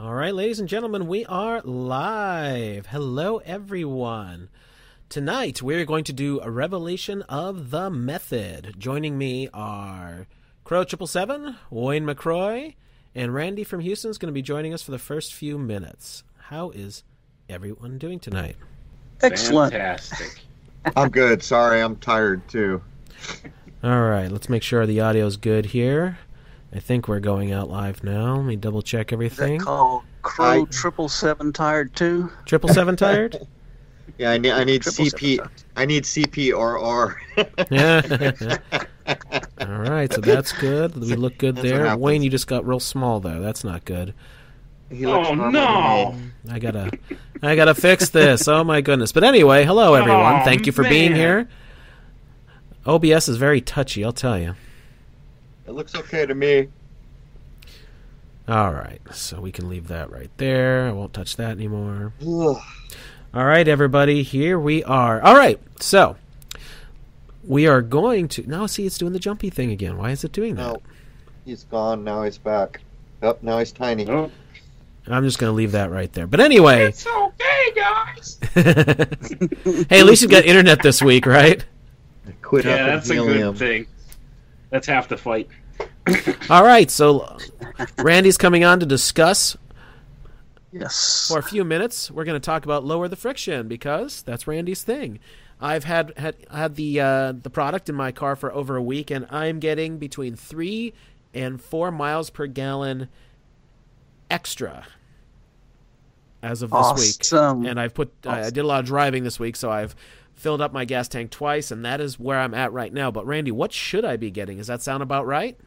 All right, ladies and gentlemen, we are live. Hello, everyone. Tonight, we're going to do a revelation of the method. Joining me are Crow Triple Seven, Wayne McRoy, and Randy from Houston is going to be joining us for the first few minutes. How is everyone doing tonight? Excellent. Fantastic. I'm good. Sorry, I'm tired too. All right, let's make sure the audio is good here. I think we're going out live now. Let me double check Is that everything. called Crow I- Triple Seven Tired Two? Triple Seven tired? Yeah, I need I need Triple CP. I need CP or or. Yeah. All right, so that's good. We look good That's there. Wayne, you just got real small there. That's not good. He looks Oh, no. I gotta, I gotta fix this. Oh my goodness! But anyway, hello everyone. Oh, Thank you for being here. OBS is very touchy. I'll tell you. It looks okay to me. All right, so we can leave that right there. I won't touch that anymore. Ugh. All right, everybody, here we are. All right, so we are going to now. See, it's doing the jumpy thing again. Why is it doing that? No, he's gone. Now he's back. Yep. Now he's tiny. Oh, I'm just going to leave that right there. But anyway, it's okay, guys. hey, at least you got internet this week, right? Quit Yeah, up and that's a helium. good thing. That's half the fight. All right, so Randy's coming on to discuss Yes. for a few minutes. We're going to talk about lower the friction because that's Randy's thing. I've had had had the uh, the product in my car for over a week, and I'm getting between three and four miles per gallon extra as of this week. Awesome. And I've put I I did a lot of driving this week, so I've filled up my gas tank twice, and that is where I'm at right now. But Randy, what should I be getting? Does that sound about right?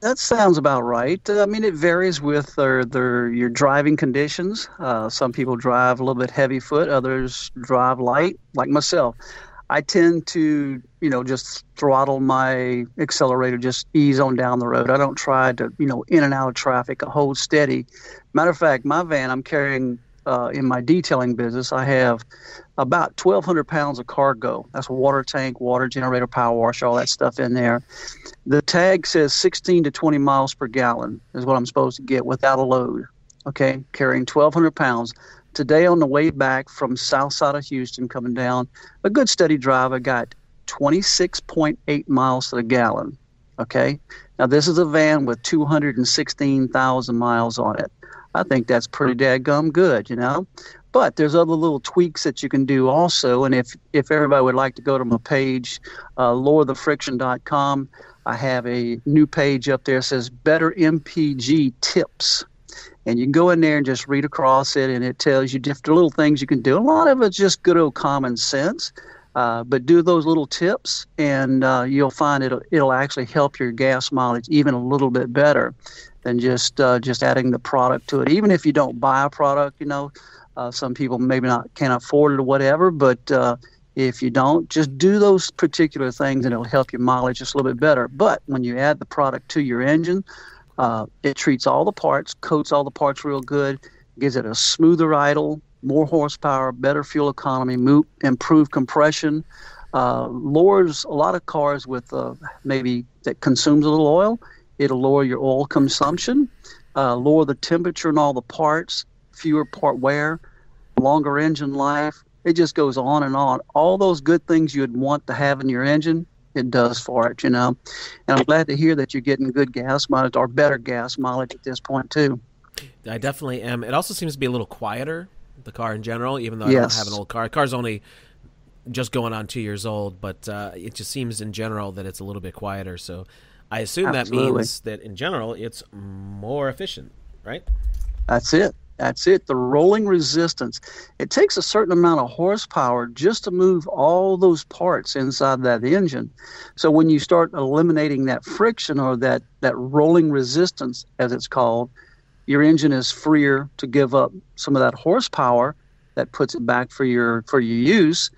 That sounds about right. Uh, I mean, it varies with their, their your driving conditions. Uh, some people drive a little bit heavy foot, others drive light, like myself. I tend to, you know, just throttle my accelerator, just ease on down the road. I don't try to, you know, in and out of traffic, hold steady. Matter of fact, my van I'm carrying uh, in my detailing business, I have about 1,200 pounds of cargo. That's water tank, water generator, power washer, all that stuff in there. The tag says 16 to 20 miles per gallon is what I'm supposed to get without a load. Okay, carrying 1,200 pounds. Today on the way back from south side of Houston, coming down, a good steady drive, I got 26.8 miles to the gallon. Okay, now this is a van with 216,000 miles on it. I think that's pretty dadgum good, you know. But there's other little tweaks that you can do also, and if if everybody would like to go to my page, uh, lowerthefriction.com, I have a new page up there that says Better MPG Tips. And you can go in there and just read across it, and it tells you different little things you can do. A lot of it's just good old common sense. Uh, but do those little tips, and uh, you'll find it'll, it'll actually help your gas mileage even a little bit better than just uh, just adding the product to it. Even if you don't buy a product, you know, uh, some people maybe not can't afford it or whatever, but uh, if you don't, just do those particular things and it'll help your mileage just a little bit better. But when you add the product to your engine, uh, it treats all the parts, coats all the parts real good, gives it a smoother idle, more horsepower, better fuel economy, mo- improved compression, uh, lowers a lot of cars with uh, maybe that consumes a little oil. It'll lower your oil consumption, uh, lower the temperature in all the parts, fewer part wear, longer engine life. It just goes on and on. All those good things you'd want to have in your engine, it does for it, you know. And I'm glad to hear that you're getting good gas mileage or better gas mileage at this point too. I definitely am. It also seems to be a little quieter, the car in general, even though I Yes. don't have an old car. The car's only just going on two years old, but uh, it just seems in general that it's a little bit quieter. So I assume that means that in general it's more efficient, right? That's it. That's it. The rolling resistance. It takes a certain amount of horsepower just to move all those parts inside that engine. So when you start eliminating that friction or that, that rolling resistance, as it's called, your engine is freer to give up some of that horsepower that puts it back for your for your use.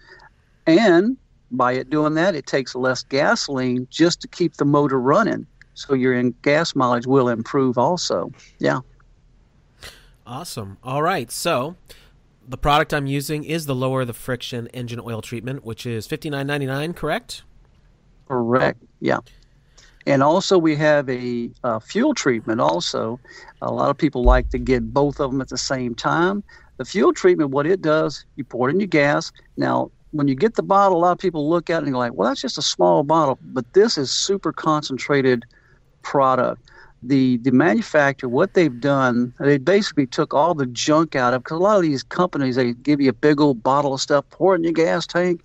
And by it doing that, it takes less gasoline just to keep the motor running. So your gas mileage will improve also. Yeah. Awesome. All right. So the product I'm using is the lower the friction engine oil treatment, which is fifty nine ninety nine. Correct. Correct. Yeah. And also, we have a, a fuel treatment. Also, a lot of people like to get both of them at the same time. The fuel treatment, what it does, you pour it in your gas. Now, when you get the bottle, a lot of people look at it and go like, well, that's just a small bottle. But this is super concentrated product. The the manufacturer, what they've done, they basically took all the junk out of because a lot of these companies they give you a big old bottle of stuff, pour it in your gas tank.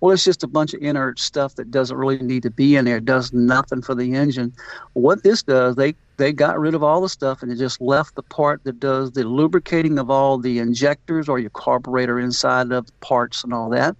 Well, it's just a bunch of inert stuff that doesn't really need to be in there. It does nothing for the engine. What this does, they they got rid of all the stuff and it just left the part that does the lubricating of all the injectors or your carburetor inside of parts and all that.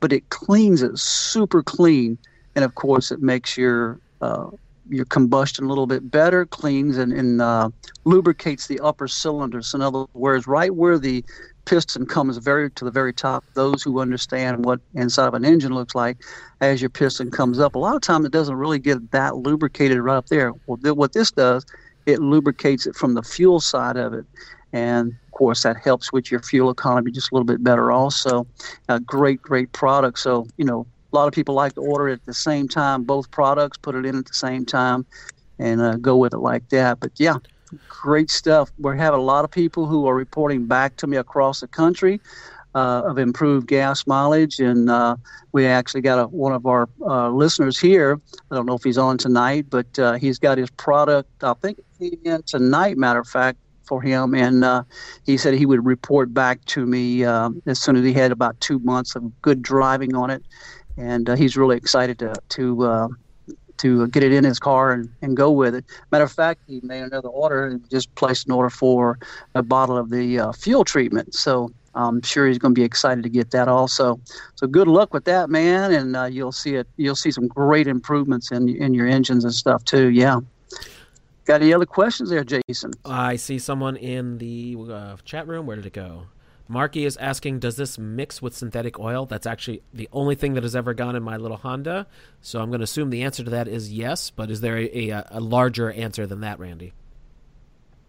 But it cleans it super clean, and of course, it makes your uh, your combustion a little bit better, cleans and, and uh, lubricates the upper cylinders. In other words, right where the piston comes very to the very top, those who understand what inside of an engine looks like, as your piston comes up, a lot of times it doesn't really get that lubricated right up there. Well, th- what this does, it lubricates it from the fuel side of it. And of course, that helps with your fuel economy just a little bit better, also. A great, great product. So, you know, a lot of people like to order it at the same time, both products, put it in at the same time, and uh, go with it like that. But yeah, great stuff. We're having a lot of people who are reporting back to me across the country uh, of improved gas mileage, and uh, we actually got a, one of our uh, listeners here. I don't know if he's on tonight, but uh, he's got his product. I think in tonight. Matter of fact, for him, and uh, he said he would report back to me uh, as soon as he had about two months of good driving on it, and uh, he's really excited to to uh, to get it in his car and, and go with it. Matter of fact, he made another order and just placed an order for a bottle of the uh, fuel treatment. So I'm sure he's going to be excited to get that also. So good luck with that, man, and uh, you'll see it. You'll see some great improvements in in your engines and stuff too. Yeah. Got any other questions there, Jason? I see someone in the uh, chat room. Where did it go? Marky is asking, does this mix with synthetic oil? That's actually the only thing that has ever gone in my little Honda. So I'm going to assume the answer to that is yes. But is there a, a, a larger answer than that, Randy?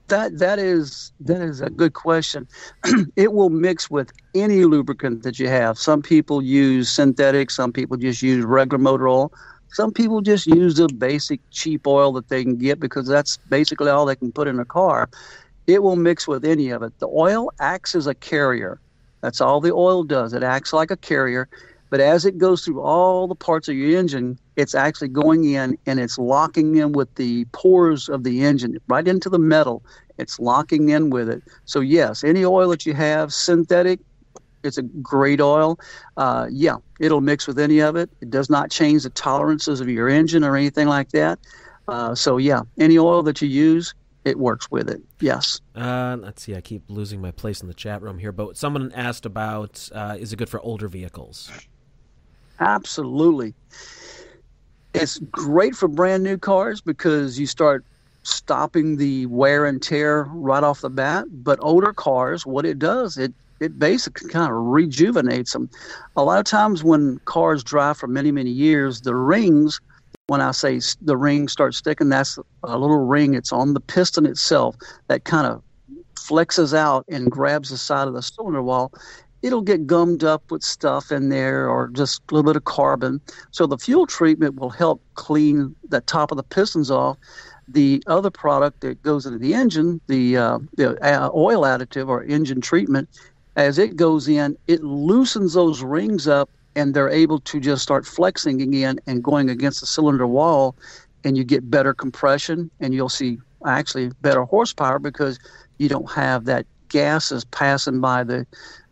That that is that is a good question. it will mix with any lubricant that you have. Some people use synthetic. Some people just use regular motor oil. Some people just use the basic cheap oil that they can get because that's basically all they can put in a car. It will mix with any of it. The oil acts as a carrier. That's all the oil does. It acts like a carrier. But as it goes through all the parts of your engine, it's actually going in and it's locking in with the pores of the engine right into the metal. It's locking in with it. So, yes, any oil that you have, synthetic, it's a great oil. Uh, yeah, it'll mix with any of it. It does not change the tolerances of your engine or anything like that. Uh, so, yeah, any oil that you use, it works with it. Yes. Uh, let's see. I keep losing my place in the chat room here, but someone asked about uh, is it good for older vehicles? Absolutely. It's great for brand new cars because you start stopping the wear and tear right off the bat. But older cars, what it does, it it basically kind of rejuvenates them. A lot of times when cars drive for many many years, the rings when I say the ring starts sticking, that's a little ring. It's on the piston itself that kind of flexes out and grabs the side of the cylinder wall. It'll get gummed up with stuff in there or just a little bit of carbon. So the fuel treatment will help clean the top of the pistons off. The other product that goes into the engine, the, uh, the uh, oil additive or engine treatment, as it goes in, it loosens those rings up and they're able to just start flexing again and going against the cylinder wall and you get better compression and you'll see actually better horsepower because you don't have that gases passing by the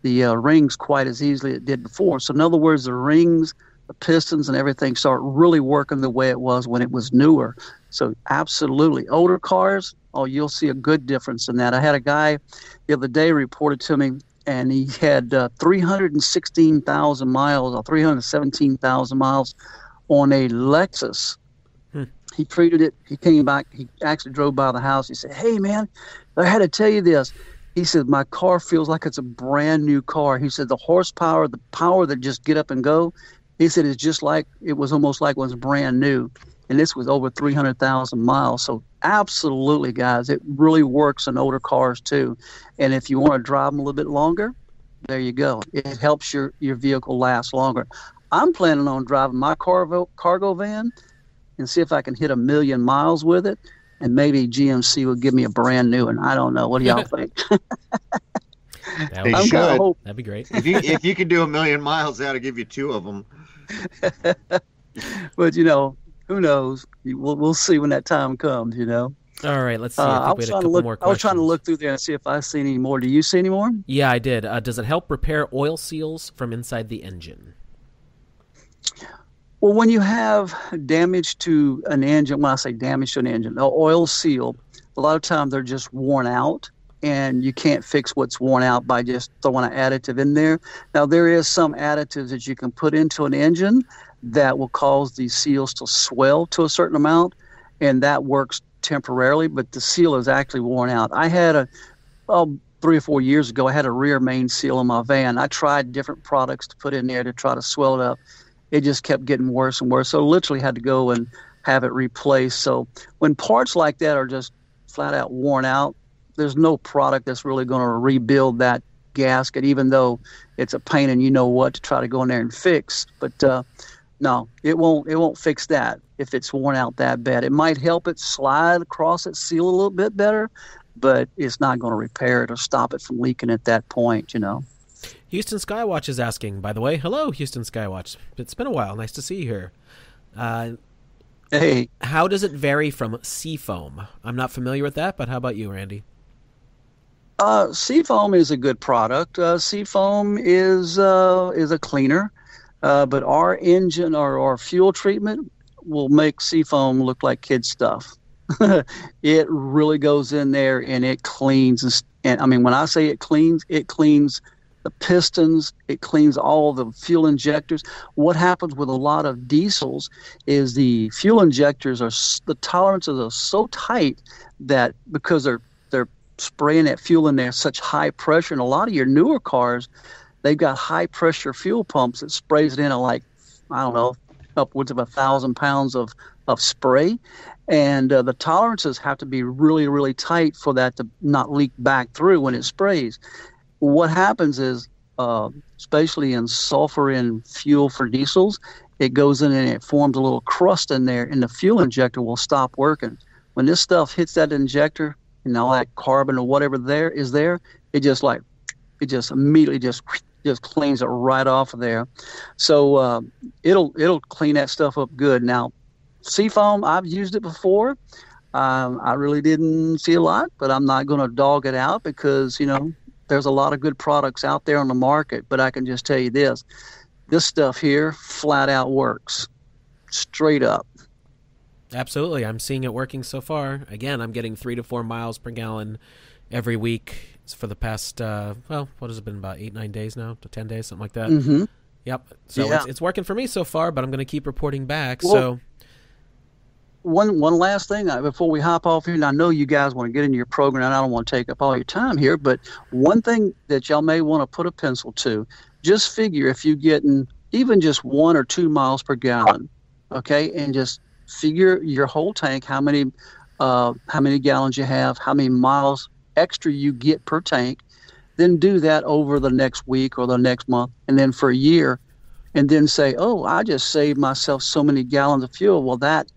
the uh, rings quite as easily as it did before. So in other words, the rings, the pistons, and everything start really working the way it was when it was newer. So absolutely, older cars, oh, you'll see a good difference in that. I had a guy the other day reported to me and he had uh, 316,000 miles or 317,000 miles on a Lexus. Hmm. He treated it. He came back. He actually drove by the house. He said, "Hey, man, I had to tell you this." He said, "My car feels like it's a brand new car." He said, "The horsepower, the power that just get up and go." He said, "It's just like it was almost like it was brand new." And this was over 300,000 miles. So absolutely, guys, it really works in older cars too. And if you want to drive them a little bit longer, there you go. It helps your, your vehicle last longer. I'm planning on driving my cargo, cargo van and see if I can hit a million miles with it, and maybe GMC will give me a brand new one. I don't know. What do y'all think? That They would, I'm should. hope. that'd be great. If you if you could do a million miles, that'll give you two of them. But you know, who knows? We'll we'll see when that time comes. You know. All right, let's see. Uh, I I was trying to look. I was trying to look through there and see if I see any more. Do you see any more? Yeah, I did. Uh, does it help repair oil seals from inside the engine? Well, when you have damage to an engine, when I say damage to an engine, the oil seal, a lot of times they're just worn out, and you can't fix what's worn out by just throwing an additive in there. Now, there is some additives that you can put into an engine that will cause the seals to swell to a certain amount, and that works temporarily, but the seal is actually worn out. I had a, well, three or four years ago, I had a rear main seal in my van. I tried different products to put in there to try to swell it up it just kept getting worse and worse. So I literally had to go and have it replaced. So when parts like that are just flat out worn out, there's no product that's really going to rebuild that gasket, even though it's a pain and you know what to try to go in there and fix. But uh, no, it won't. It won't fix that if it's worn out that bad. It might help it slide across it, seal a little bit better, but it's not going to repair it or stop it from leaking at that point. You know. Houston Skywatch is asking, by the way. Hello, Houston Skywatch. It's been a while. Nice to see you here. Uh, Hey, how does it vary from seafoam? I'm not familiar with that, but how about you, Randy? Uh, Seafoam is a good product. Uh, Seafoam is uh, is a cleaner, uh, but our engine or our fuel treatment will make Seafoam look like kid stuff. it really goes in there and it cleans. And, and I mean, when I say it cleans, it cleans the pistons. It cleans all the fuel injectors. What happens with a lot of diesels is the fuel injectors are the tolerances are so tight that because they're they're spraying that fuel in there such high pressure. And a lot of your newer cars, they've got high pressure fuel pumps that sprays it in at like, I don't know, upwards of a thousand pounds of, of spray. And uh, the tolerances have to be really, really tight for that to not leak back through when it sprays. What happens is, uh, especially in sulfur in fuel for diesels, it goes in and it forms a little crust in there, and the fuel injector will stop working. When this stuff hits that injector, and all that carbon or whatever there is there, it just like it just immediately just just cleans it right off of there. So uh, it'll it'll clean that stuff up good. Now, Seafoam, I've used it before. Um, I really didn't see a lot, but I'm not going to dog it out because you know there's a lot of good products out there on the market. But I can just tell you this: this stuff here flat out works, straight up. Absolutely. I'm seeing it working so far. Again, I'm getting three to four miles per gallon every week for the past, uh, well, what has it been, about eight, nine days now? To 10 days, something like that. hmm Yep. So Yeah. it's, it's working for me so far, but I'm going to keep reporting back. Well- so, one one last thing uh, before we hop off here, and I know you guys want to get into your program, and I don't want to take up all your time here, but one thing that y'all may want to put a pencil to, just figure if you're getting even just one or two miles per gallon, okay, and just figure your whole tank, how many uh, how many gallons you have, how many miles extra you get per tank, then do that over the next week or the next month, and then for a year, and then say, oh, I just saved myself so many gallons of fuel. Well, that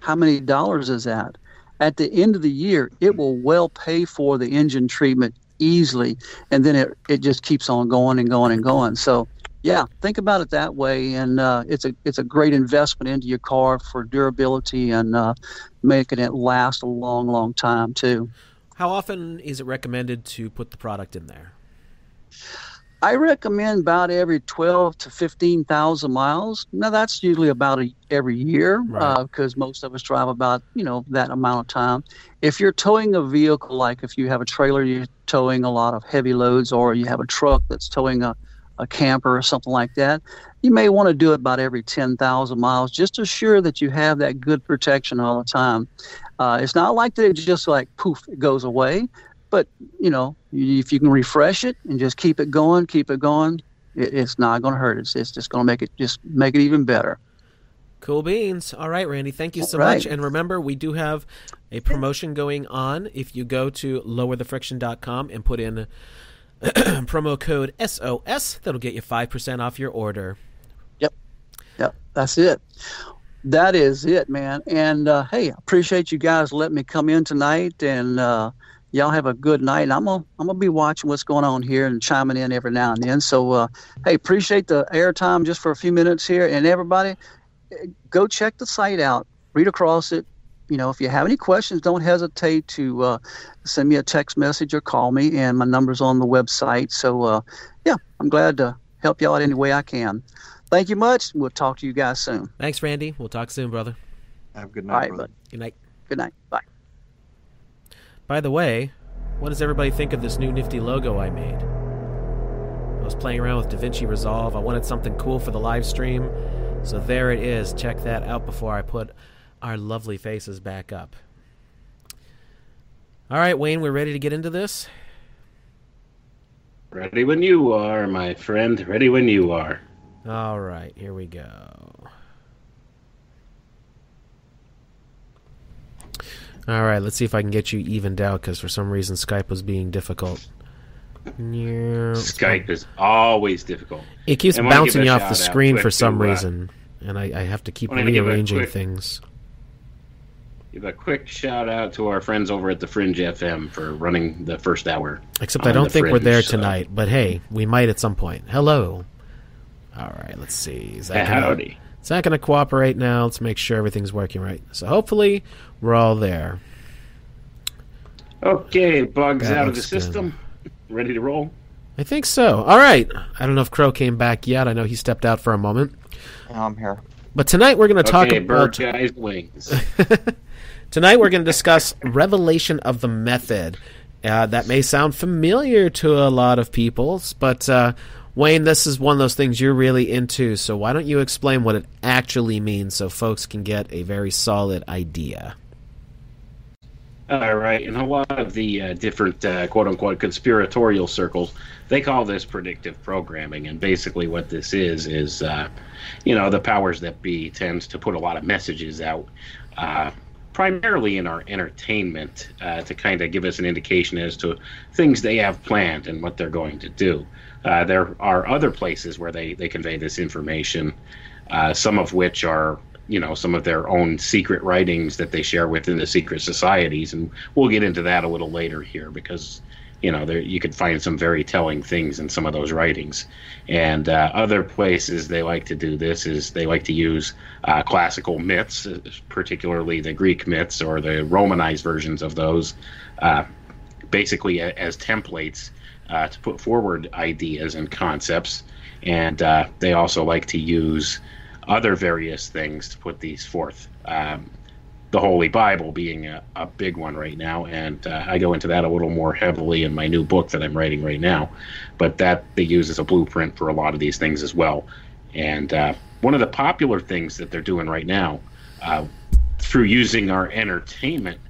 how many dollars is that? At the end of the year, it will well pay for the engine treatment easily, and then it, it just keeps on going and going and going. So, yeah, think about it that way, and uh, it's a it's a great investment into your car for durability and uh, making it last a long, long time too. How often is it recommended to put the product in there? I recommend about every 12 to 15,000 miles. Now, that's usually about a, every year Right. Uh, because most of us drive about, you know, that amount of time. If you're towing a vehicle, like if you have a trailer, you're towing a lot of heavy loads, or you have a truck that's towing a, a camper or something like that, you may want to do it about every 10,000 miles just to assure that you have that good protection all the time. Uh, it's not like that it just like poof, it goes away. But you know, if you can refresh it and just keep it going, keep it going, it, it's not going to hurt. It's, it's just going to make it just make it even better. Cool beans. All right, Randy. Thank you so right. much. And remember, we do have a promotion going on. If you go to lowerthefriction.com and put in promo code SOS, that'll get you 5% off your order. Yep. Yep, that's it. That is it, man. And uh, hey, appreciate you guys letting me come in tonight. And uh, y'all have a good night. And I'm gonna I'm gonna be watching what's going on here and chiming in every now and then. So uh, hey, appreciate the airtime just for a few minutes here. And everybody, go check the site out. Read across it. You know, if you have any questions, don't hesitate to uh, send me a text message or call me. And my number's on the website. So uh, yeah, I'm glad to help y'all out any way I can. Thank you much. We'll talk to you guys soon. Thanks, Randy. We'll talk soon, brother. Have a good night, right, brother. bud. Good night. Good night. Bye. By the way, what does everybody think of this new nifty logo I made? I was playing around with DaVinci Resolve. I wanted something cool for the live stream. So there it is. Check that out before I put our lovely faces back up. All right, Wayne, we're ready to get into this. Ready when you are, my friend. Ready when you are. All right, here we go. All right, let's see if I can get you evened out because for some reason Skype was being difficult. Yeah, Skype is always difficult. It keeps And bouncing you off the screen for some to, uh, reason, and I, I have to keep rearranging quick- things. Give a quick shout out to our friends over at the Fringe FM for running the first hour. Except I don't think we're fringe, there so- tonight, but hey, we might at some point. Hello. All right, let's see. Is that gonna, Howdy. is that going to cooperate now? Let's make sure everything's working right. So hopefully we're all there. Okay, bugs That out of the looks good. system. Ready to roll? I think so. All right. I don't know if Crow came back yet. I know he stepped out for a moment. I'm here. But tonight we're going to talk okay, about bird guys wings. Tonight we're going to discuss revelation of the method. Uh, that may sound familiar to a lot of people, but uh, Wayne, this is one of those things you're really into. So why don't you explain what it actually means so folks can get a very solid idea? All right, in a lot of the uh, different uh, quote unquote conspiratorial circles, they call this predictive programming. And basically, what this is is, uh, you know, the powers that be tends to put a lot of messages out, uh, primarily in our entertainment, uh, to kind of give us an indication as to things they have planned and what they're going to do. Uh, there are other places where they, they convey this information, uh, some of which are you know some of their own secret writings that they share within the secret societies and we'll get into that a little later here because you know there you could find some very telling things in some of those writings. And uh, other places they like to do this is they like to use uh, classical myths uh, particularly the greek myths or the romanized versions of those basically as templates uh, to put forward ideas and concepts and uh, they also like to use other various things to put these forth. Um, the Holy Bible being a, a big one right now, and uh, I go into that a little more heavily in my new book that I'm writing right now. But that they use as a blueprint for a lot of these things as well. And uh, one of the popular things that they're doing right now, uh, through using our entertainment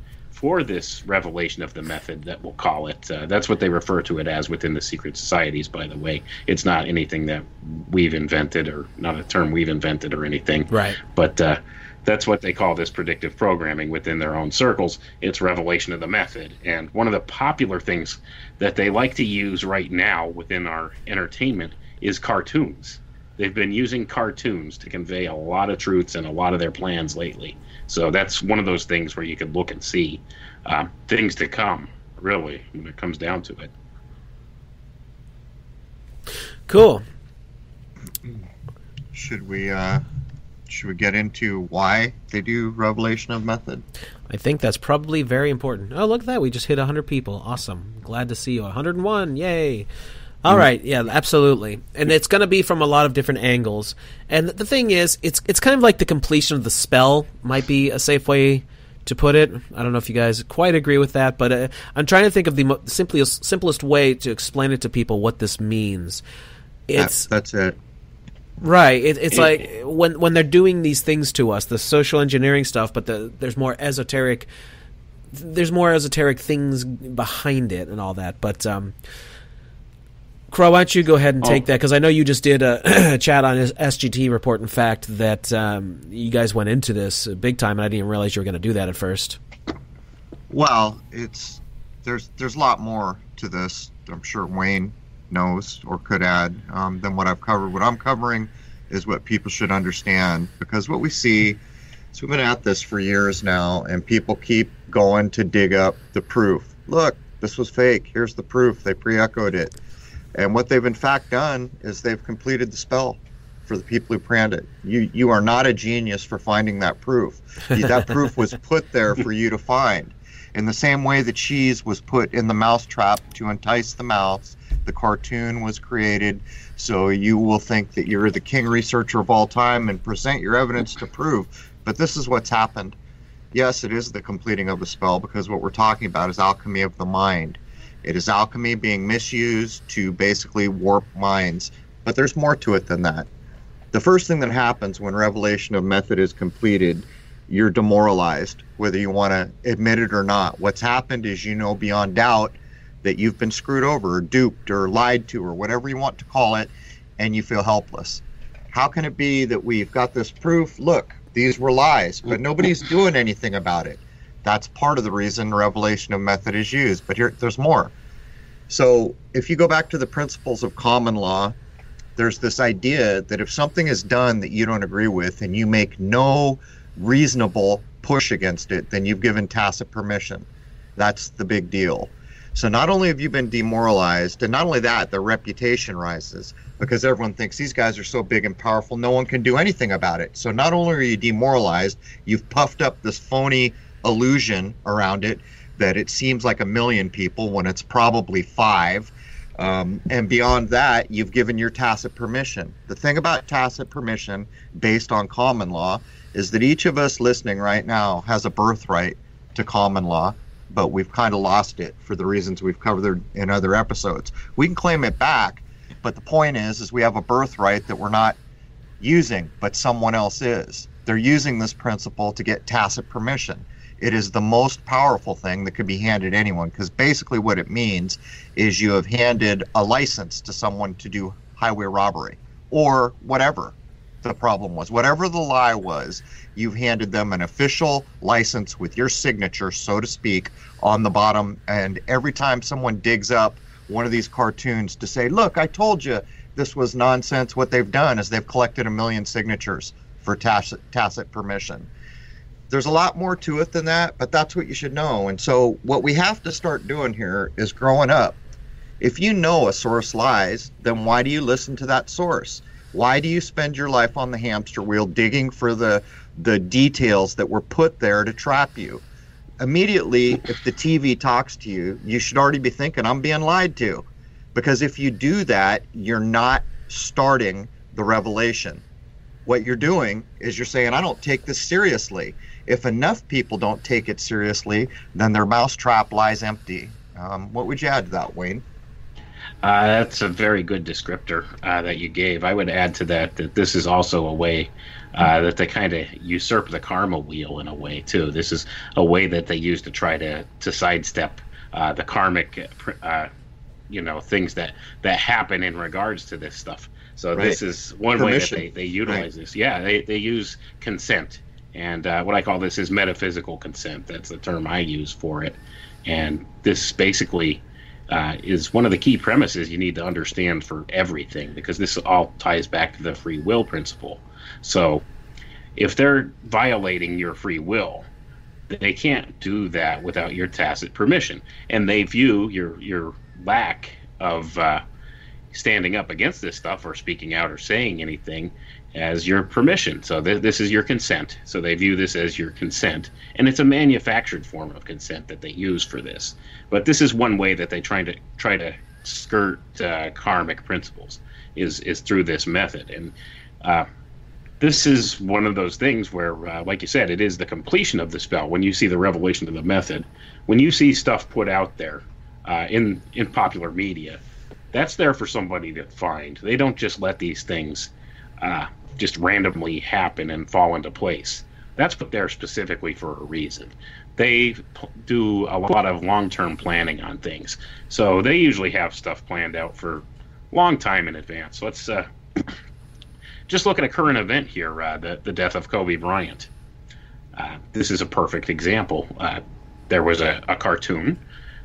for this revelation of the method that we'll call it. Uh, that's what they refer to it as within the secret societies, by the way. It's not anything that we've invented or not a term we've invented or anything. Right. But uh, that's what they call this predictive programming within their own circles. It's revelation of the method. And one of the popular things that they like to use right now within our entertainment is cartoons. They've been using cartoons to convey a lot of truths and a lot of their plans lately. So that's one of those things where you could look and see um, things to come, really, when it comes down to it. Cool. Should we uh should we get into why they do revelation of method? I think that's probably very important. Oh, look at that. We just hit 100 people. Awesome. Glad to see you. 101. Yay. All right, yeah, absolutely, and it's going to be from a lot of different angles. And the thing is, it's it's kind of like the completion of the spell might be a safe way to put it. I don't know if you guys quite agree with that, but uh, I'm trying to think of the mo- simplest simplest way to explain it to people what this means. It's That- that's it. Right. It, it's It- like when when they're doing these things to us, the social engineering stuff, but the, there's more esoteric. There's more esoteric things behind it and all that. But um, Crow, why don't you go ahead and take Oh. that? Because I know you just did a chat on SGT report. In fact, that um, you guys went into this big time, and I didn't even realize you were going to do that at first. Well, it's there's there's a lot more to this. I'm sure Wayne knows or could add um, than what I've covered. What I'm covering is what people should understand because what we see So we've been at this for years now, and people keep going to dig up the proof. Look, this was fake. Here's the proof. They pre echoed it. And what they've in fact done is they've completed the spell for the people who planned it. You you are not a genius for finding that proof. that proof was put there for you to find. In the same way the cheese was put in the mousetrap to entice the mouse, the cartoon was created so you will think that you're the king researcher of all time and present your evidence to prove. But this is what's happened. Yes, it is the completing of a spell because what we're talking about is alchemy of the mind. It is alchemy being misused to basically warp minds. But there's more to it than that. The first thing that happens when revelation of method is completed, you're demoralized, whether you want to admit it or not. What's happened is you know beyond doubt that you've been screwed over or duped or lied to or whatever you want to call it, and you feel helpless. How can it be that we've got this proof? Look, these were lies, but nobody's doing anything about it. That's part of the reason revelation of method is used. But here, there's more. So if you go back to the principles of common law, there's this idea that if something is done that you don't agree with and you make no reasonable push against it, then you've given tacit permission. That's the big deal. So not only have you been demoralized, and not only that, their reputation rises because everyone thinks these guys are so big and powerful, no one can do anything about it. So not only are you demoralized, you've puffed up this phony illusion around it that it seems like a million people when it's probably five. Um, and beyond that, you've given your tacit permission. The thing about tacit permission, based on common law, is that each of us listening right now has a birthright to common law but we've kind of lost it for the reasons we've covered in other episodes. We can claim it back, but the point is, is we have a birthright that we're not using, but someone else is. They're using this principle to get tacit permission. It is the most powerful thing that could be handed anyone because basically what it means is you have handed a license to someone to do highway robbery or whatever the problem was. Whatever the lie was, you've handed them an official license with your signature, so to speak, on the bottom. And every time someone digs up one of these cartoons to say, look, I told you this was nonsense, what they've done is they've collected a million signatures for tacit, tacit permission. There's a lot more to it than that, but that's what you should know. And so, what we have to start doing here is growing up. If you know a source lies, then why do you listen to that source? Why do you spend your life on the hamster wheel digging for the the details that were put there to trap you? Immediately, if the TV talks to you, you should already be thinking, I'm being lied to. Because if you do that, you're not starting the revelation. What you're doing is you're saying, I don't take this seriously. If enough people don't take it seriously, then their mousetrap lies empty. Um, what would you add to that, Wayne? Uh, that's a very good descriptor uh, that you gave. I would add to that that this is also a way uh, that they kind of usurp the karma wheel in a way too. This is a way that they use to try to to sidestep uh, the karmic, uh, you know, things that that happen in regards to this stuff. So right. this is one Permission. way that they, they utilize right. this. Yeah, they they use consent, and uh, what I call this is metaphysical consent. That's the term I use for it, and this basically uh, is one of the key premises you need to understand for everything because this all ties back to the free will principle. So, if they're violating your free will, they can't do that without your tacit permission, and they view your your lack of uh, standing up against this stuff or speaking out or saying anything as your permission. So th- this is your consent. So they view this as your consent, and it's a manufactured form of consent that they use for this. But this is one way that they try to try to skirt uh, karmic principles is is through this method, and uh, this is one of those things where, uh, like you said, it is the completion of the spell. When you see the revelation of the method, when you see stuff put out there uh, in in popular media, that's there for somebody to find. They don't just let these things uh, just randomly happen and fall into place. That's put there specifically for a reason. They do a lot of long term planning on things. So they usually have stuff planned out for long time in advance. Let's uh, just look at a current event here uh, the, the death of Kobe Bryant. Uh, this is a perfect example. Uh, there was a, a, cartoon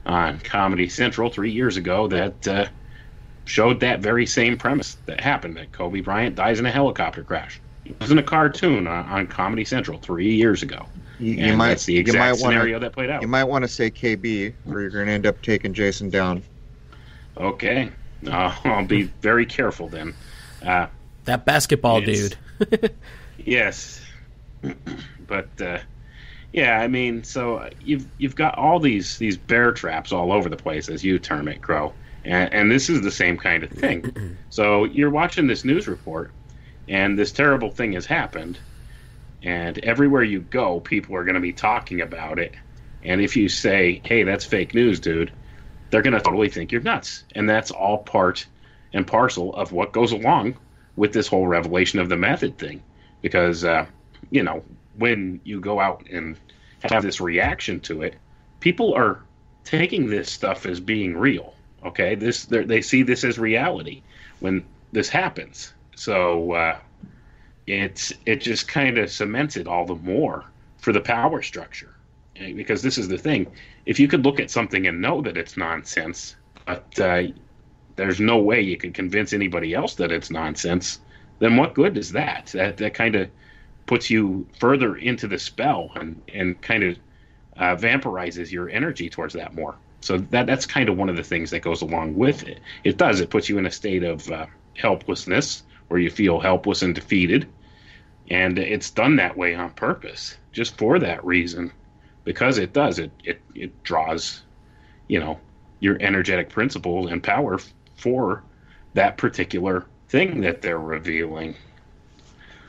on Comedy Central three years ago that uh, showed that very same premise that happened that Kobe Bryant dies in a helicopter crash. It was in a cartoon on, on Comedy Central three years ago. You, you And might that's the you exact might wanna- scenario that played out. You might want to say KB, or you're going to end up taking Jason down. Okay. Uh, I'll be very careful then. Uh, That basketball dude. yes. but uh, yeah, I mean, so uh, you've you've got all these these bear traps all over the place, as you term it, Crow. And, and this is the same kind of thing. so you're watching this news report, and this terrible thing has happened, and everywhere you go, people are going to be talking about it. And if you say, "Hey, that's fake news, dude," they're going to totally think you're nuts. And that's all part and parcel of what goes along with this whole revelation of the method thing. Because, uh, you know, when you go out and have this reaction to it, people are taking this stuff as being real. Okay, this they're- see this as reality when this happens. So uh, it's it just kind of cements it all the more for the power structure. Eh, Because this is the thing: if you could look at something and know that it's nonsense, but uh, there's no way you can convince anybody else that it's nonsense, then what good is that? That that kind of puts you further into the spell and and kind of uh, vampirizes your energy towards that more. So that that's kind of one of the things that goes along with it. It does. It puts you in a state of uh, helplessness where you feel helpless and defeated, and it's done that way on purpose, just for that reason, because it does. It it it draws, you know, your energetic principle and power for that particular thing that they're revealing.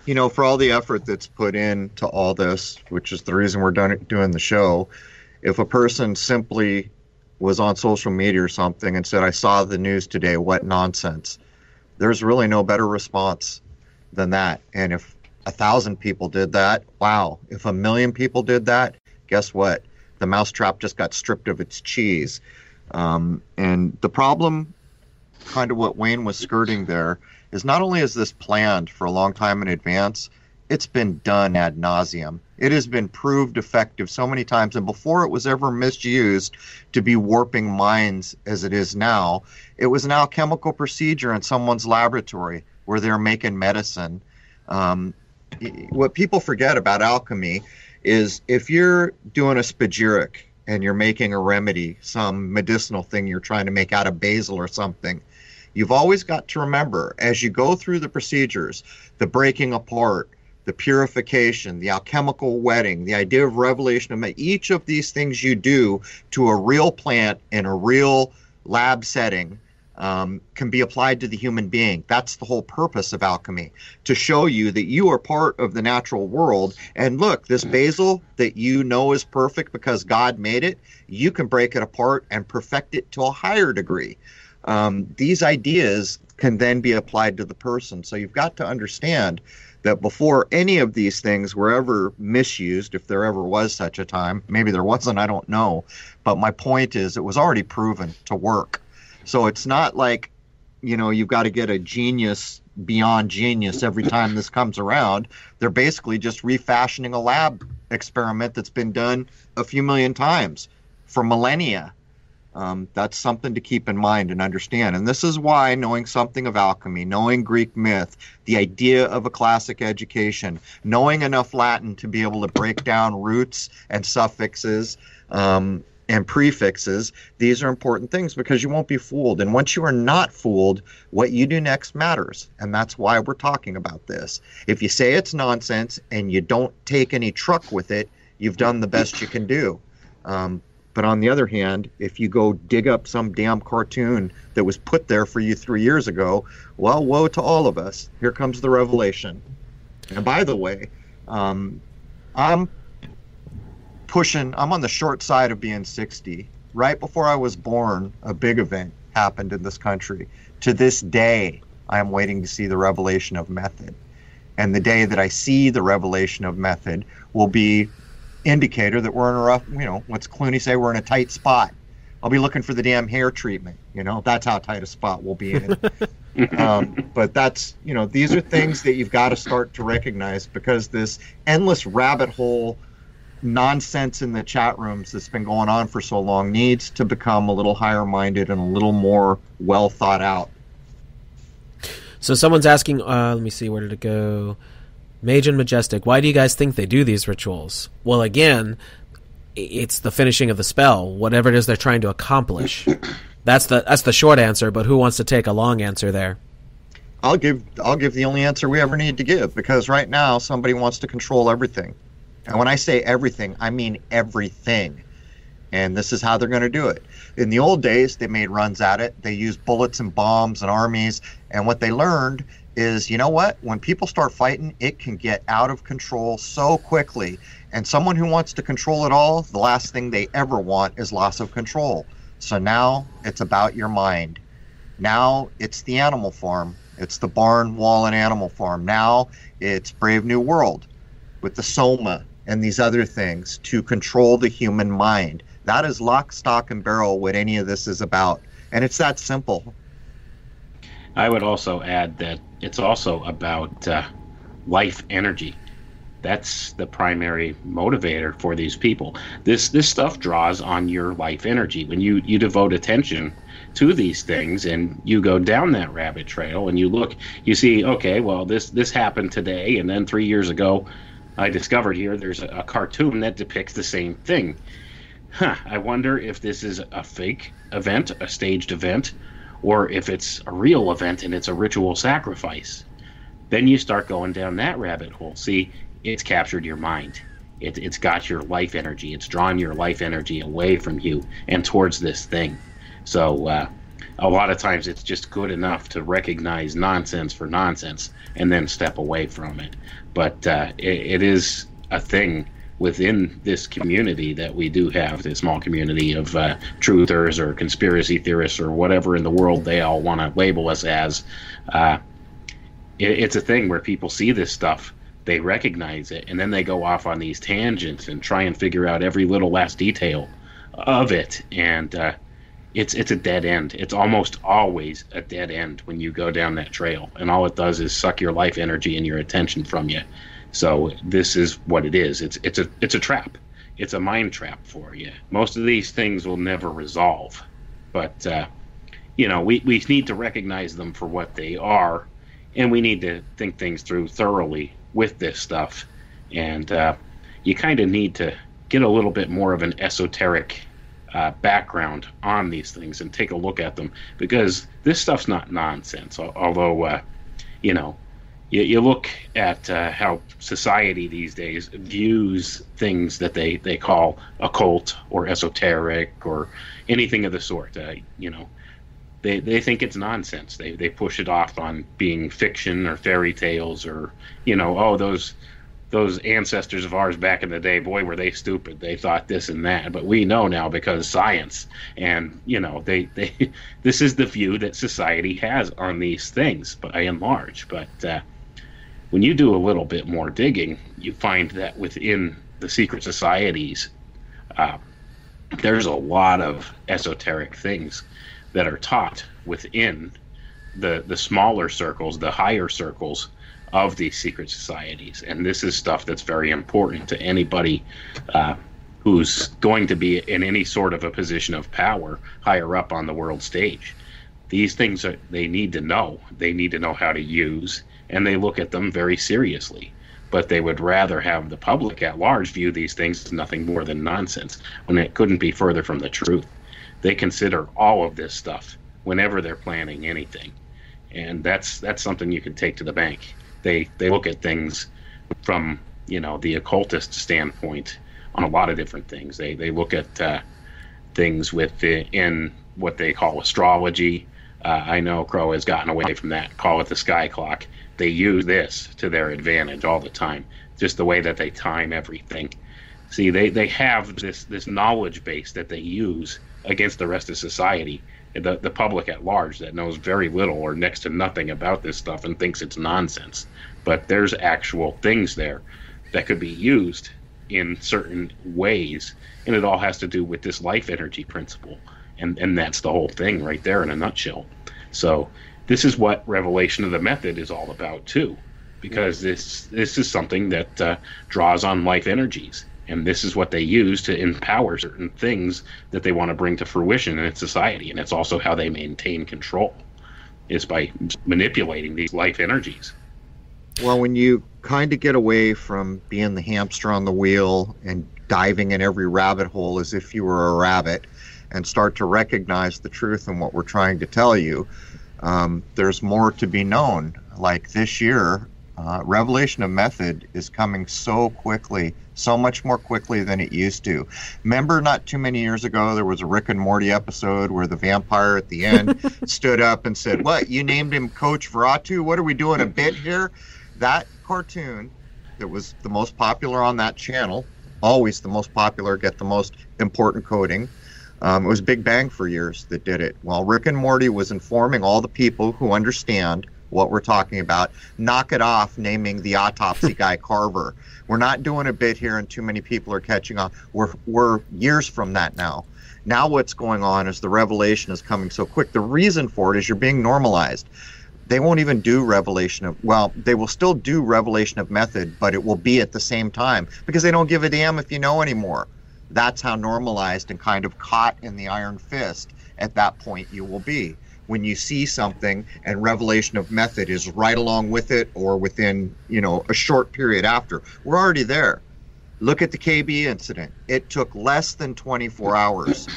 you know, for all the effort that's put into all this, which is the reason we're done, doing the show, if a person simply was on social media or something and said, I saw the news today, what nonsense, there's really no better response than that. And if a thousand people did that, wow. If a million people did that, guess what? The mousetrap just got stripped of its cheese. Um, and the problem, kind of what Wayne was skirting there, is not only is this planned for a long time in advance, it's been done ad nauseum. It has been proved effective so many times, and before it was ever misused to be warping minds as it is now, it was an alchemical procedure in someone's laboratory where they're making medicine. Um, what people forget about alchemy is if you're doing a spagyric and you're making a remedy, some medicinal thing you're trying to make out of basil or something, you've always got to remember as you go through the procedures, the breaking apart, the purification, the alchemical wetting, the idea of revelation of each of these things you do to a real plant in a real lab setting um, can be applied to the human being. That's the whole purpose of alchemy to show you that you are part of the natural world. And look, this basil that you know is perfect because God made it, you can break it apart and perfect it to a higher degree. Um, these ideas can then be applied to the person. So you've got to understand that before any of these things were ever misused, if there ever was such a time, maybe there wasn't, I don't know. But my point is, it was already proven to work. So it's not like, you know, you've got to get a genius beyond genius every time this comes around. They're basically just refashioning a lab experiment that's been done a few million times for millennia. Um, that's something to keep in mind and understand. And this is why knowing something of alchemy, knowing Greek myth, the idea of a classic education, knowing enough Latin to be able to break down roots and suffixes um, and prefixes, these are important things because you won't be fooled. And once you are not fooled, what you do next matters. And that's why we're talking about this. If you say it's nonsense and you don't take any truck with it, you've done the best you can do. Um, but on the other hand, if you go dig up some damn cartoon that was put there for you three years ago, well, woe to all of us. Here comes the revelation. And by the way, um, I'm pushing, I'm on the short side of being 60. Right before I was born, a big event happened in this country. To this day, I am waiting to see the revelation of method. And the day that I see the revelation of method will be indicator that we're in a rough, you know, what's Clooney say? We're in a tight spot. I'll be looking for the damn hair treatment. You know, that's how tight a spot we'll be in. um, but that's, you know, these are things that you've got to start to recognize because this endless rabbit hole nonsense in the chat rooms that's been going on for so long needs to become a little higher minded and a little more well thought out. So someone's asking. Uh, let me see. Where did it go? Mage and Majestic, why do you guys think they do these rituals? Well, again, it's the finishing of the spell, whatever it is they're trying to accomplish. That's the that's the short answer, but who wants to take a long answer there? I'll give I'll give the only answer we ever need to give because right now somebody wants to control everything. And when I say everything, I mean everything. And this is how they're going to do it. In the old days, they made runs at it. They used bullets and bombs and armies. And what they learned is, you know what? When people start fighting, it can get out of control so quickly. And someone who wants to control it all, the last thing they ever want is loss of control. So now it's about your mind. Now it's the animal farm. It's the barn, wall, and animal farm. Now it's Brave New World with the Soma and these other things to control the human mind. That is lock, stock, and barrel what any of this is about. And it's that simple. I would also add that it's also about uh, life energy. That's the primary motivator for these people. This this stuff draws on your life energy. When you you devote attention to these things and you go down that rabbit trail and you look, you see, okay, well this this happened today, and then three years ago, I discovered here there's a, a cartoon that depicts the same thing. Huh, I wonder if this is a fake event, a staged event, or if it's a real event and it's a ritual sacrifice. Then you start going down that rabbit hole. See, it's captured your mind. It, it's got your life energy. It's drawn your life energy away from you and towards this thing. So uh, a lot of times it's just good enough to recognize nonsense for nonsense and then step away from it. But uh, it, it is a thing within this community that we do have, this small community of uh, truthers or conspiracy theorists or whatever in the world they all want to label us as. Uh, it, it's a thing where people see this stuff they recognize it, and then they go off on these tangents and try and figure out every little last detail of it, and uh, it's it's a dead end. It's almost always a dead end when you go down that trail, and all it does is suck your life energy and your attention from you. So this is what it is. It's it's a it's a trap. It's a mind trap for you. Most of these things will never resolve, but uh, you know we we need to recognize them for what they are, and we need to think things through thoroughly with this stuff, and uh, you kind of need to get a little bit more of an esoteric uh, background on these things and take a look at them because this stuff's not nonsense. Although, uh, you know, you, you look at uh, how society these days views things that they, they call occult or esoteric or anything of the sort. Uh, you know, they, they think it's nonsense. They they push it off on being fiction or fairy tales or you know oh those those ancestors of ours back in the day boy were they stupid they thought this and that but we know now because science and you know they they this is the view that society has on these things by and large but uh, when you do a little bit more digging you find that within the secret societies uh, there's a lot of esoteric things that are taught within the the smaller circles, the higher circles of these secret societies, and this is stuff that's very important to anybody uh, who's going to be in any sort of a position of power higher up on the world stage. These things are, they need to know. They need to know how to use, and they look at them very seriously. But they would rather have the public at large view these things as nothing more than nonsense when it couldn't be further from the truth they consider all of this stuff whenever they're planning anything, and that's that's something you can take to the bank. They they look at things from you know the occultist standpoint on a lot of different things. They they look at uh, things within what they call astrology. Uh, I know Crow has gotten away from that. Call it the sky clock. They use this to their advantage all the time. Just the way that they time everything. See, they, they have this this knowledge base that they use against the rest of society, the the public at large that knows very little or next to nothing about this stuff and thinks it's nonsense. But there's actual things there that could be used in certain ways, and it all has to do with this life energy principle, and and that's the whole thing right there in a nutshell. So this is what revelation of the method is all about too, because this this is something that uh, draws on life energies and this is what they use to empower certain things that they want to bring to fruition in society and it's also how they maintain control is by manipulating these life energies. Well, when you kind of get away from being the hamster on the wheel and diving in every rabbit hole as if you were a rabbit and start to recognize the truth in what we're trying to tell you, um, there's more to be known. Like this year, uh, revelation of method is coming so quickly, so much more quickly than it used to. Remember, not too many years ago, there was a Rick and Morty episode where the vampire at the end stood up and said, "What? You named him Coach Feratu? What are we doing a bit here?" That cartoon that was the most popular on that channel, always the most popular, get the most important coding. Um, it was Big Bang for years that did it. While Rick and Morty was informing all the people who understand what we're talking about, knock it off naming the autopsy guy Carver. We're not doing a bit here, and too many people are catching on. We're we're years from that now. Now what's going on is the revelation is coming so quick. The reason for it is you're being normalized. They won't even do revelation of well, they will still do revelation of method, but it will be at the same time because they don't give a damn if you know anymore. That's how normalized and kind of caught in the iron fist at that point you will be. When you see something and revelation of method is right along with it or within you know a short period after we're already there. Look at the kb incident. It took less than 24 hours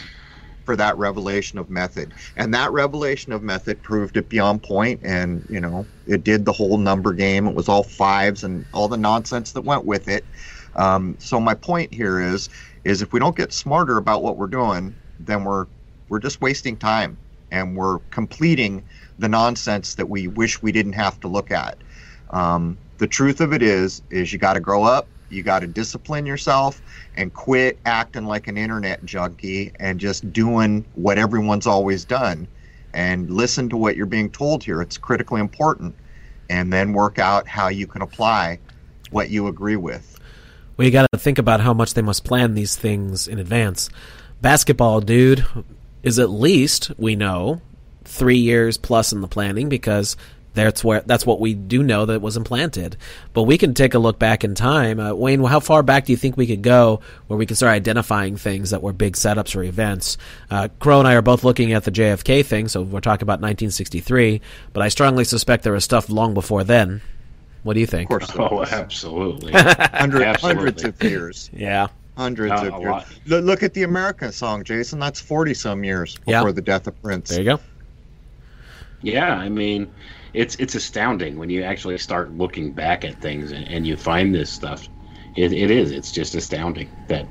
for that revelation of method. And that revelation of method proved it beyond point and you know it did the whole number game. It was all fives and all the nonsense that went with it. Um, so my point here is is if we don't get smarter about what we're doing then we're we're just wasting time and we're completing the nonsense that we wish we didn't have to look at. Um, the truth of it is, is you got to grow up, you got to discipline yourself, and quit acting like an internet junkie and just doing what everyone's always done, and listen to what you're being told here. It's critically important, and then work out how you can apply what you agree with. You got to think about how much they must plan these things in advance. Basketball, dude, is at least we know three years plus in the planning because that's where that's what we do know that was implanted. But we can take a look back in time. Uh, Wayne, how far back do you think we could go where we can start identifying things that were big setups or events? Uh, Crow and I are both looking at the JFK thing, so we're talking about 1963. But I strongly suspect there was stuff long before then. What do you think? Of course, Oh, absolutely. Hundred, Absolutely. hundreds of years. Yeah. Hundreds Uh, of years. lot. Look, look at the America song, Jason. That's forty some years before Yeah. the death of Prince. There you go. Yeah, I mean, it's it's astounding when you actually start looking back at things and, and you find this stuff. It, it is. It's just astounding that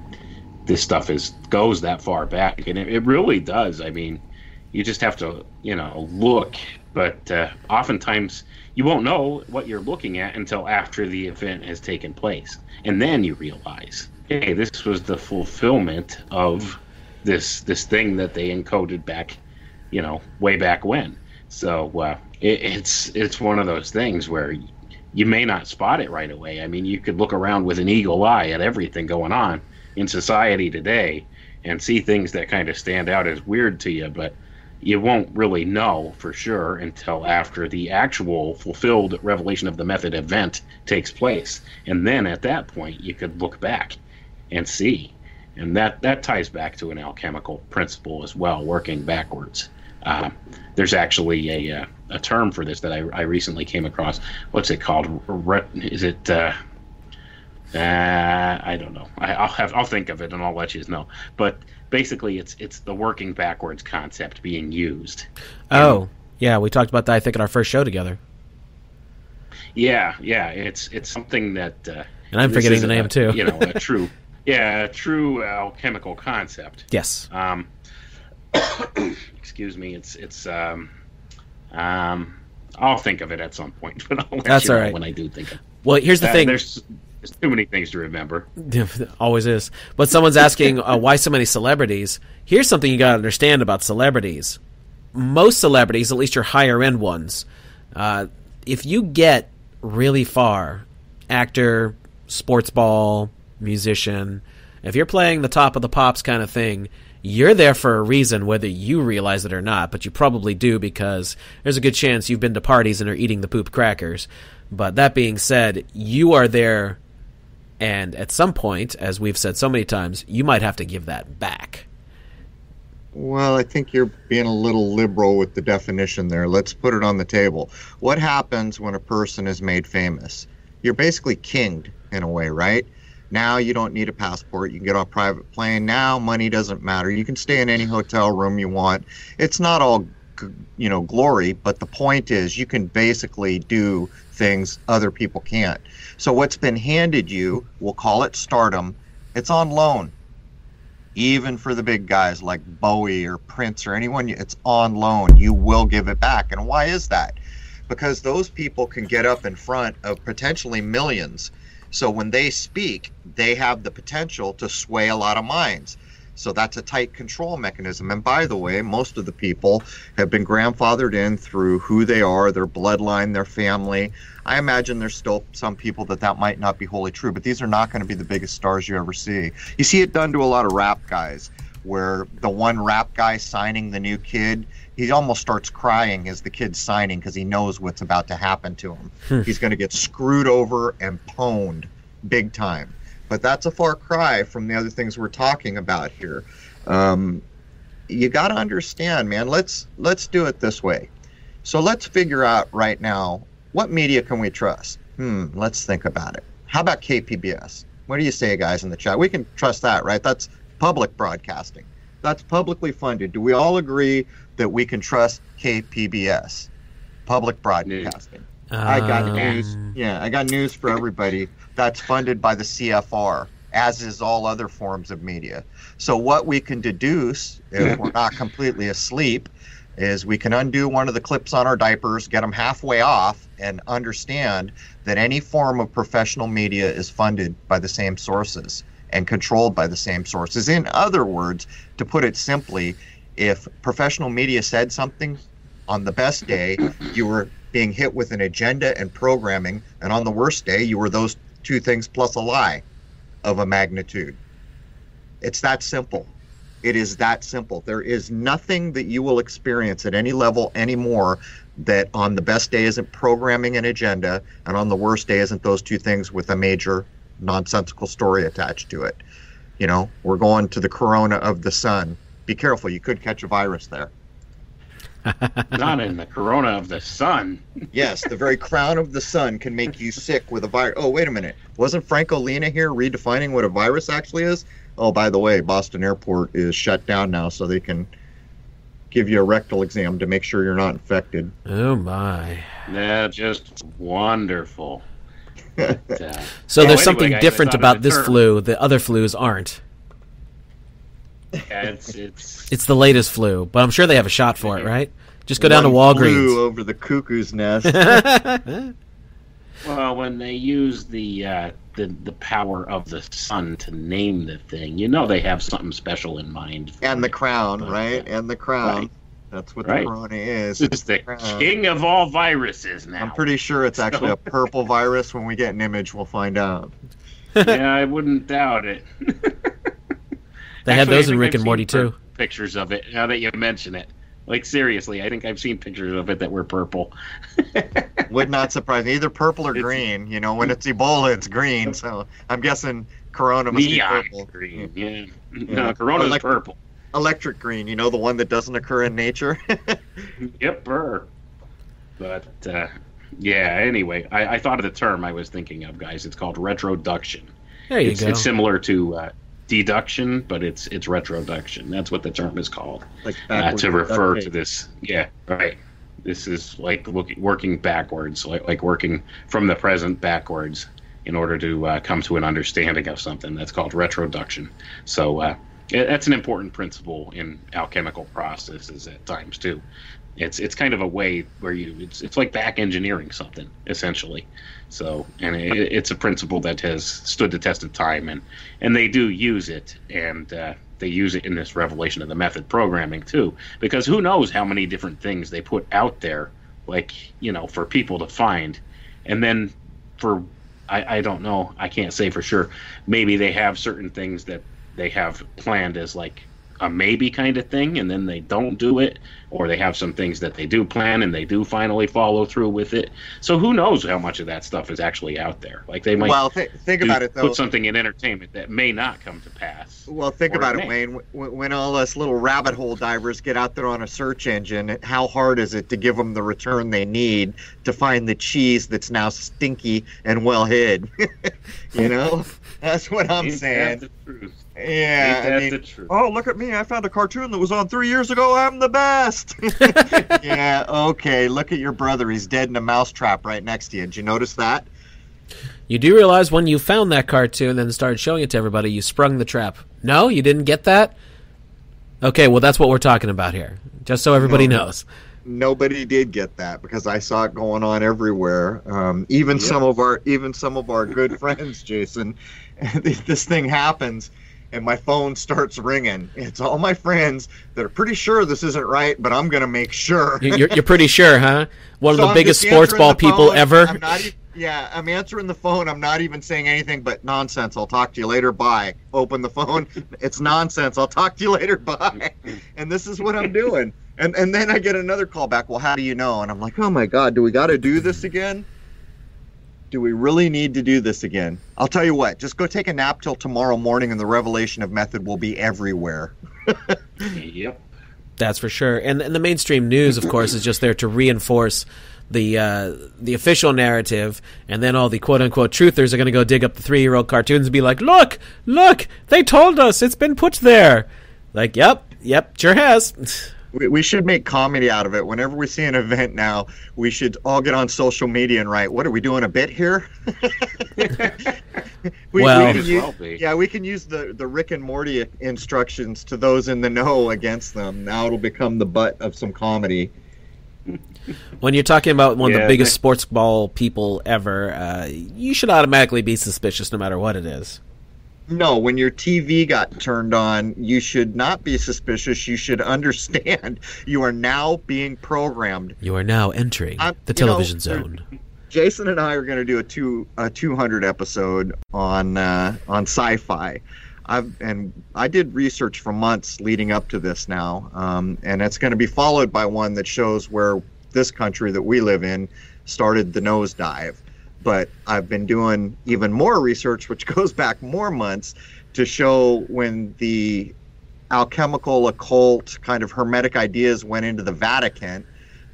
this stuff is goes that far back, and it, it really does. I mean, you just have to you know look, but uh, oftentimes you won't know what you're looking at until after the event has taken place, and then you realize, hey, this was the fulfillment of this this thing that they encoded back, you know, way back when. So uh, it, it's it's one of those things where you may not spot it right away. I mean, you could look around with an eagle eye at everything going on in society today and see things that kind of stand out as weird to you, but you won't really know for sure until after the actual fulfilled revelation of the method event takes place. And then at that point, you could look back and see. And that, that ties back to an alchemical principle as well, working backwards. Uh, there's actually a, uh, a term for this that I, I recently came across. What's it called? Is it? Uh, uh, I don't know. I, I'll have I'll think of it and I'll let you know. But basically, it's it's the working backwards concept being used. Oh, yeah. We talked about that, I think, in our first show together. Yeah, yeah. It's it's something that. Uh, And I'm forgetting the name, a, too. You know, a true, yeah, a true alchemical concept. Yes. Um, excuse me. It's it's um, um, I'll think of it at some point, but I'll let That's you all know right. when I do think of. It. Well, here's the Uh, thing. There's there's too many things to remember. Always is. But someone's asking uh, why so many celebrities. Here's something you got to understand about celebrities. Most celebrities, at least your higher end ones, uh, if you get really far, actor, sports ball, musician, if you're playing the top of the pops kind of thing, you're there for a reason, whether you realize it or not. But you probably do because there's a good chance you've been to parties and are eating the poop crackers. But that being said, you are there and at some point, as we've said so many times, you might have to give that back. Well, I think you're being a little liberal with the definition there. Let's put it on the table. What happens when a person is made famous? You're basically kinged in a way, right? Now you don't need a passport. You can get on a private plane. Now money doesn't matter. You can stay in any hotel room you want. It's not all, you know, glory, but the point is you can basically do things other people can't. So what's been handed you, we'll call it stardom, it's on loan even for the big guys like Bowie or Prince or anyone, it's on loan. You will give it back. And why is that? Because those people can get up in front of potentially millions. So when they speak, they have the potential to sway a lot of minds. So that's a tight control mechanism. And by the way, most of the people have been grandfathered in through who they are, their bloodline, their family. I imagine there's still some people that that might not be wholly true, but these are not going to be the biggest stars you ever see. You see it done to a lot of rap guys, where the one rap guy signing the new kid, he almost starts crying as the kid's signing because he knows what's about to happen to him. Hmm. He's going to get screwed over and pwned big time but that's a far cry from the other things we're talking about here. Um, you got to understand, man. Let's let's do it this way. So let's figure out right now what media can we trust. Hmm. Let's think about it. How about KPBS? What do you say, guys, in the chat? We can trust that, right? That's public broadcasting. That's publicly funded. Do we all agree that we can trust KPBS, public broadcasting? Um, I got news. Yeah, I got news for everybody that's funded by the CFR, as is all other forms of media. So, what we can deduce, if we're not completely asleep, is we can undo one of the clips on our diapers, get them halfway off, and understand that any form of professional media is funded by the same sources and controlled by the same sources. In other words, to put it simply, if professional media said something on the best day, you were being hit with an agenda and programming, and on the worst day, you were those two things plus a lie of a magnitude. It's that simple. It is that simple. There is nothing that you will experience at any level anymore that on the best day isn't programming an agenda, and on the worst day isn't those two things with a major nonsensical story attached to it. You know, we're going to the corona of the sun. Be careful, you could catch a virus there. Not in the corona of the sun. yes, the very crown of the sun can make you sick with a virus. Oh, wait a minute. Wasn't Franco Lena here redefining what a virus actually is? Oh, by the way, Boston Airport is shut down now, so they can give you a rectal exam to make sure you're not infected. Oh, my. Yeah, just wonderful. But, uh, so there's something different about this term. flu that other flus aren't. Yeah, it's it's it's the latest flu, but I'm sure they have a shot for it, right? Just go down to Walgreens. over the cuckoo's nest. well, when they use the uh, the the power of the sun to name the thing, you know they have something special in mind. And the crown, but, right? And the crown. Right. That's what right. the corona is. It's the king of all viruses now. I'm pretty sure it's actually a purple virus. When we get an image, we'll find out. yeah, I wouldn't doubt it. They Actually, had those in Rick I've and Morty too. Pictures of it. Now that you mention it, like seriously, I think I've seen pictures of it that were purple. Would not surprise me. Either purple or it's, green. You know, when it's Ebola, it's green. So I'm guessing Corona must neon be purple. green. Yeah. yeah. No, Corona's Elect- purple. Electric green. You know, the one that doesn't occur in nature. yep, burr. But uh, yeah. Anyway, I, I, thought of the term I was thinking of, guys. It's called retroduction. There you it's, go. It's similar to uh, deduction, but it's it's retroduction. That's what the term is called. Like uh, to refer to this. Yeah, right. This is like looking, working backwards, like like working from the present backwards in order to uh, come to an understanding of something. That's called retroduction. So uh, that's an important principle in alchemical processes at times too. It's it's kind of a way where you it's it's like back engineering something essentially. So and it, it's a principle that has stood the test of time, and and they do use it, and uh, they use it in this revelation of the method programming too, because who knows how many different things they put out there, like you know, for people to find, and then for I, I don't know, I can't say for sure. Maybe they have certain things that they have planned as like a maybe kind of thing, and then they don't do it, or they have some things that they do plan and they do finally follow through with it. So who knows how much of that stuff is actually out there? Like they might well, th- think do- about it though. put something in entertainment that may not come to pass. Well, think about it it. Wayne. When, when all us little rabbit hole divers get out there on a search engine, how hard is it to give them the return they need to find the cheese that's now stinky and well hid? you know, that's what I'm Ain't saying. The truth? Yeah. Ain't I mean, the truth? oh, look at me! I found a cartoon that was on three years ago. I'm the best. yeah. Okay. Look at your brother. He's dead in a mousetrap right next to you. Did you notice that? You do realize when you found that cartoon and then started showing it to everybody, you sprung the trap. No, you didn't get that. Okay, well that's what we're talking about here. Just so everybody No. knows. nobody did get that because I saw it going on everywhere. Um, even Yep. some of our even some of our good friends, Jason. this thing happens, and my phone starts ringing. It's all my friends that are pretty sure this isn't right, but I'm gonna make sure. You- You're, you're pretty sure, huh? One of the I'm biggest sports ball people phone. ever. I'm yeah, I'm answering the phone. I'm not even saying anything but nonsense. I'll talk to you later. Bye. Open the phone. It's nonsense. I'll talk to you later. Bye. And this is what I'm doing. And and then I get another call back. Well, how do you know? And I'm like, oh my god, do we got to do this again? Do we really need to do this again? I'll tell you what. Just go take a nap till tomorrow morning, and the revelation of method will be everywhere. Yep. That's for sure. And, and the mainstream news, of course, is just there to reinforce the uh, the official narrative, and then all the quote unquote truthers are going to go dig up the three year old cartoons and be like, "Look, look, they told us it's been put there." Like, yep, yep, sure has. We, we should make comedy out of it. Whenever we see an event now, we should all get on social media and write, "What are we doing a bit here?" we, Well- we can use, well yeah, we can use the the Rick and Morty instructions to those in the know against them. Now it'll become the butt of some comedy. When you're talking about one of Yeah, the biggest they- sports ball people ever, uh, you should automatically be suspicious no matter what it is. No, when your TV got turned on, you should not be suspicious. You should understand you are now being programmed. You are now entering I'm- the you know, television zone. Jason and I are going to do a two a 200 episode on uh, on sci-fi. I've and I did research for months leading up to this now, um, and it's going to be followed by one that shows where this country that we live in started the nosedive. But I've been doing even more research, which goes back more months, to show when the alchemical, occult, kind of hermetic ideas went into the Vatican.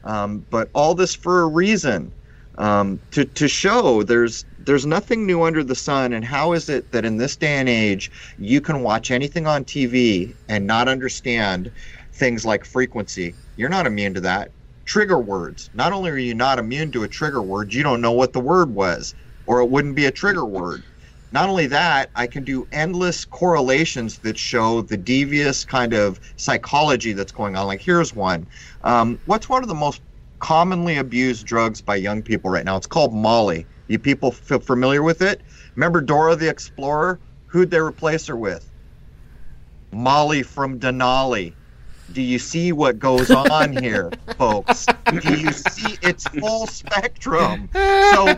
Um, but all this for a reason um, to to show there's there's nothing new under the sun. And how is it that in this day and age you can watch anything on TV and not understand things like frequency? You're not immune to that. Trigger words. Not only are you not immune to a trigger word, you don't know what the word was, or it wouldn't be a trigger word. Not only that, I can do endless correlations that show the devious kind of psychology that's going on. Like, here's one. Um, what's one of the most commonly abused drugs by young people right now? It's called Molly. You people feel familiar with it? Remember Dora the Explorer? Who'd they replace her with? Molly from Denali. Do you see what goes on here, folks? Do you see it's full spectrum? So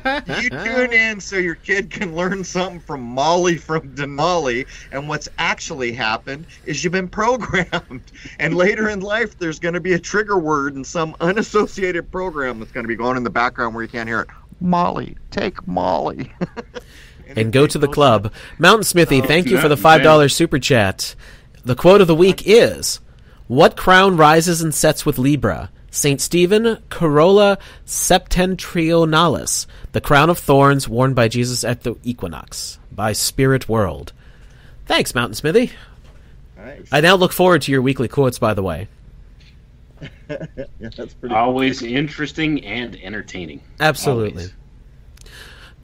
you tune in so your kid can learn something from Molly from Denali, and what's actually happened is you've been programmed. And later in life, there's going to be a trigger word in some unassociated program that's going to be going in the background where you can't hear it. Molly, take Molly. and go to the club. Mountain Smithy, Oh, thank you for the five dollars super chat. The quote of the week is: "What crown rises and sets with Libra? Saint Stephen, Corona septentrionalis, the crown of thorns worn by Jesus at the equinox, by Spirit World." Thanks, Mountain Smithy. Nice. I now look forward to your weekly quotes. By the way, Yeah, that's pretty. Always interesting and entertaining. absolutely. Always.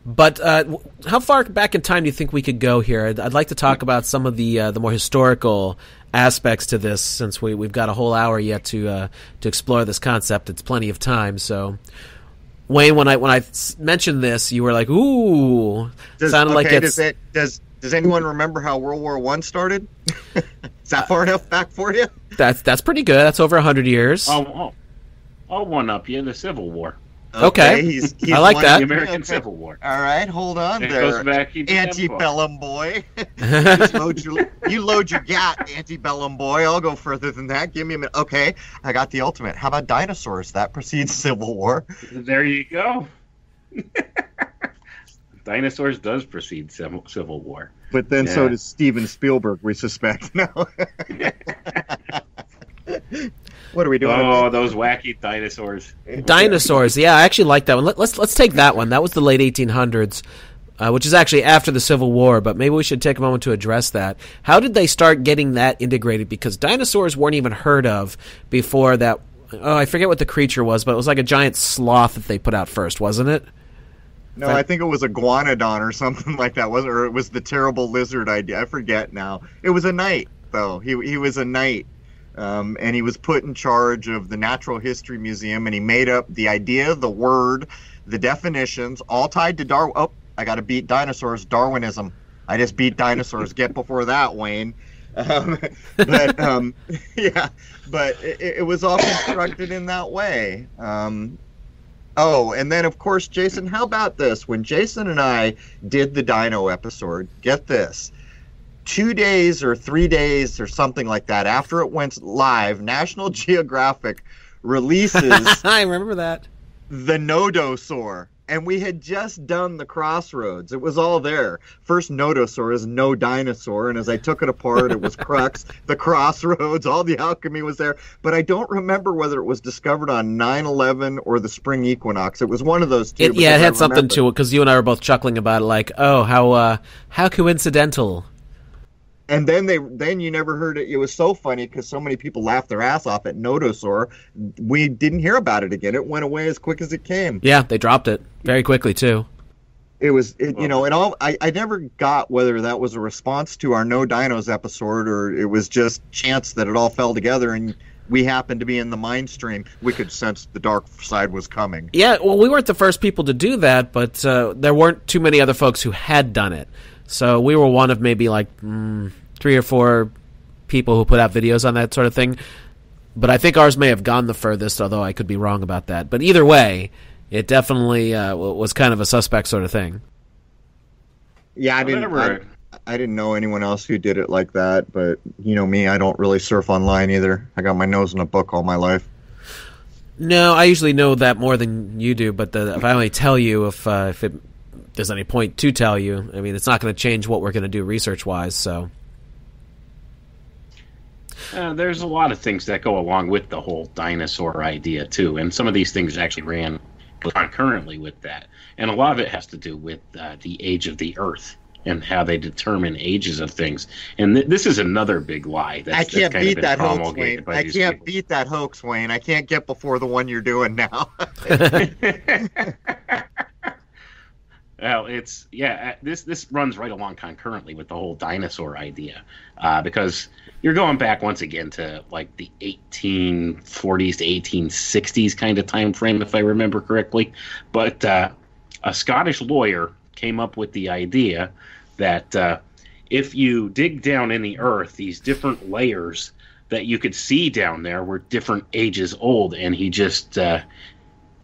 But uh, how far back in time do you think we could go here? I'd, I'd like to talk about some of the uh, the more historical aspects to this, since we we've got a whole hour yet to uh, to explore this concept. It's plenty of time. So, Wayne, when I when I s- mentioned this, you were like, "Ooh," Does, sounded like okay, it's does it does does anyone remember how World War One started? Is that far enough back for you? that's that's pretty good. That's over hundred years. Oh, oh, I'll one up you. In the Civil War. Okay. He's, he's I like one- that. The American Okay. Civil War. All right, hold on It there. goes back Antebellum boy. Just load your, you load your gat, antebellum boy. I'll go further than that. Give me a minute. Okay, I got the ultimate. How about dinosaurs? That precedes Civil War. There you go. Dinosaurs does precede Civil, Civil War. But then so does Steven Spielberg, we suspect now. What are we doing? Oh, those wacky dinosaurs. Dinosaurs. Yeah, I actually like that one. Let, let's let's take that one. That was the late 1800s, uh, which is actually after the Civil War. But maybe we should take a moment to address that. How did they start getting that integrated? Because dinosaurs weren't even heard of before that. Oh, I forget what the creature was, but it was like a giant sloth that they put out first, wasn't it? No, I think it was a iguanodon or something like that, wasn't? Or it was the terrible lizard idea. I forget now. It was a knight, though. He he was a knight, um, and he was put in charge of the Natural History Museum, and he made up the idea, the word, the definitions, all tied to Darwin. Oh, I got to beat dinosaurs. Darwinism. I just beat dinosaurs. Get before that, Wayne. Um, but um, yeah, but it, it was all constructed in that way. Um, Oh, and then of course, Jason, how about this? When Jason and I did the Dino episode, get this. Two days or three days or something like that after it went live, National Geographic releases I remember that. the Nodosaur. And we had just done the crossroads. It was all there. First Nodosaur is no dinosaur, and as I took it apart, it was Crux, the crossroads, all the alchemy was there. But I don't remember whether it was discovered on 9/11 or the spring equinox. It was one of those two. It, yeah, it had something to it because you and I were both chuckling about it. Like, oh, how uh, how coincidental. And then they, then you never heard it. It was so funny because so many people laughed their ass off at Nodosaur. We didn't hear about it again. It went away as quick as it came. Yeah, they dropped it very quickly too. it was it, you know and all I, I never got whether that was a response to our no dinos episode or it was just chance that it all fell together and we happened to be in the mind stream we could sense the dark side was coming Yeah, well, we weren't the first people to do that, but uh, there weren't too many other folks who had done it. So we were one of maybe like mm, three or four people who put out videos on that sort of thing. But I think ours may have gone the furthest, although I could be wrong about that. But either way, it definitely uh, was kind of a suspect sort of thing. yeah i didn't I, I didn't know anyone else who did it like that but you know me i don't really surf online either i got my nose in a book all my life No, I usually know that more than you do. But the, if I only tell you if uh, if it, there's any point to tell you, I mean, it's not going to change what we're going to do research wise. So Uh, there's a lot of things that go along with the whole dinosaur idea too, and some of these things actually ran concurrently with that. And a lot of it has to do with uh, the age of the Earth and how they determine ages of things. And th- this is another big lie. That's, i can't that's kind beat been that hoax wayne i can't people. beat that hoax wayne i can't get before the one you're doing now Well, it's yeah. uh, This this runs right along concurrently with the whole dinosaur idea, uh, because you're going back once again to like the 1840s to 1860s kind of time frame, if I remember correctly. But uh, a Scottish lawyer came up with the idea that uh, if you dig down in the earth, these different layers that you could see down there were different ages old, and he just uh,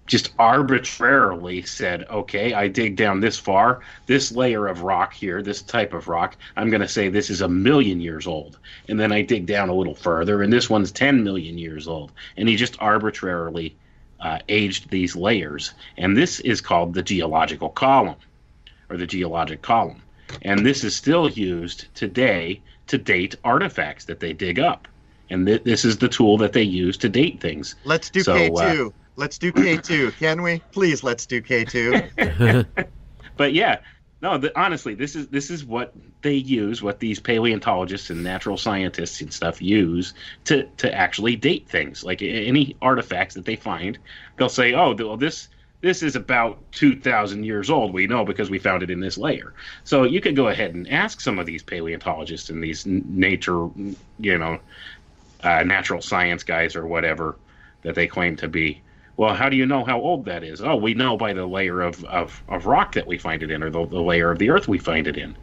just arbitrarily said, okay, I dig down this far, this layer of rock here, this type of rock, I'm going to say this is a million years old. And then I dig down a little further, and this one's 10 million years old. And he just arbitrarily uh, aged these layers. And this is called the geological column, or the geologic column. And this is still used today to date artifacts that they dig up. And th- this is the tool that they use to date things. let's do So, k2 uh, let's do k2 can we? Please let's do k2 but yeah no the, honestly this is this is what they use what these paleontologists and natural scientists and stuff use to to actually date things. Like any artifacts that they find they'll say oh well, this this is about 2000 years old. We know because we found it in this layer. So you could go ahead and ask some of these paleontologists and these nature you know uh, natural science guys or whatever that they claim to be well, how do you know how old that is? Oh, we know by the layer of, of, of rock that we find it in, or the, the layer of the earth we find it in.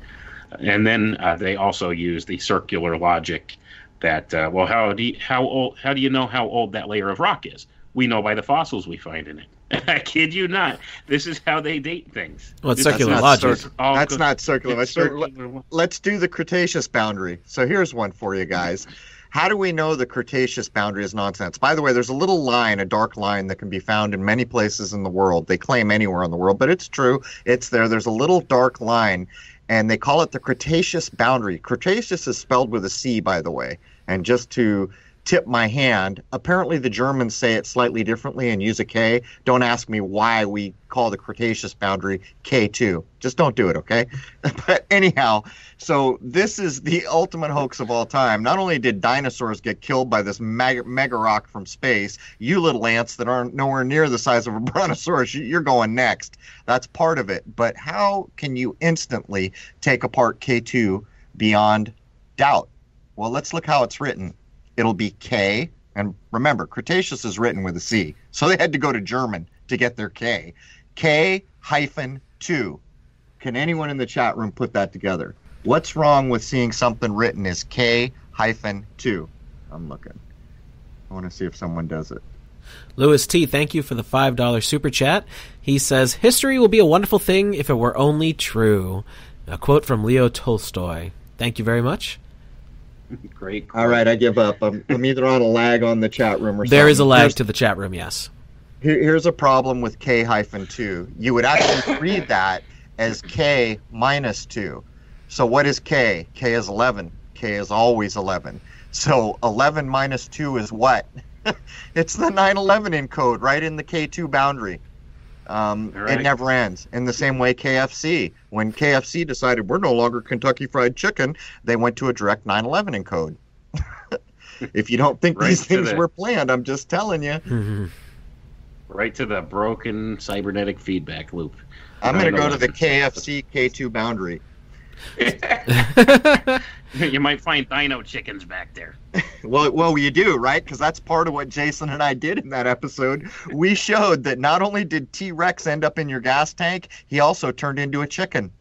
And then uh, they also use the circular logic that, uh, well, how do you, how old how do you know how old that layer of rock is? We know by the fossils we find in it. I kid you not. This is how they date things. Well, it's This circular not logic. circ- all That's co- not circular. it's circular. let's do the Cretaceous boundary. So here's one for you guys. How do we know the Cretaceous boundary is nonsense? By the way, there's a little line, a dark line that can be found in many places in the world. They claim anywhere in the world, but it's true. It's there. There's a little dark line, and they call it the Cretaceous boundary. Cretaceous is spelled with a C, by the way. And just to tip my hand, apparently the Germans say it slightly differently and use a K. Don't ask me why we call the Cretaceous boundary K2. Just don't do it, okay? but anyhow, so this is the ultimate hoax of all time. Not only did dinosaurs get killed by this mega, mega rock from space, you little ants that aren't nowhere near the size of a brontosaurus, you're going next. That's part of it. But how can you instantly take apart K2 beyond doubt? Well, let's look how it's written. It'll be K, and remember, Cretaceous is written with a C, so they had to go to German to get their K. K hyphen 2. Can anyone in the chat room put that together? What's wrong with seeing something written as K hyphen 2? I'm looking. I want to see if someone does it. Louis T, thank you for the $5 super chat. He says, History will be a wonderful thing if it were only true. A quote from Leo Tolstoy. Thank you very much. Great. All right, I give up. I'm, I'm either on a lag on the chat room or There is a lag Here's- to the chat room, yes. Here, here's a problem with K hyphen 2. You would actually read that as K minus 2. So what is K? K is 11. K is always 11. So 11 minus 2 is what? it's the 911 encode right in the K2 boundary. Um, All right. It never ends. In the same way, KFC. When KFC decided we're no longer Kentucky Fried Chicken, they went to a direct 911 encode. if you don't think Right these things the- were planned, I'm just telling you. Mhm. Right to the broken cybernetic feedback loop. I'm going to go to the KFC K2 boundary. you might find dino chickens back there. Well, well, you do, right? Because that's part of what Jason and I did in that episode. We showed that not only did T Rex end up in your gas tank, he also turned into a chicken.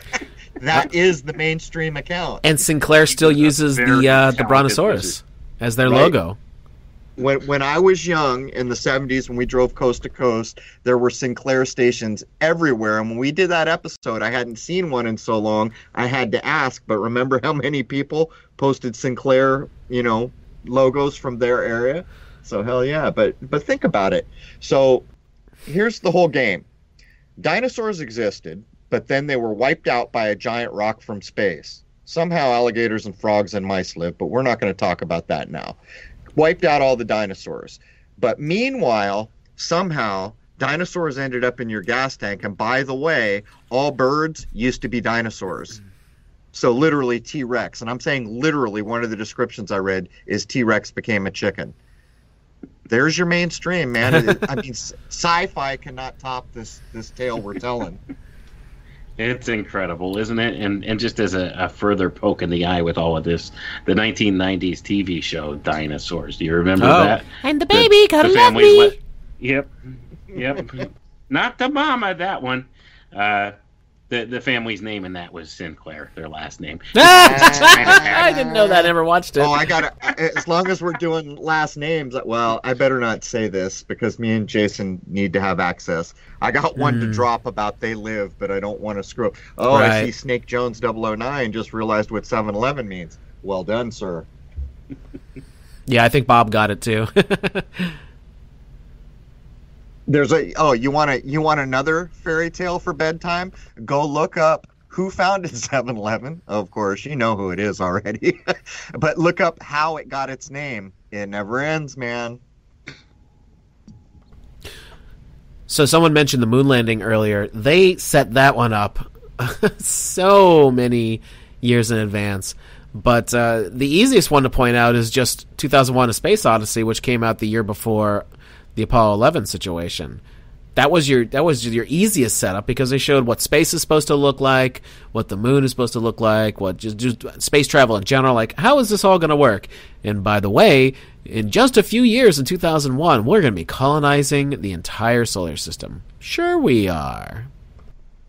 that is the mainstream account. And Sinclair still uses the uh, the Brontosaurus as their Right. logo. When when I was young in the 70s, when we drove coast to coast, there were Sinclair stations everywhere. And when we did that episode, I hadn't seen one in so long. I had to ask, but remember how many people posted Sinclair, you know, logos from their area? So hell yeah. But but think about it. So here's the whole game. Dinosaurs existed, but then they were wiped out by a giant rock from space. Somehow alligators and frogs and mice live, but we're not going to talk about that now wiped out all the dinosaurs. But meanwhile, somehow dinosaurs ended up in your gas tank. And by the way, all birds used to be dinosaurs. So literally T Rex. And I'm saying literally one of the descriptions I read is T Rex became a chicken. There's your mainstream, man. I mean, sci-fi cannot top this this tale we're telling. It's incredible, isn't it? And and just as a, a further poke in the eye with all of this, the 1990s TV show Dinosaurs. Do you remember Oh. that? And the baby gotta the love family me. le- yep, yep. Not the mama. That one. Uh, the the family's name in that was Sinclair. Their last name. I didn't know that. I never watched it. Oh, I got to As long as we're doing last names, well, I better not say this because me and Jason need to have access. I got one to Hmm. drop about they live, but I don't want to screw. up. Oh, I see Snake Jones 009 just realized what 7-Eleven means. Well done, sir. yeah, I think Bob got it too. There's a oh, you want to you want another fairy tale for bedtime? Go look up who founded 7-Eleven. Of course, you know who it is already. but look up how it got its name. It never ends, man. so someone mentioned the moon landing earlier. They set that one up so many years in advance. But uh, the easiest one to point out is just 2001: A Space Odyssey, which came out the year before the Apollo 11 situation. That was your that was your easiest setup because they showed what space is supposed to look like, what the moon is supposed to look like, what just, just space travel in general. Like, how is this all going to work? And by the way, in just a few years, in 2001, we're going to be colonizing the entire solar system. Sure, we are.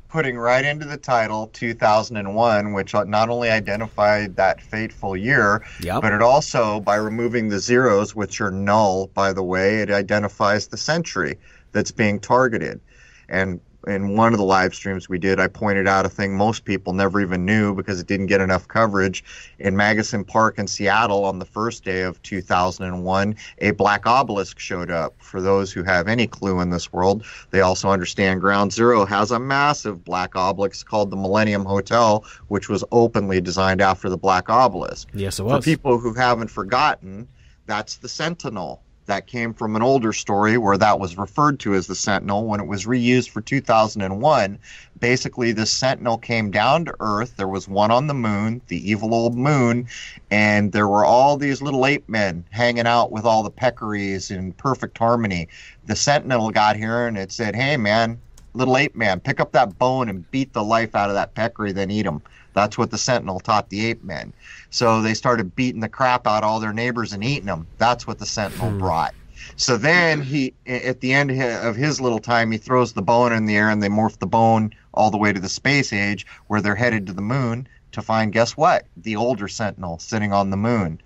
Putting right into the title 2001, which not only identified that fateful year, Yep. but it also, by removing the zeros, which are null, by the way, it identifies the century that's being targeted. And in one of the live streams we did, I pointed out a thing most people never even knew because it didn't get enough coverage. In Magnuson Park in Seattle on the first day of 2001, a black obelisk showed up. For those who have any clue in this world, they also understand Ground Zero has a massive black obelisk called the Millennium Hotel, which was openly designed after the black obelisk. Yes, it was. For people who haven't forgotten, that's the Sentinel. That came from an older story where that was referred to as the Sentinel. When it was reused for 2001, basically the Sentinel came down to Earth. There was one on the moon, the evil old moon, and there were all these little ape men hanging out with all the peccaries in perfect harmony. The Sentinel got here and it said, Hey, man, little ape man, pick up that bone and beat the life out of that peccary, then eat him. That's what the Sentinel taught the ape men. So they started beating the crap out of all their neighbors and eating them. That's what the Sentinel hmm. brought. So then he, at the end of his little time, he throws the bone in the air and they morph the bone all the way to the space age where they're headed to the moon to find, guess what? The older Sentinel sitting on the moon.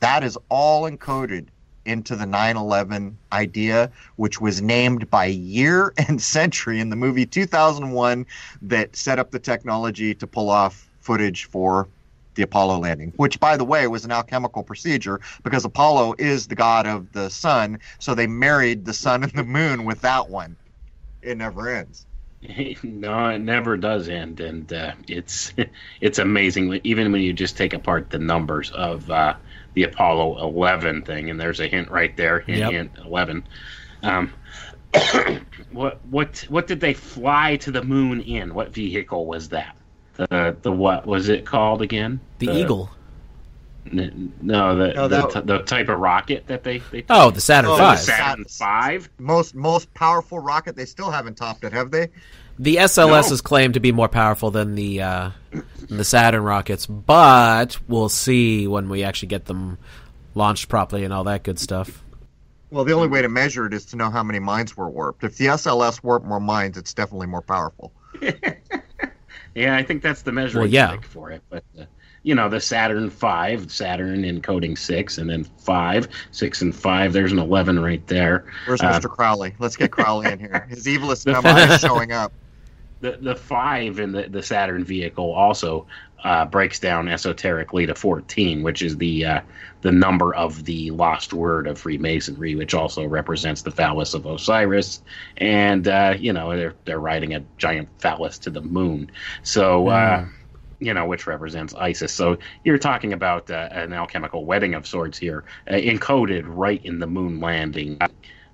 That is all encoded into the 9 11 idea, which was named by year and century in the movie 2001 that set up the technology to pull off footage for the Apollo landing, which, by the way, was an alchemical procedure because Apollo is the god of the sun. So they married the sun and the moon with that one. It never ends. no, it never does end, and uh, it's it's amazing. Even when you just take apart the numbers of uh, the Apollo 11 thing, and there's a hint right there, hint, Yep. hint 11. Um, what what what did they fly to the moon in? What vehicle was that? The the what was it called again? the Eagle. N- No, the No, the, that- t- the type of rocket that they they Oh, the Saturn Oh, the Five. Saturn Five. Most most powerful rocket. They still haven't topped it, have they? The SLS No. is claimed to be more powerful than the uh, the Saturn rockets, but we'll see when we actually get them launched properly and all that good stuff. Well, the only way to measure it is to know how many mines were warped. If the SLS warped more mines, it's definitely more powerful. Yeah, I think that's the measuring Well, yeah. stick for it. But uh, you know, the Saturn Five, Saturn encoding six, and then five, six, and five. There's an eleven right there. Where's Uh, Mr. Crowley? Let's get Crowley in here. His evilest number is showing up. The the five in the the Saturn vehicle also uh, breaks down esoterically to fourteen, which is the uh, the number of the lost word of Freemasonry, which also represents the phallus of Osiris, and uh, you know they're they're riding a giant phallus to the moon. So. Uh, you know, which represents ISIS. So you're talking about uh, an alchemical wedding of sorts here, uh, encoded right in the moon landing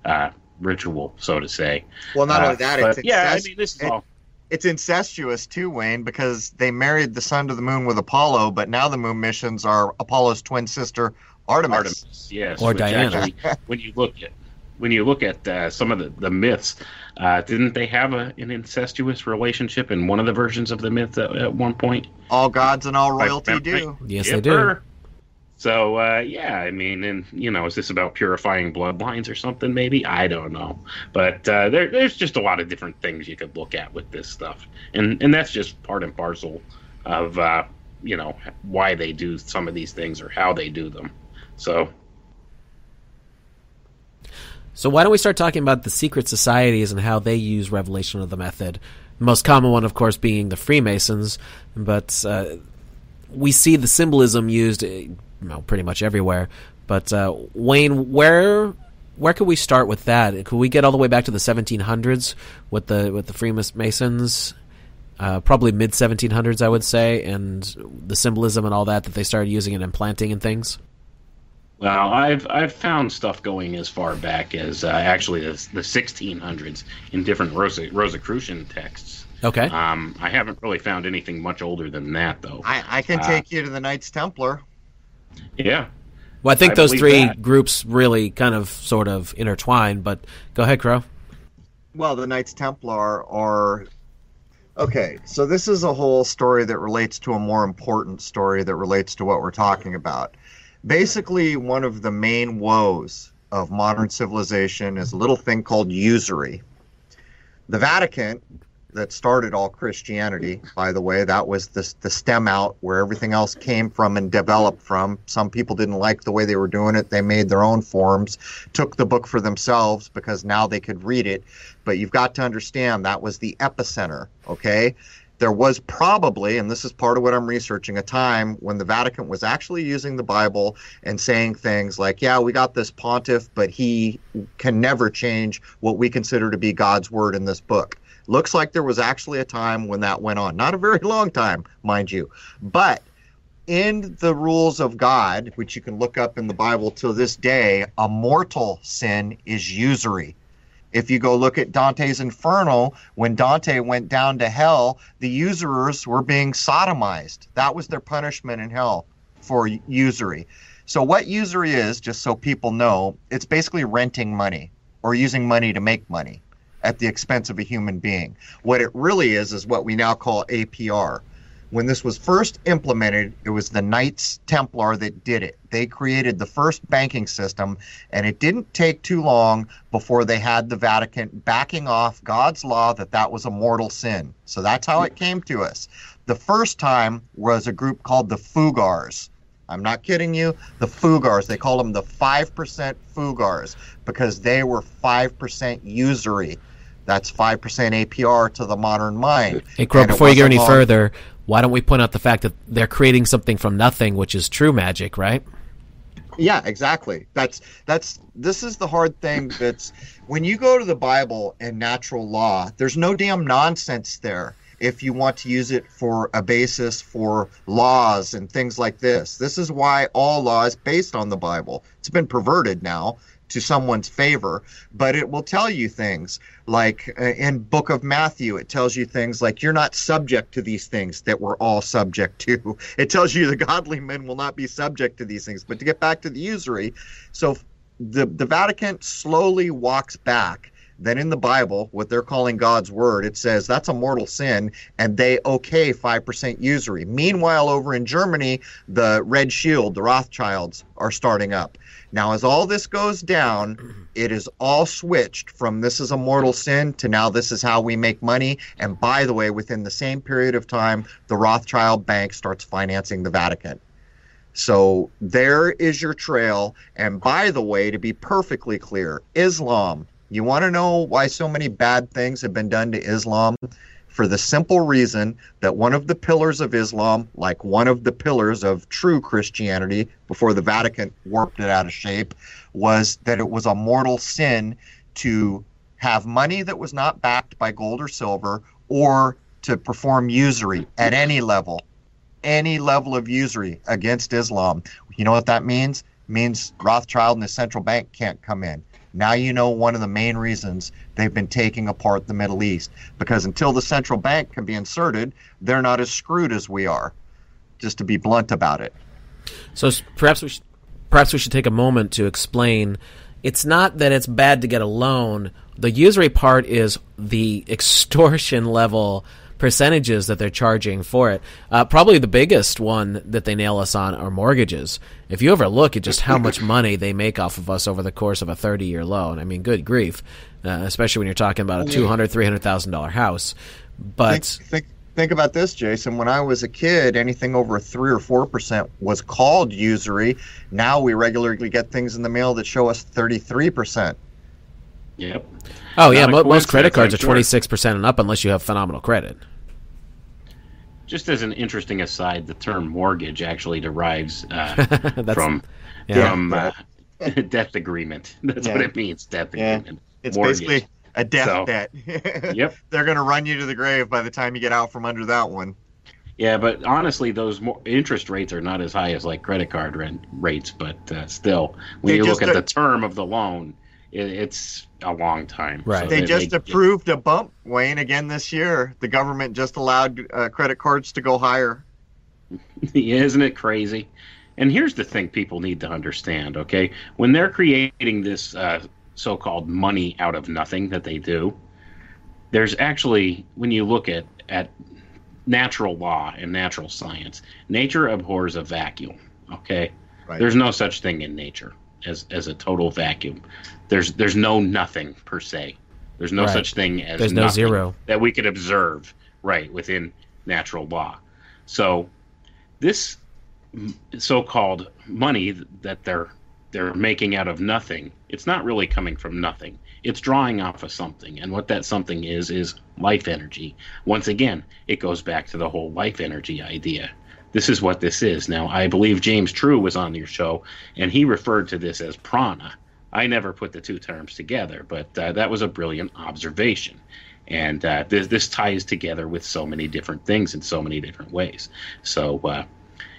uh, ritual, so to say. Well, not Uh, only that, but it's yeah, I mean, this is all. It's incestuous too, Wayne, because they married the sun to the moon with Apollo, but now the moon missions are Apollo's twin sister Artemis. Artemis, yes, Or which Diana. Actually, when you look at when you look at uh, some of the, the myths, uh, didn't they have a, an incestuous relationship in one of the versions of the myth at, at one point? All gods and all royalty do. Yes, they do. So uh, yeah, I mean, and you know, is this about purifying bloodlines or something? Maybe I don't know, but uh, there, there's just a lot of different things you could look at with this stuff, and and that's just part and parcel of uh, you know why they do some of these things or how they do them. So So why don't we start talking about the secret societies and how they use revelation of the method? The most common one, of course, being the Freemasons, but uh, we see the symbolism used, uh, well, pretty much everywhere. But uh, Wayne, where where could we start with that? Could we get all the way back to the 1700s with the with the Freemasons? Uh, probably mid 1700s, I would say, and the symbolism and all that that they started using and implanting and things. Well, I've I've found stuff going as far back as uh, actually the, the 1600s in different Rosa, Rosicrucian texts. Okay. Um, I haven't really found anything much older than that, though. I, I can Uh, take you to the Knights Templar. Yeah, Well, I think I those three that. groups really kind of sort of intertwine, but go ahead, Crow. Well, the Knights Templar are. Okay, so this is a whole story that relates to a more important story that relates to what we're talking about. Basically, one of the main woes of modern civilization is a little thing called usury. The Vatican that started all Christianity, by the way. That was the, the stem out where everything else came from and developed from. Some people didn't like the way they were doing it. They made their own forms, took the book for themselves because now they could read it. But you've got to understand that was the epicenter, okay? There was probably, and this is part of what I'm researching, a time when the Vatican was actually using the Bible and saying things like, yeah, we got this pontiff, but he can never change what we consider to be God's word in this book Looks like there was actually a time when that went on. Not a very long time, mind you. But in the rules of God, which you can look up in the Bible to this day, a mortal sin is usury. If you go look at Dante's Inferno, when Dante went down to hell, the usurers were being sodomized. That was their punishment in hell for usury. So, what usury is, just so people know, it's basically renting money or using money to make money at the expense of a human being. What it really is is what we now call APR. When this was first implemented, it was the Knights Templar that did it. They created the first banking system, and it didn't take too long before they had the Vatican backing off God's law that that was a mortal sin. So that's how it came to us. The first time was a group called the Fuggers. I'm not kidding you. The Fuggers, they call them the 5% Fuggers because they were 5% usury. That's 5% APR to the modern mind. Hey, Crow, before you go any long... further, why don't we point out the fact that they're creating something from nothing, which is true magic, right? Yeah, exactly. That's that's this is the hard thing that's when you go to the Bible and natural law, there's no damn nonsense there if you want to use it for a basis for laws and things like this. This is why all law is based on the Bible. It's been perverted now to someone's favor, but it will tell you things like uh, in Book of Matthew, it tells you things like you're not subject to these things that we're all subject to. It tells you the godly men will not be subject to these things. But to get back to the usury, so the the Vatican slowly walks back then in the Bible, what they're calling God's word, it says that's a mortal sin, and they okay 5% usury. Meanwhile, over in Germany, the Red Shield, the Rothschilds, are starting up. Now, as all this goes down, it is all switched from this is a mortal sin to now this is how we make money. And by the way, within the same period of time, the Rothschild Bank starts financing the Vatican. So there is your trail. And by the way, to be perfectly clear, Islam you want to know why so many bad things have been done to Islam? For the simple reason that one of the pillars of Islam, like one of the pillars of true Christianity before the Vatican warped it out of shape, was that it was a mortal sin to have money that was not backed by gold or silver or to perform usury at any level, any level of usury against Islam. You know what that means? It means Rothschild and the central bank can't come in. Now you know one of the main reasons they've been taking apart the Middle East. Because until the central bank can be inserted, they're not as screwed as we are, just to be blunt about it. So perhaps we should, perhaps we should take a moment to explain. It's not that it's bad to get a loan. The usury part is the extortion level percentages that they're charging for it. Uh, probably the biggest one that they nail us on are mortgages. If you ever look at just how much money they make off of us over the course of a 30 year loan, I mean, good grief, uh, especially when you're talking about a two hundred, three hundred thousand dollar house. But think, think, think about this, Jason. When I was a kid, anything over three or four percent was called usury. Now we regularly get things in the mail that show us thirty three percent. Yep. Oh Not yeah, most credit cards are twenty six percent and up unless you have phenomenal credit. Just as an interesting aside, the term mortgage actually derives uh, from yeah. from uh, death agreement. That's yeah. what it means, death yeah. agreement. It's mortgage. basically a death so, debt. yep. They're going to run you to the grave by the time you get out from under that one. Yeah, but honestly, those more interest rates are not as high as like credit card rent rates, but uh, still, when they you look at the term of the loan, it, it's a long time. Right. So they, they, just they, approved a bump, Wayne, again this year. The government just allowed uh, credit cards to go higher. Isn't it crazy? And here's the thing people need to understand, okay? When they're creating this uh, so called money out of nothing that they do, there's actually, when you look at, at natural law and natural science, nature abhors a vacuum, okay? Right. There's no such thing in nature as, as a total vacuum. There's there's no nothing per se. There's no Right. such thing as There's no zero. that we could observe right within natural law. So this so-called money that they're they're making out of nothing, it's not really coming from nothing. It's drawing off of something, and what that something is is life energy. Once again, it goes back to the whole life energy idea. This is what this is. Now, I believe James True was on your show, and he referred to this as prana. I never put the two terms together, but uh, that was a brilliant observation. And uh, this, this ties together with so many different things in so many different ways. So, uh,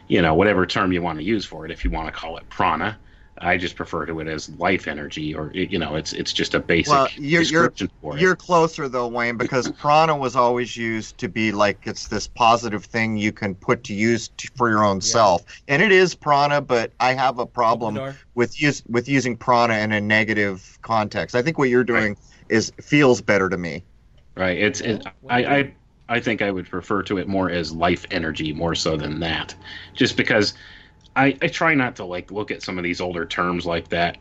you know, whatever term you want to use for it, if you want to call it prana, I just refer to it as life energy, or you know, it's it's just a basic Well, you're- you're- description for it. You're closer though, Wayne, because prana was always used to be like it's this positive thing you can put to use to, for your own self, and it is prana. But I have a problem with use with using prana in a negative context. I think what you're doing is feels better to me. Right. It's it, I, I I think I would refer to it more as life energy more so than that. Just because I, I try not to like look at some of these older terms like that.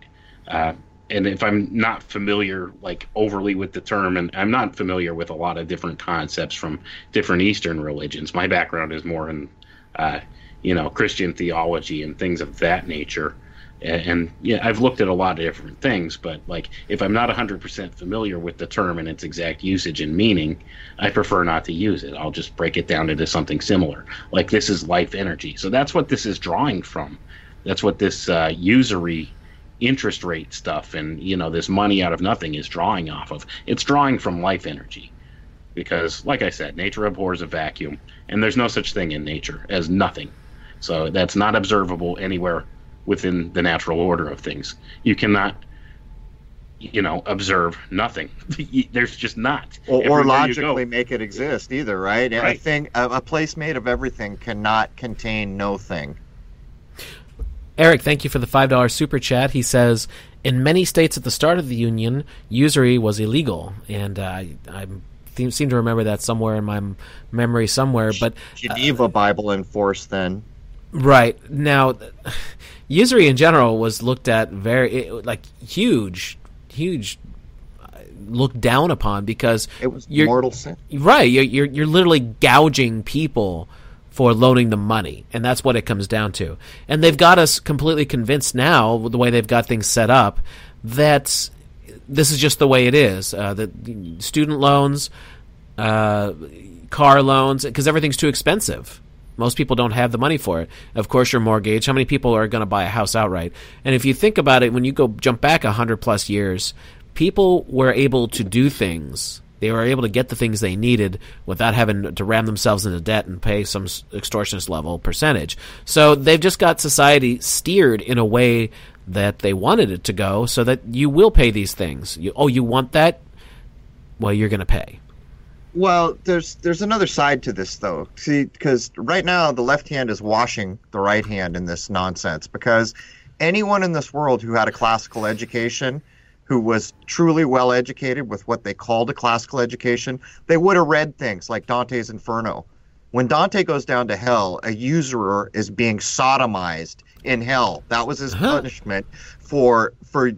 Uh, and if I'm not familiar like overly with the term and I'm not familiar with a lot of different concepts from different Eastern religions. My background is more in uh, you know, Christian theology and things of that nature. And, yeah, I've looked at a lot of different things, but like if I'm not 100% familiar with the term and its exact usage and meaning, I prefer not to use it. I'll just break it down into something similar. Like this is life energy. So that's what this is drawing from. That's what this uh, usury interest rate stuff and you know this money out of nothing is drawing off of. It's drawing from life energy. Because like I said, nature abhors a vacuum and there's no such thing in nature as nothing. So that's not observable anywhere within the natural order of things. You cannot, you know, observe nothing. There's just not. Or, or Everywhere you logically make it exist either, right? And a Right. thing, a, a place made of everything cannot contain no thing. Eric, thank you for the $5 super chat. He says, in many states at the start of the Union, usury was illegal. And uh, I, I th- seem to remember that somewhere in my memory somewhere. But Geneva Bible enforced then. Right now, usury in general was looked at very like huge, huge, uh, looked down upon because It was you're mortal sin. right. You're, you're you're literally gouging people for loaning them money, and that's what it comes down to. And they've got us completely convinced now, the way they've got things set up, that this is just the way it is. Uh, that student loans, uh, car loans, because everything's too expensive. Most people don't have the money for it. Of course, your mortgage. How many people are going to buy a house outright? And if you think about it, when you go jump back a hundred plus years, people were able to do things. They were able to get the things they needed without having to ram themselves into debt and pay some extortionist level percentage. So they've just got society steered in a way that they wanted it to go, so that you will pay these things. You, oh, you want that? Well, you're going to pay. Well, there's there's another side to this though. See, because right now the left hand is washing the right hand in this nonsense. Because anyone in this world who had a classical education, who was truly well educated with what they called a classical education, they would have read things like Dante's Inferno. When Dante goes down to hell, a usurer is being sodomized in hell. That was his Huh. punishment for for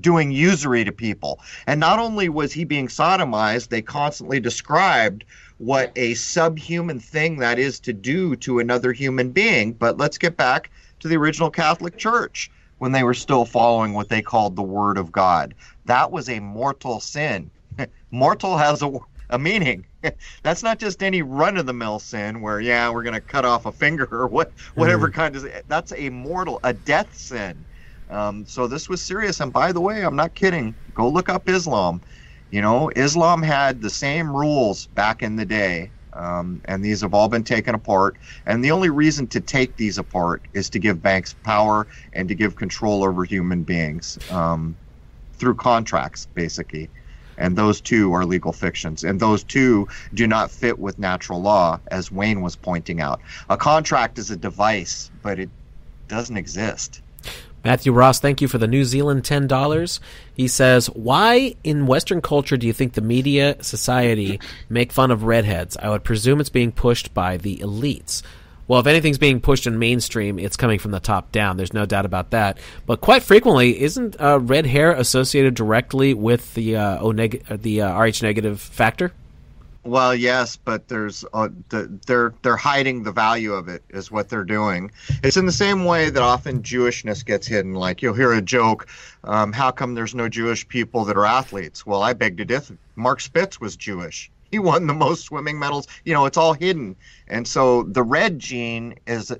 doing usury to people. And not only was he being sodomized, they constantly described what a subhuman thing that is to do to another human being. But let's get back to the original Catholic Church when they were still following what they called the Word of God. That was a mortal sin. mortal has a, a meaning. That's not just any run of the mill sin where, yeah, we're going to cut off a finger or what, whatever mm. kind of. That's a mortal, a death sin. Um, so this was serious. And by the way, I'm not kidding. Go look up Islam. You know, Islam had the same rules back in the day, um, and these have all been taken apart. And the only reason to take these apart is to give banks power and to give control over human beings um, through contracts, basically. And those two are legal fictions. And those two do not fit with natural law, as Wayne was pointing out. A contract is a device, but it doesn't exist. Matthew Ross, thank you for the New Zealand ten dollars. He says, "Why in Western culture do you think the media society make fun of redheads? I would presume it's being pushed by the elites. Well, if anything's being pushed in mainstream, it's coming from the top down. There's no doubt about that. But quite frequently, isn't uh, red hair associated directly with the uh, o neg- the uh, Rh negative factor? Well, yes, but there's uh, the, they're they're hiding the value of it is what they're doing. It's in the same way that often Jewishness gets hidden. Like you'll hear a joke, um, "How come there's no Jewish people that are athletes?" Well, I beg to differ. Mark Spitz was Jewish. He won the most swimming medals. You know, it's all hidden, and so the red gene is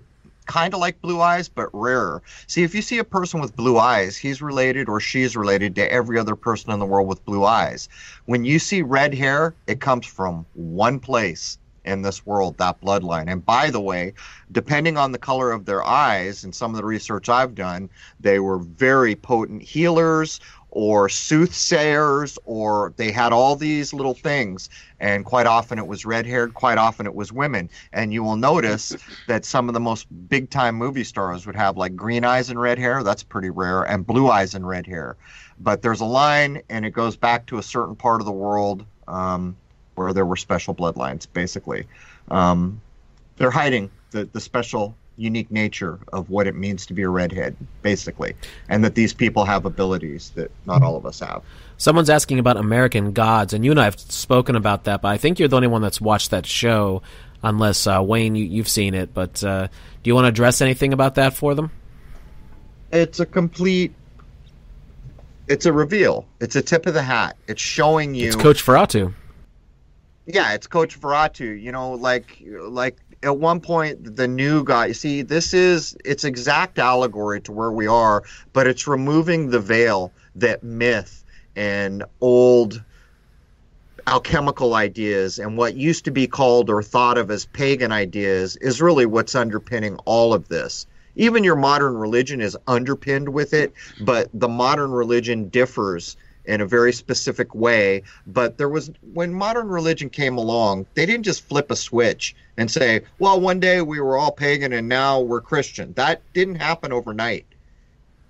kind of like blue eyes, but rarer. See, if you see a person with blue eyes, he's related or she's related to every other person in the world with blue eyes. When you see red hair, it comes from one place in this world, that bloodline. And by the way, depending on the color of their eyes and some of the research I've done, they were very potent healers or soothsayers or they had all these little things and quite often it was red haired quite often it was women. And you will notice that some of the most big time movie stars would have like green eyes and red hair. That's pretty rare. And blue eyes and red hair. But there's a line and it goes back to a certain part of the world um, where there were special bloodlines basically. Um, they're hiding the, the special unique nature of what it means to be a redhead, basically, and that these people have abilities that not all of us have. Someone's asking about American Gods, and you and I have spoken about that, but I think you're the only one that's watched that show, unless uh, Wayne, you, have seen it. But uh, do you want to address anything about that for them? It's a complete. It's a reveal. It's a tip of the hat. It's showing you. It's Coach Feratu. Yeah, it's Coach Feratu. You know, like like at one point the new guy see this is it's exact allegory to where we are but it's removing the veil that myth and old alchemical ideas and what used to be called or thought of as pagan ideas is really what's underpinning all of this. Even your modern religion is underpinned with it but the modern religion differs in a very specific way. But there was, when modern religion came along, they didn't just flip a switch and say, well, one day we were all pagan and now we're Christian. That didn't happen overnight.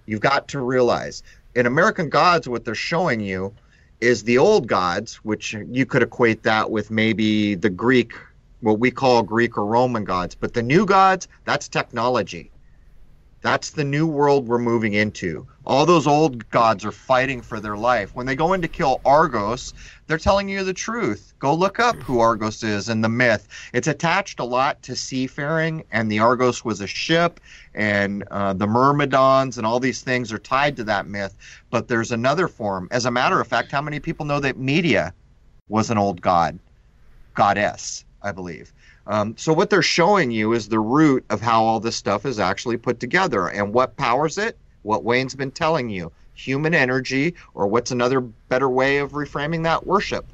You've got to realize in American Gods, what they're showing you is the old gods, which you could equate that with maybe the Greek, what we call Greek or Roman gods. But the new gods, that's technology. That's the new world we're moving into. All those old gods are fighting for their life. When they go in to kill Argos, they're telling you the truth. Go look up who Argos is and the myth. It's attached a lot to seafaring, and the Argos was a ship, and uh, the Myrmidons and all these things are tied to that myth. But there's another form. As a matter of fact, how many people know that Medea was an old god, goddess, I believe? Um, so what they're showing you is the root of how all this stuff is actually put together, and what powers it. What Wayne's been telling you: human energy, or what's another better way of reframing that? Worship.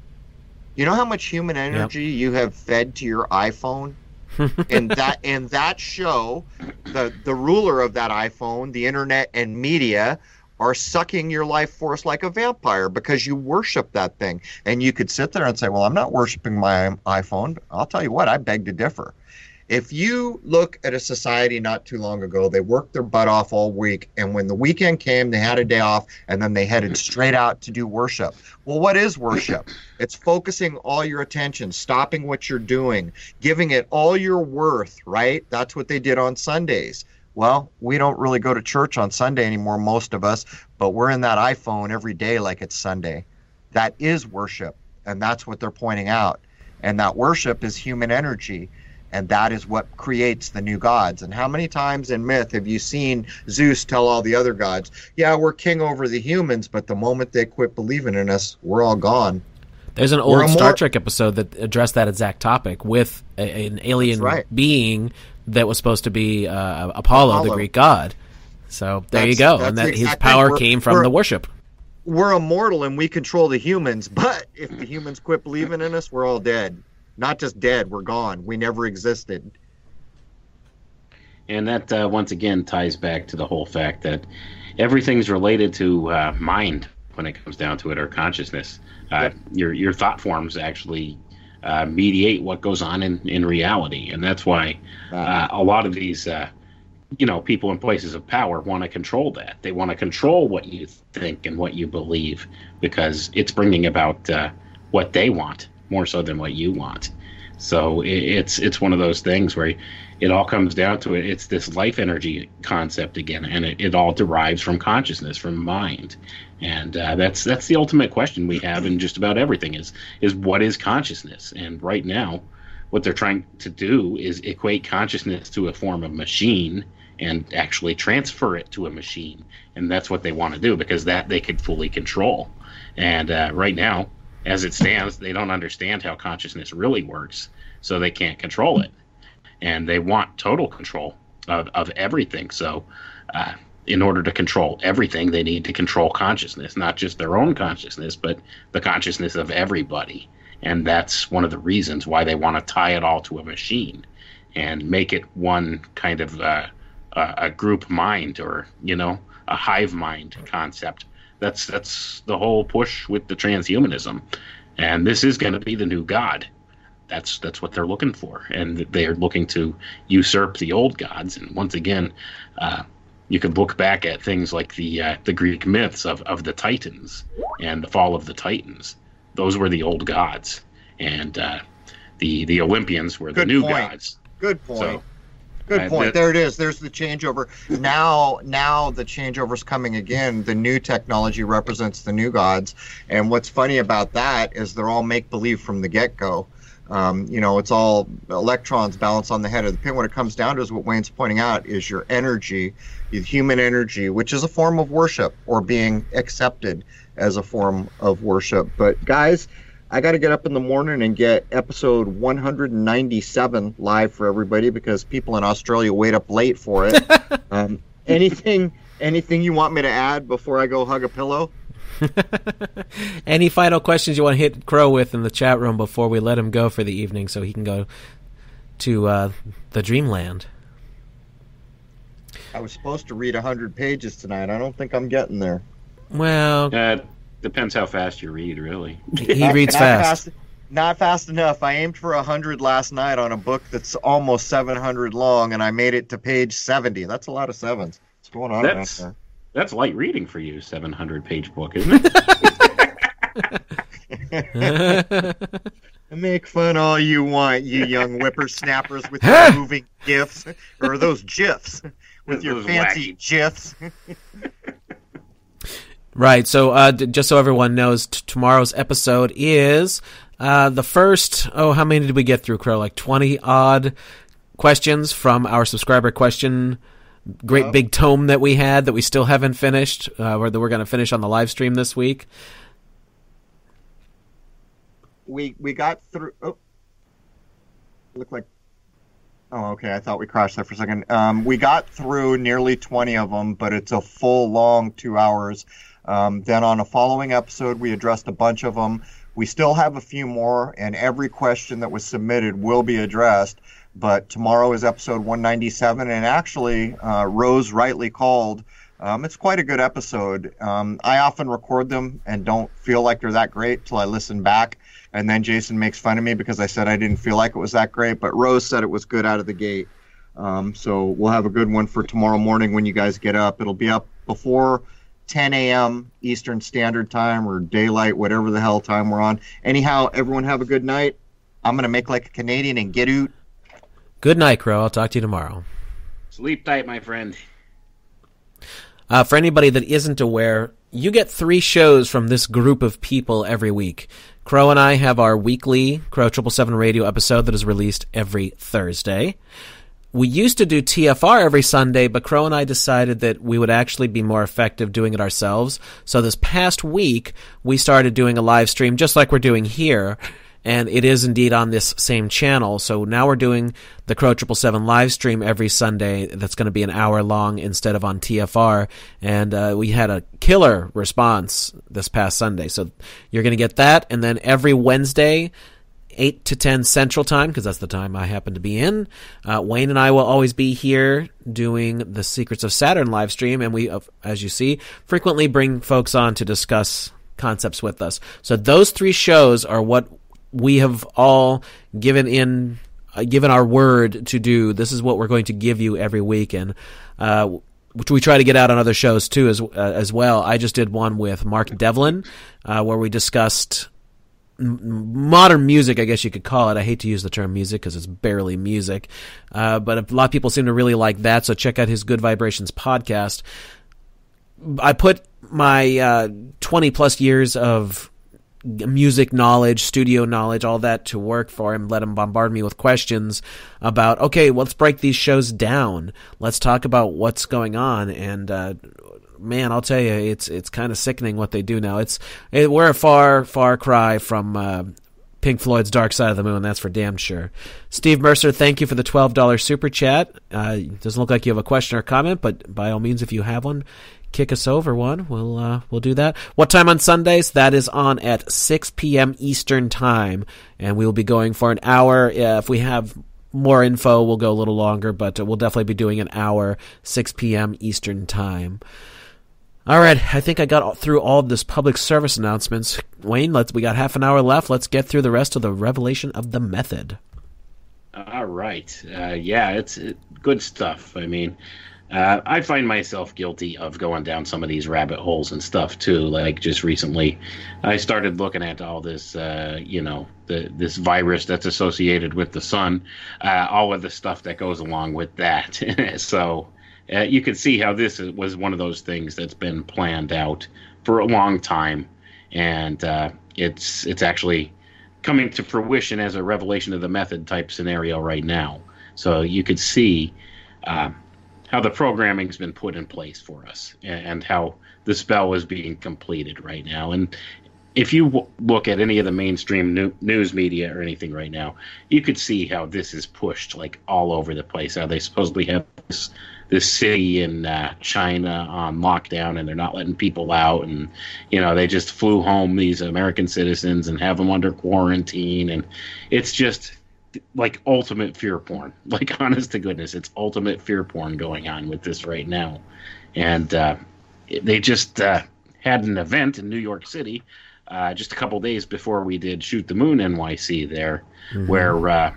You know how much human energy yep. you have fed to your iPhone? and that in that show, the the ruler of that iPhone, the internet and media are sucking your life force like a vampire because you worship that thing. And you could sit there and say, Well, I'm not worshiping my iPhone. I'll tell you what, I beg to differ. If you look at a society not too long ago, they worked their butt off all week, and when the weekend came, they had a day off, and then they headed mm-hmm. straight out to do worship. Well, what is worship? It's focusing all your attention, stopping what you're doing, giving it all your worth, right? That's what they did on Sundays. Well, we don't really go to church on Sunday anymore, most of us, but we're in that iPhone every day like it's Sunday. That is worship, and that's what they're pointing out. And that worship is human energy, and that is what creates the new gods. And how many times in myth have you seen Zeus tell all the other gods, Yeah, we're king over the humans, but the moment they quit believing in us, we're all gone. There's an old Star Trek episode that addressed that exact topic with a, an alien right. being that was supposed to be uh, Apollo, Apollo, the Greek god. So there that's, you go, and that his power came from the worship. We're immortal and we control the humans, but if the humans quit believing in us, we're all dead. Not just dead, we're gone. We never existed. And that uh, once again ties back to the whole fact that everything's related to uh, mind when it comes down to it, or consciousness. Uh, yep. Your your thought forms actually uh, mediate what goes on in, in reality. And that's why uh, a lot of these, uh, you know, people in places of power want to control that. They want to control what you think and what you believe because it's bringing about uh, what they want more so than what you want. So it, it's it's one of those things where it all comes down to it. It's this life energy concept again, and it, it all derives from consciousness, from mind, and uh, that's that's the ultimate question we have in just about everything is is what is consciousness? And right now, what they're trying to do is equate consciousness to a form of machine and actually transfer it to a machine, and that's what they want to do because that they could fully control. And uh, right now, as it stands, they don't understand how consciousness really works, so they can't control it and they want total control of, of everything. So, uh, in order to control everything, they need to control consciousness, not just their own consciousness, but the consciousness of everybody. And that's one of the reasons why they want to tie it all to a machine and make it one kind of uh, a group mind or you know a hive mind concept. That's that's the whole push with the transhumanism, and this is going to be the new god that's that's what they're looking for, and they are looking to usurp the old gods. And once again, uh, you can look back at things like the uh, the Greek myths of, of the Titans and the fall of the Titans. Those were the old gods, and uh, the the Olympians were the Good new point. gods. Good point. So, Good point. that- there it is. There's the changeover. Now, now the changeover's coming again. The new technology represents the new gods, and what's funny about that is they're all make believe from the get go. Um, you know, it's all electrons balanced on the head of the pin. What it comes down to is what Wayne's pointing out is your energy, human energy, which is a form of worship or being accepted as a form of worship. But guys, I got to get up in the morning and get episode 197 live for everybody because people in Australia wait up late for it. um, anything, anything you want me to add before I go hug a pillow? Any final questions you want to hit Crow with in the chat room before we let him go for the evening so he can go to uh, the dreamland? I was supposed to read 100 pages tonight. I don't think I'm getting there. Well, Uh, depends how fast you read, really. he Not- reads not fast. Not fast enough. I aimed for 100 last night on a book that's almost 700 long, and I made it to page 70. That's a lot of sevens. What's going on That's- around That's light reading for you, seven hundred page book, isn't it? Make fun all you want, you young whippersnappers with your moving gifs, or those gifs, with your fancy wacky- gifs. Right. So, uh, d- just so everyone knows, t- tomorrow's episode is uh, the first. Oh, how many did we get through, Crow? Like twenty odd questions from our subscriber question. Great Yep. big tome that we had that we still haven't finished. Uh, or that we're going to finish on the live stream this week. we we got through. Oh, look like. Oh, okay. I thought we crashed there for a second. Um, we got through nearly twenty of them, but it's a full long two hours. Um, then on a following episode, we addressed a bunch of them. We still have a few more, and every question that was submitted will be addressed. But tomorrow is episode 197, and actually, uh, Rose rightly called. Um, it's quite a good episode. Um, I often record them and don't feel like they're that great till I listen back and then Jason makes fun of me because I said I didn't feel like it was that great. But Rose said it was good out of the gate. Um, so we'll have a good one for tomorrow morning when you guys get up. It'll be up before 10 a.m. Eastern Standard Time or daylight, whatever the hell time we're on. Anyhow, everyone have a good night. I'm gonna make like a Canadian and get out. Good night, Crow. I'll talk to you tomorrow. Sleep tight, my friend. Uh, for anybody that isn't aware, you get three shows from this group of people every week. Crow and I have our weekly Crow Triple Seven radio episode that is released every Thursday. We used to do TFR every Sunday, but Crow and I decided that we would actually be more effective doing it ourselves. So this past week, we started doing a live stream just like we're doing here. And it is indeed on this same channel. So now we're doing the Crow Triple Seven live stream every Sunday. That's going to be an hour long instead of on TFR. And uh, we had a killer response this past Sunday. So you're going to get that. And then every Wednesday, 8 to 10 Central Time, because that's the time I happen to be in. Uh, Wayne and I will always be here doing the Secrets of Saturn live stream, and we, uh, as you see, frequently bring folks on to discuss concepts with us. So those three shows are what we have all given in. Uh, given our word to do, this is what we're going to give you every week, and uh, which we try to get out on other shows too, as uh, as well. I just did one with Mark Devlin, uh, where we discussed modern music, I guess you could call it. I hate to use the term music because it's barely music, uh, but a lot of people seem to really like that. So check out his Good Vibrations podcast. I put my uh, 20 plus years of music knowledge, studio knowledge, all that to work for him. Let him bombard me with questions about, okay, let's break these shows down. Let's talk about what's going on. And, uh, man, I'll tell you, it's, it's kind of sickening what they do now. It's, it, we're a far, far cry from, uh, Pink Floyd's Dark Side of the Moon. That's for damn sure. Steve Mercer, thank you for the $12 super chat. Uh, doesn't look like you have a question or comment, but by all means, if you have one, kick us over one. We'll uh, we'll do that. What time on Sundays? That is on at 6 p.m. Eastern time, and we will be going for an hour. If we have more info, we'll go a little longer, but we'll definitely be doing an hour, 6 p.m. Eastern time. All right, I think I got through all of this public service announcements. Wayne, let's we got half an hour left. Let's get through the rest of the revelation of the method. All right, uh, yeah, it's it, good stuff. I mean, uh, I find myself guilty of going down some of these rabbit holes and stuff too. Like just recently, I started looking at all this, uh, you know, the this virus that's associated with the sun, uh, all of the stuff that goes along with that. so uh, you can see how this was one of those things that's been planned out for a long time, and uh, it's it's actually coming to fruition as a revelation of the method type scenario right now. So you could see uh, how the programming's been put in place for us, and, how the spell is being completed right now. And if you w- look at any of the mainstream new- news media or anything right now, you could see how this is pushed like all over the place. How they supposedly have this this city in uh, China on lockdown and they're not letting people out and you know they just flew home these American citizens and have them under quarantine and it's just like ultimate fear porn like honest to goodness it's ultimate fear porn going on with this right now and uh, they just uh, had an event in New York City uh, just a couple days before we did shoot the moon NYC there mm-hmm. where uh,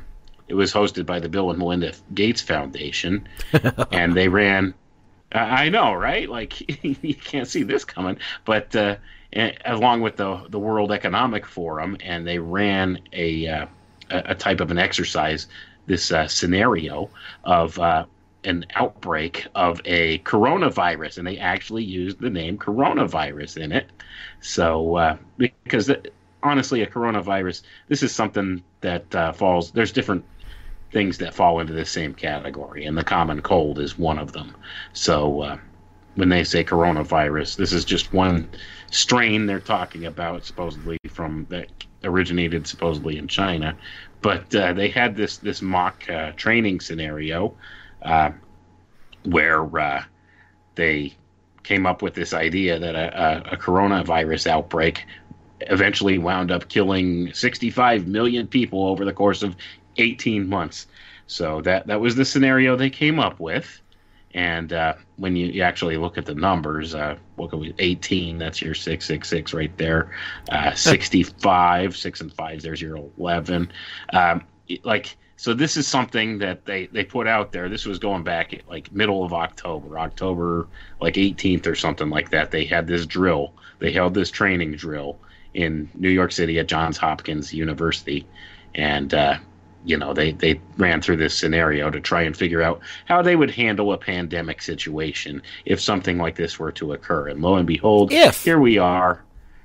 it was hosted by the Bill and Melinda Gates Foundation, and they ran. I know, right? Like you can't see this coming, but uh, along with the the World Economic Forum, and they ran a uh, a type of an exercise, this uh, scenario of uh, an outbreak of a coronavirus, and they actually used the name coronavirus in it. So uh, because honestly, a coronavirus, this is something that uh, falls. There's different things that fall into the same category, and the common cold is one of them. So uh, when they say coronavirus, this is just one strain they're talking about, supposedly from that originated supposedly in China. But uh, they had this this mock uh, training scenario uh, where uh, they came up with this idea that a, a, a coronavirus outbreak eventually wound up killing 65 million people over the course of 18 months. So that that was the scenario they came up with. And uh, when you, you, actually look at the numbers, uh, what could we 18, that's your 666 right there. Uh, 65, 6 and 5, there's your 11. Um, like, so this is something that they, they put out there. This was going back at like middle of October, October like 18th or something like that. They had this drill. They held this training drill in New York City at Johns Hopkins University. And uh, you know they they ran through this scenario to try and figure out how they would handle a pandemic situation if something like this were to occur. And lo and behold if. here we are.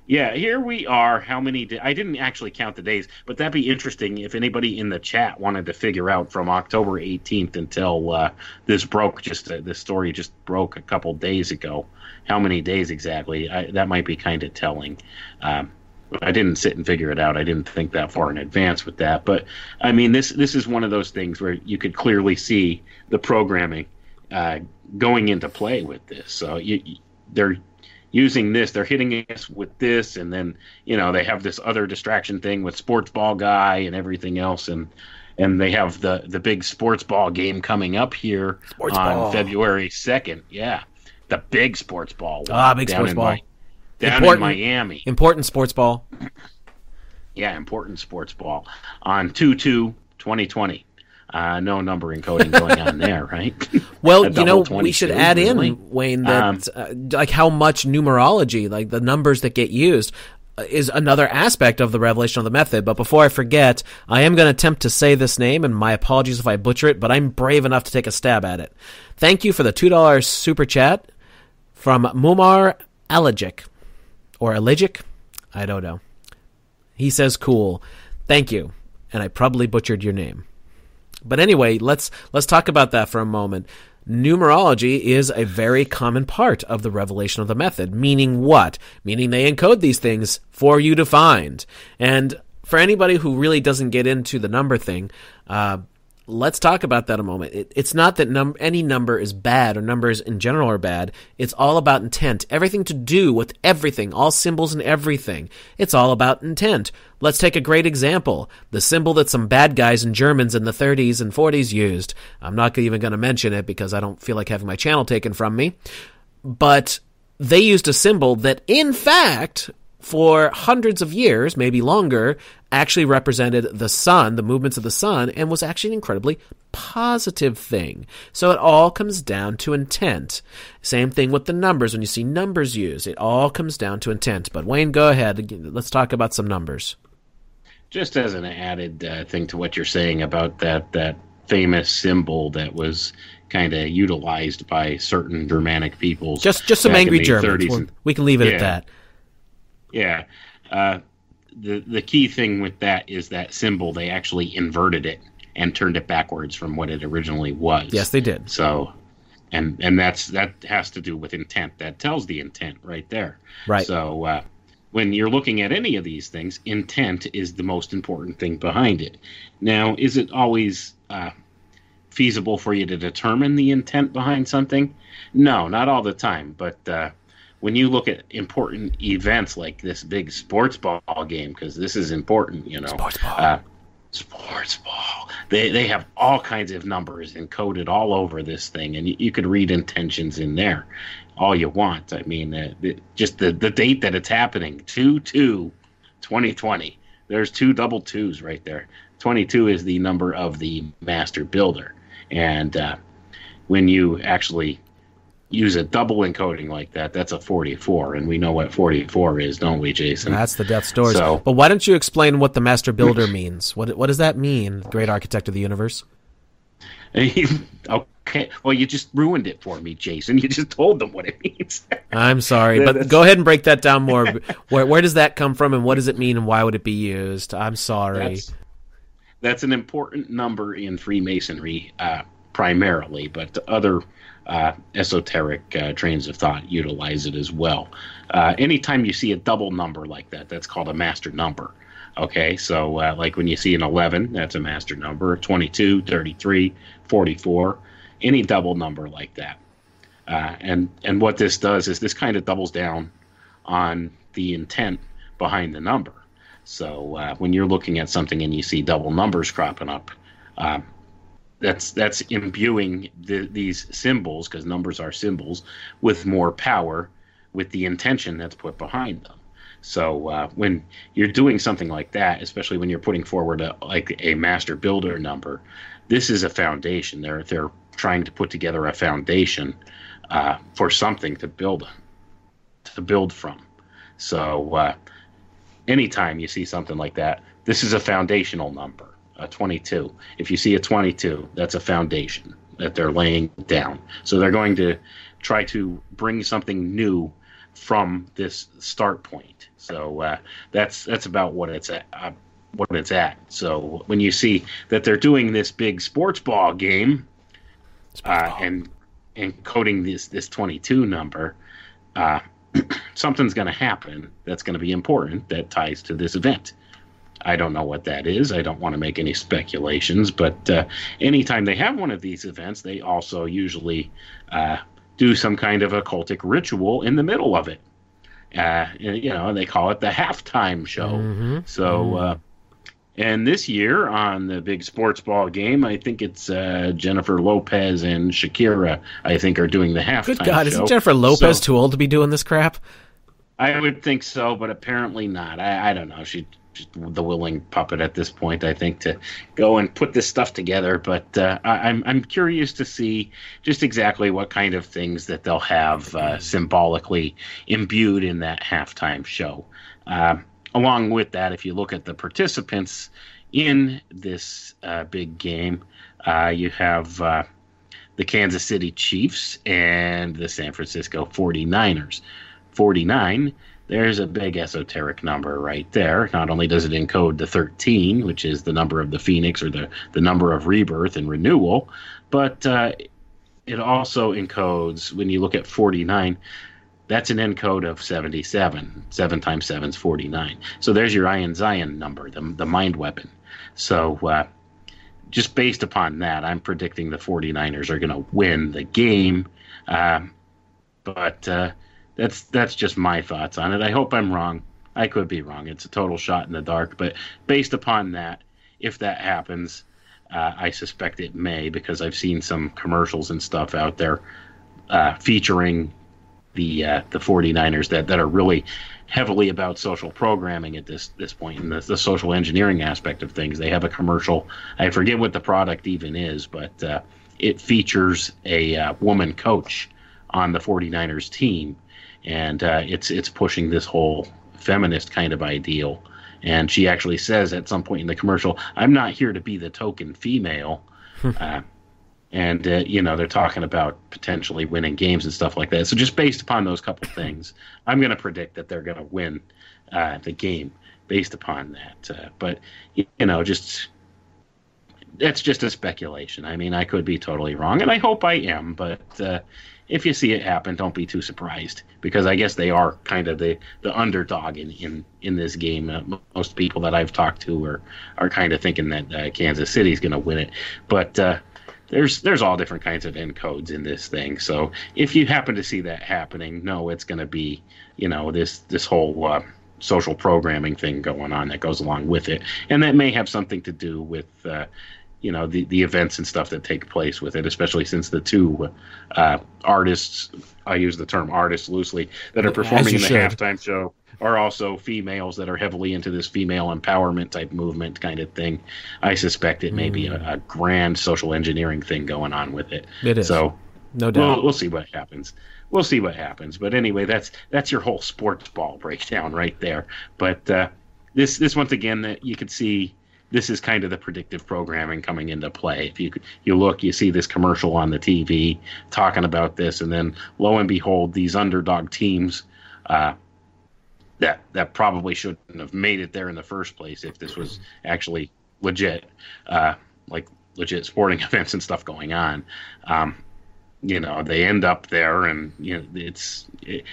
Yeah here we are. How many di- i didn't actually count the days but that'd be interesting if anybody in the chat wanted to figure out from october 18th until uh, this broke just uh, this story just broke a couple days ago. How many days exactly? I, that might be kind of telling. Um, I didn't sit and figure it out. I didn't think that far in advance with that. But I mean, this this is one of those things where you could clearly see the programming uh, going into play with this. So you, they're using this. They're hitting us with this, and then you know they have this other distraction thing with sports ball guy and everything else, and and they have the the big sports ball game coming up here sports on ball. February second. Yeah, the big sports ball. Ah, big sports ball. My, down important, in Miami. Important sports ball. Yeah, important sports ball on 2 2 2020. Uh, no number encoding going on there, right? Well, you know, we should add really. in, Wayne, that um, uh, like how much numerology, like the numbers that get used. is another aspect of the revelation of the method. But before I forget, I am going to attempt to say this name, and my apologies if I butcher it, but I'm brave enough to take a stab at it. Thank you for the $2 super chat from Mumar Alagic. Or Alagic? I don't know. He says cool. Thank you. And I probably butchered your name. But anyway, let's let's talk about that for a moment. Numerology is a very common part of the revelation of the method. Meaning what? Meaning they encode these things for you to find. And for anybody who really doesn't get into the number thing, uh, let's talk about that a moment. It, it's not that num- any number is bad or numbers in general are bad. It's all about intent. Everything to do with everything, all symbols and everything. It's all about intent. Let's take a great example. The symbol that some bad guys and Germans in the 30s and 40s used. I'm not even going to mention it because I don't feel like having my channel taken from me. But they used a symbol that, in fact, for hundreds of years, maybe longer, actually represented the sun, the movements of the sun, and was actually an incredibly positive thing. So it all comes down to intent. Same thing with the numbers. When you see numbers used, it all comes down to intent. But Wayne, go ahead. Let's talk about some numbers. Just as an added uh, thing to what you're saying about that that famous symbol that was kind of utilized by certain Germanic peoples. Just just some angry Germans. We can leave it yeah. at that. Yeah. Uh, the the key thing with that is that symbol they actually inverted it and turned it backwards from what it originally was. Yes, they did. So and and that's that has to do with intent. That tells the intent right there. Right. So uh, when you're looking at any of these things, intent is the most important thing behind it. Now, is it always uh, feasible for you to determine the intent behind something? No, not all the time. But uh, when you look at important events like this big sports ball game, because this is important, you know, sports ball. Uh, sports ball. They they have all kinds of numbers encoded all over this thing, and you, you could read intentions in there, all you want. I mean, uh, the, just the the date that it's happening, two two, 2020. There's two double twos right there. 22 is the number of the master builder, and uh, when you actually use a double encoding like that, that's a 44, and we know what 44 is, don't we, Jason? That's the Death Doors. So, but why don't you explain what the Master Builder means? What what does that mean, Great Architect of the Universe? okay, well, you just ruined it for me, Jason. You just told them what it means. I'm sorry, but go ahead and break that down more. where where does that come from, and what does it mean, and why would it be used? I'm sorry. That's, that's an important number in Freemasonry, uh, primarily, but other uh, esoteric uh, trains of thought utilize it as well. Uh, anytime you see a double number like that, that's called a master number. Okay, so uh, like when you see an 11, that's a master number, 22, 33, 44, any double number like that. Uh, and and what this does is this kind of doubles down on the intent behind the number. So uh, when you're looking at something and you see double numbers cropping up, that's that's imbuing the, these symbols because numbers are symbols with more power with the intention that's put behind them. So uh, when you're doing something like that especially when you're putting forward a, like a master builder number this is a foundation. They're they're trying to put together a foundation uh, for something to build to build from. So uh, anytime you see something like that this is a foundational number a 22. If you see a 22, that's a foundation that they're laying down. So they're going to try to bring something new from this start point. So uh, that's that's about what it's at. Uh, what it's at. So when you see that they're doing this big sports ball game uh, ball. and encoding this this 22 number, uh, something's going to happen that's going to be important that ties to this event. I don't know what that is. I don't want to make any speculations, but uh, anytime they have one of these events, they also usually uh, do some kind of occultic ritual in the middle of it. Uh, you know, they call it the halftime show. Mm-hmm. So, mm-hmm. Uh, and this year on the big sports ball game, I think it's uh, Jennifer Lopez and Shakira. I think are doing the halftime. Good God, show. isn't Jennifer Lopez so, too old to be doing this crap? I would think so, but apparently not. I, I don't know. She the willing puppet at this point, I think, to go and put this stuff together. But uh, I, am I'm curious to see just exactly what kind of things that they'll have uh, symbolically imbued in that halftime show. Uh, along with that, if you look at the participants in this uh, big game, uh, you have uh, the Kansas City Chiefs and the San Francisco 49ers. 49, there's a big esoteric number right there. Not only does it encode the 13, which is the number of the Phoenix or the, the number of rebirth and renewal, but uh, it also encodes, when you look at 49, that's an encode of 77. 7 times 7 is 49. So there's your Iron Zion number, the, the mind weapon. So uh, just based upon that, I'm predicting the 49ers are going to win the game. Um, but uh, that's that's just my thoughts on it. I hope I'm wrong. I could be wrong. It's a total shot in the dark. But based upon that, if that happens, uh, I suspect it may because I've seen some commercials and stuff out there uh, featuring the uh, the 49ers that, that are really heavily about social programming at this this point and the, the social engineering aspect of things. They have a commercial. I forget what the product even is, but uh, it features a uh, woman coach on the 49ers team, and uh, it's it's pushing this whole feminist kind of ideal. And she actually says at some point in the commercial, "I'm not here to be the token female." uh, and uh, you know they're talking about potentially winning games and stuff like that. So just based upon those couple things, I'm going to predict that they're going to win uh, the game based upon that. Uh, but you know, just that's just a speculation. I mean, I could be totally wrong, and I hope I am. But uh, if you see it happen, don't be too surprised because I guess they are kind of the, the underdog in, in, in this game. Uh, most people that I've talked to are are kind of thinking that uh, Kansas City's going to win it, but there's there's all different kinds of encodes in this thing. So if you happen to see that happening, no, it's going to be you know this this whole uh, social programming thing going on that goes along with it, and that may have something to do with. You know the, the events and stuff that take place with it, especially since the two uh, artists, I use the term artists loosely, that are performing in the should. halftime show are also females that are heavily into this female empowerment type movement kind of thing. I suspect it may mm. be a, a, grand social engineering thing going on with it. It is. So no doubt. We'll, we'll see what happens. We'll see what happens. But anyway, that's that's your whole sports ball breakdown right there. But uh, this this once again that you could see this is kind of the predictive programming coming into play. If you you look, you see this commercial on the TV talking about this, and then lo and behold, these underdog teams uh, that that probably shouldn't have made it there in the first place if this was actually legit, uh, like legit sporting events and stuff going on. Um, you know, they end up there, and you know, it's. It,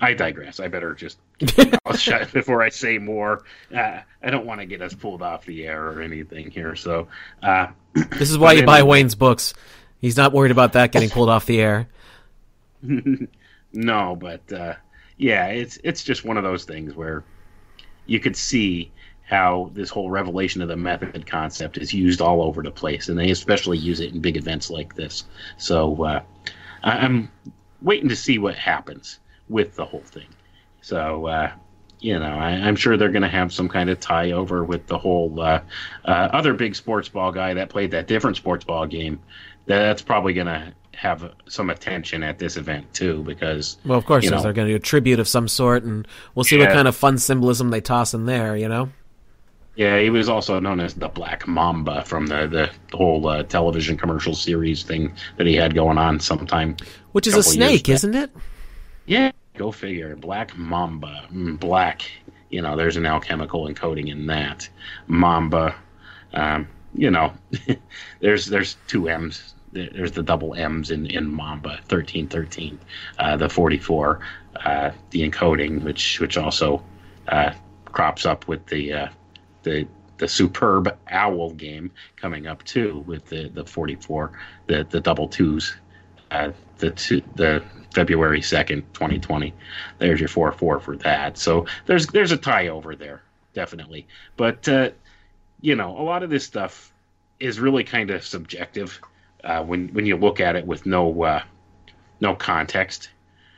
I digress. I better just I'll shut before I say more. Uh, I don't want to get us pulled off the air or anything here. So uh, this is why you buy Wayne's books. He's not worried about that getting pulled off the air. no, but uh, yeah, it's it's just one of those things where you could see how this whole revelation of the method concept is used all over the place, and they especially use it in big events like this. So uh, I'm waiting to see what happens with the whole thing. So uh, you know, I, am sure they're going to have some kind of tie over with the whole uh, uh, other big sports ball guy that played that different sports ball game. That's probably going to have some attention at this event too because well of course they're going to do a tribute of some sort and we'll see yeah. what kind of fun symbolism they toss in there you know? Yeah he was also known as the black mamba from the the whole uh, television commercial series thing that he had going on sometime which is a snake isn't it? Yeah go figure. Black mamba. Mm, black you know there's an alchemical encoding in that. Mamba um, you know there's there's two m's. There's the double M's in, in Mamba 1313, uh, the 44, uh, the encoding, which which also uh, crops up with the uh, the the superb owl game coming up too with the, the 44, the the double twos, uh, the two, the February 2nd, 2020. There's your 4 4 for that. So there's there's a tie over there, definitely. But, uh, you know, a lot of this stuff is really kind of subjective uh, when when you look at it with no uh, no context.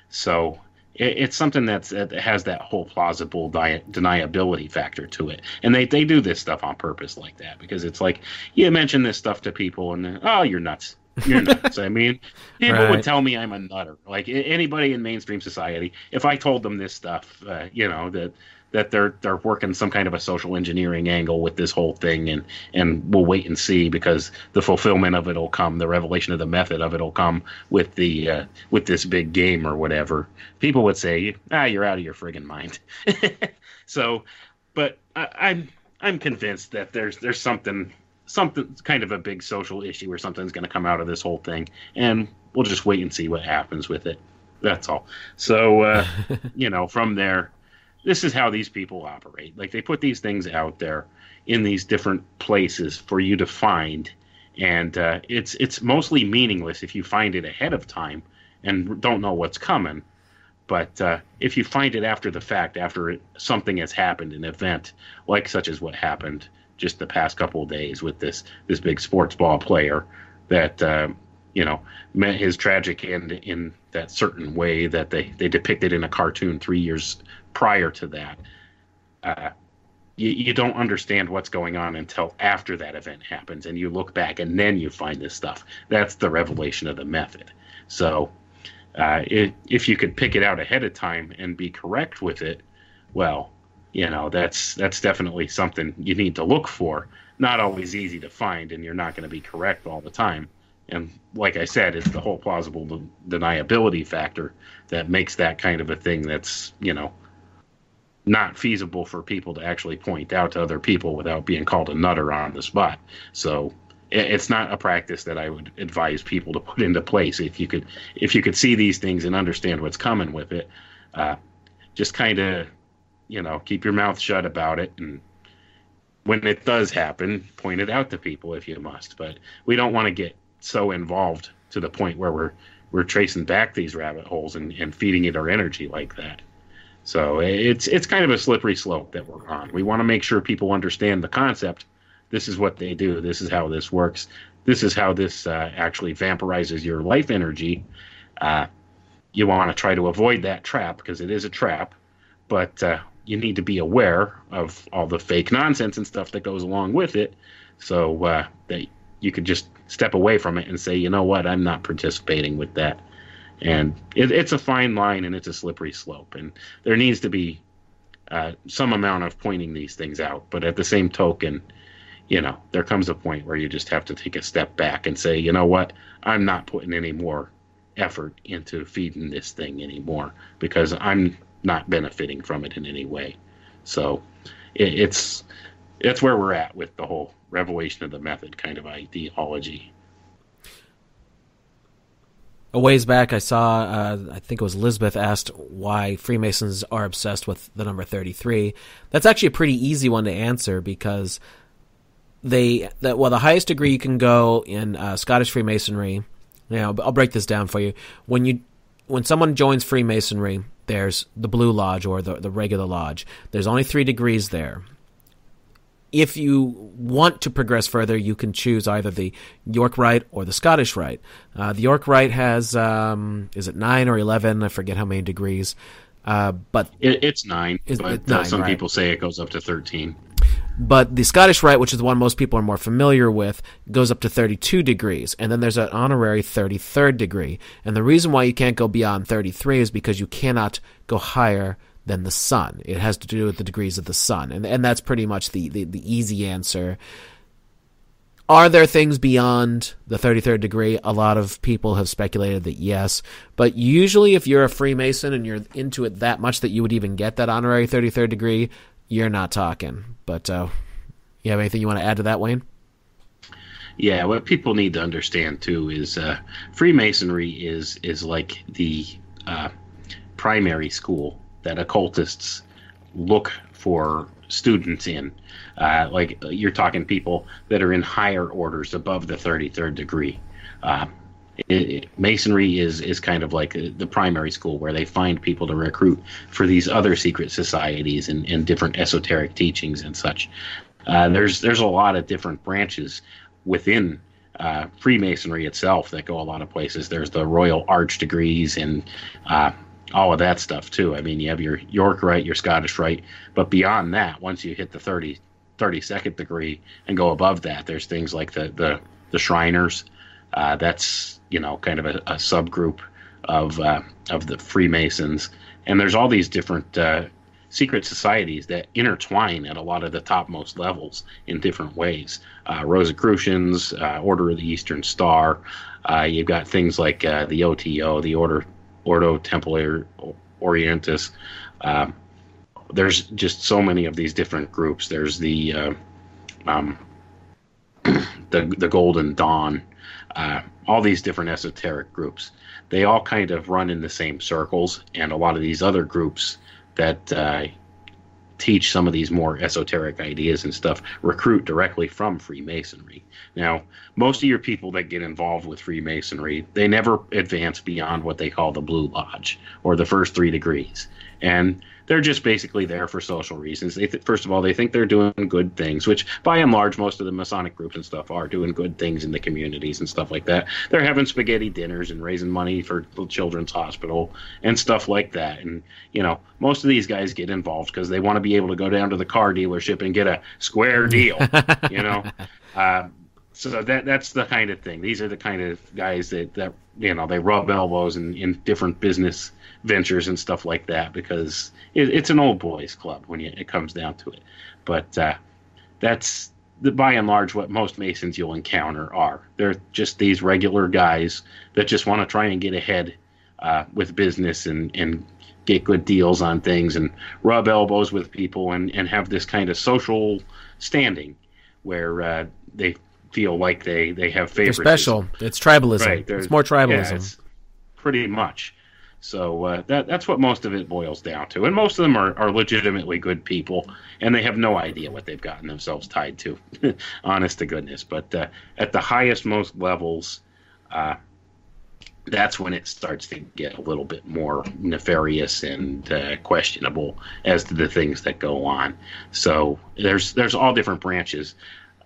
So it, it's something that's, that has that whole plausible di- deniability factor to it, and they they do this stuff on purpose like that because it's like you mention this stuff to people and oh you're nuts. You're nuts. I mean, people right. would tell me I'm a nutter. Like anybody in mainstream society, if I told them this stuff, uh, you know, that that they're they're working some kind of a social engineering angle with this whole thing, and and we'll wait and see because the fulfillment of it will come, the revelation of the method of it will come with the uh, with this big game or whatever. People would say, ah, you're out of your friggin' mind. so, but I, I'm I'm convinced that there's there's something something kind of a big social issue or something's going to come out of this whole thing, and we'll just wait and see what happens with it. That's all. So, uh, you know, from there, this is how these people operate. Like they put these things out there in these different places for you to find, and uh, it's it's mostly meaningless if you find it ahead of time and don't know what's coming. But uh, if you find it after the fact, after it, something has happened, an event like such as what happened just the past couple of days with this this big sports ball player that uh, you know met his tragic end in that certain way that they they depicted in a cartoon three years prior to that. Uh, you, you don't understand what's going on until after that event happens, and you look back, and then you find this stuff. That's the revelation of the method. So, uh, it, if you could pick it out ahead of time and be correct with it, well, you know that's that's definitely something you need to look for. Not always easy to find, and you're not going to be correct all the time. And like I said, it's the whole plausible deniability factor that makes that kind of a thing that's you know not feasible for people to actually point out to other people without being called a nutter on the spot. So it's not a practice that I would advise people to put into place. If you could, if you could see these things and understand what's coming with it, uh, just kind of you know, keep your mouth shut about it. And when it does happen, point it out to people if you must. But we don't want to get so involved to the point where we're we're tracing back these rabbit holes and, and feeding it our energy like that. So it's it's kind of a slippery slope that we're on. We want to make sure people understand the concept. This is what they do. This is how this works. This is how this uh, actually vampirizes your life energy. Uh, you want to try to avoid that trap because it is a trap. But uh, you need to be aware of all the fake nonsense and stuff that goes along with it, so uh, that you could just step away from it and say, you know what, I'm not participating with that. And it, it's a fine line and it's a slippery slope, and there needs to be uh, some amount of pointing these things out. But at the same token, you know, there comes a point where you just have to take a step back and say, you know what, I'm not putting any more effort into feeding this thing anymore because I'm not benefiting from it in any way. So it, it's where we're at with the whole revelation of the method kind of ideology. A ways back, I saw, uh, I think it was Elizabeth asked why Freemasons are obsessed with the number 33. That's actually a pretty easy one to answer because they, that, well, the highest degree you can go in uh, Scottish Freemasonry, now I'll break this down for you. When you, when someone joins Freemasonry, there's the Blue Lodge or the, the regular lodge. There's only three degrees there. If you want to progress further, you can choose either the York Rite or the Scottish Rite. Uh, the York Rite has, um, is it nine or 11? I forget how many degrees. Uh, but it, it's nine, but uh, nine, some right. people say it goes up to 13. But the Scottish Rite, which is the one most people are more familiar with, goes up to 32 degrees. And then there's an honorary 33rd degree. And the reason why you can't go beyond 33 is because you cannot go higher than the sun. It has to do with the degrees of the sun. And, and that's pretty much the, the, the easy answer. Are there things beyond the 33rd degree? A lot of people have speculated that yes. But usually, if you're a Freemason and you're into it that much that you would even get that honorary 33rd degree, you're not talking. But uh, you have anything you want to add to that, Wayne? Yeah, what people need to understand too is uh, Freemasonry is is like the uh, primary school that occultists look for students in. Uh, like you're talking people that are in higher orders above the 33rd degree. Uh, it, masonry is is kind of like the primary school where they find people to recruit for these other secret societies and, and different esoteric teachings and such. Uh, there's there's a lot of different branches within uh, Freemasonry itself that go a lot of places. There's the Royal Arch degrees and uh, all of that stuff too. I mean, you have your York Rite, your Scottish Rite, but beyond that, once you hit the 30, 32nd degree and go above that, there's things like the the, the Shriners. Uh, that's you know, kind of a, a subgroup of uh, of the Freemasons, and there's all these different uh, secret societies that intertwine at a lot of the topmost levels in different ways. Uh, Rosicrucians, uh, Order of the Eastern Star. Uh, you've got things like the OTO, the Order Ordo Templi Orientis. Um, there's just so many of these different groups. There's the um, the the Golden Dawn, uh, all these different esoteric groups. They all kind of run in the same circles, and a lot of these other groups that uh, teach some of these more esoteric ideas and stuff recruit directly from Freemasonry. Now, most of your people that get involved with Freemasonry, they never advance beyond what they call the Blue Lodge or the first three degrees, and they're just basically there for social reasons. They th- first of all, they think they're doing good things, which by and large, most of the Masonic groups and stuff are doing good things in the communities and stuff like that. They're having spaghetti dinners and raising money for the children's hospital and stuff like that. And you know, most of these guys get involved because they want to be able to go down to the car dealership and get a square deal. you know. Uh, so that that's the kind of thing. These are the kind of guys that, that you know they rub elbows in, in different business ventures and stuff like that because it, it's an old boys club when you, it comes down to it. But uh, that's the, by and large what most Masons you'll encounter are. They're just these regular guys that just want to try and get ahead uh, with business and, and get good deals on things and rub elbows with people and, and have this kind of social standing where uh, they feel like they, they have favorites. They're special. It's tribalism. Right, it's more Yeah, tribalism. it's pretty much. So uh, that that's what most of it boils down to, and most of them are, are legitimately good people, and they have no idea what they've gotten themselves tied to, honest to goodness. But uh, at the highest most levels, uh, that's when it starts to get a little bit more nefarious and uh, questionable as to the things that go on. So there's there's all different branches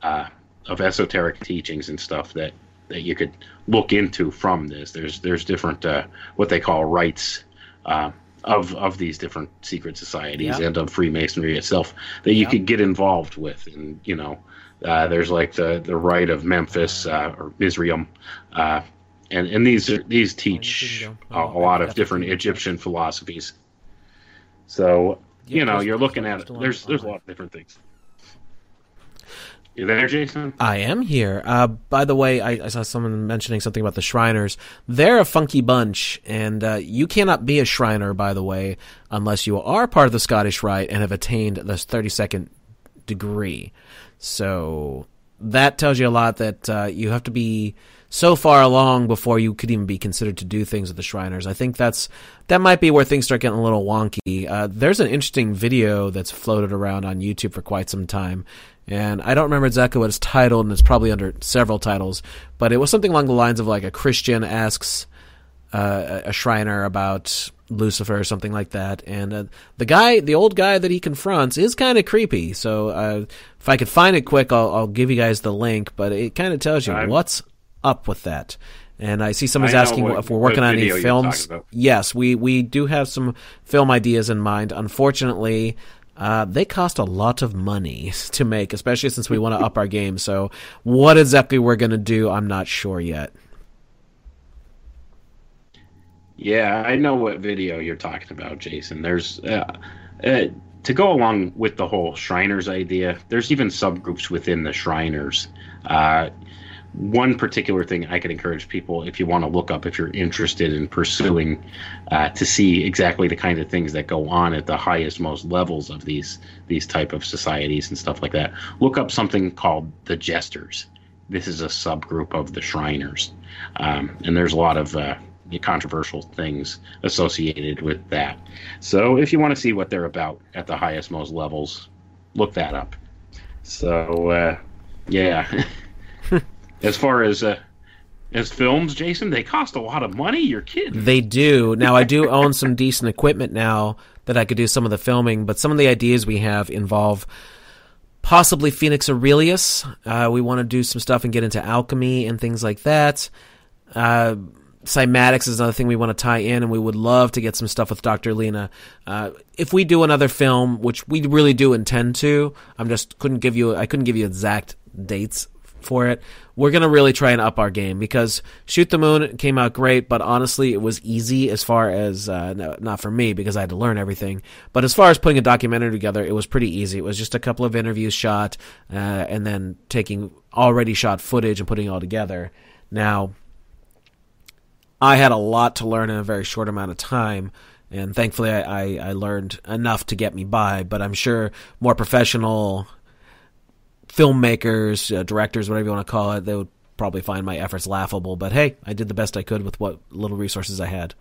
uh, of esoteric teachings and stuff that that you could look into from this. There's there's different uh, what they call rites uh, of of these different secret societies Yeah. and of Freemasonry itself that you Yeah. could get involved with, and you know. Uh, there's like the, the rite of Memphis uh, or Mizraim, uh, and and these are, these teach a, a lot of different. Egyptian philosophies. So you know you're looking at it. There's there's a lot of different things. You there, Jason? I am here. Uh, by the way, I, I saw someone mentioning something about the Shriners. They're a funky bunch, and uh, you cannot be a Shriner, by the way, unless you are part of the Scottish Rite and have attained the 32nd degree. So that tells you a lot that uh, you have to be so far along before you could even be considered to do things with the Shriners. I think that's that might be where things start getting a little wonky. Uh, there's an interesting video that's floated around on YouTube for quite some time, and I don't remember exactly what it's titled, and it's probably under several titles, but it was something along the lines of like a Christian asks uh, a Shriner about Lucifer or something like that. And uh, the guy, the old guy that he confronts, is kind of creepy. So uh, if I could find it quick, I'll, I'll give you guys the link. But it kind of tells you I'm- what's up with that. And I see somebody's I asking what- if we're working on any films. Yes, we we do have some film ideas in mind. Unfortunately. Uh, they cost a lot of money to make, especially since we want to up our game. So, what exactly we're going to do, I'm not sure yet. Yeah, I know what video you're talking about, Jason. There's uh, uh, to go along with the whole Shriners idea. There's even subgroups within the Shriners. One particular thing I could encourage people, if you want to look up, if you're interested in pursuing, uh, to see exactly the kind of things that go on at the highest, most levels of these these type of societies and stuff like that. Look up something called the Jesters. This is a subgroup of the Shriners, um, and there's a lot of uh, controversial things associated with that. So if you want to see what they're about at the highest, most levels, look that up. So uh, yeah. as far as uh, as films, Jason, they cost a lot of money. You're kidding. They do. Now, I do own some decent equipment now that I could do some of the filming, but some of the ideas we have involve possibly Phoenix Aurelius. Uh, we want to do some stuff and get into alchemy and things like that. Uh, cymatics is another thing we want to tie in, and we would love to get some stuff with Dr. Lena. Uh, if we do another film, which we really do intend to, I'm just couldn't give you I couldn't give you exact dates for it. We're gonna really try and up our game because Shoot the Moon came out great, but honestly, it was easy as far as uh, no, not for me because I had to learn everything. But as far as putting a documentary together, it was pretty easy. It was just a couple of interviews shot, uh, and then taking already shot footage and putting it all together. Now, I had a lot to learn in a very short amount of time. And thankfully, I, I, I learned enough to get me by. But I'm sure more professional filmmakers, uh, directors, whatever you want to call it, they would probably find my efforts laughable. But hey, I did the best I could with what little resources I had.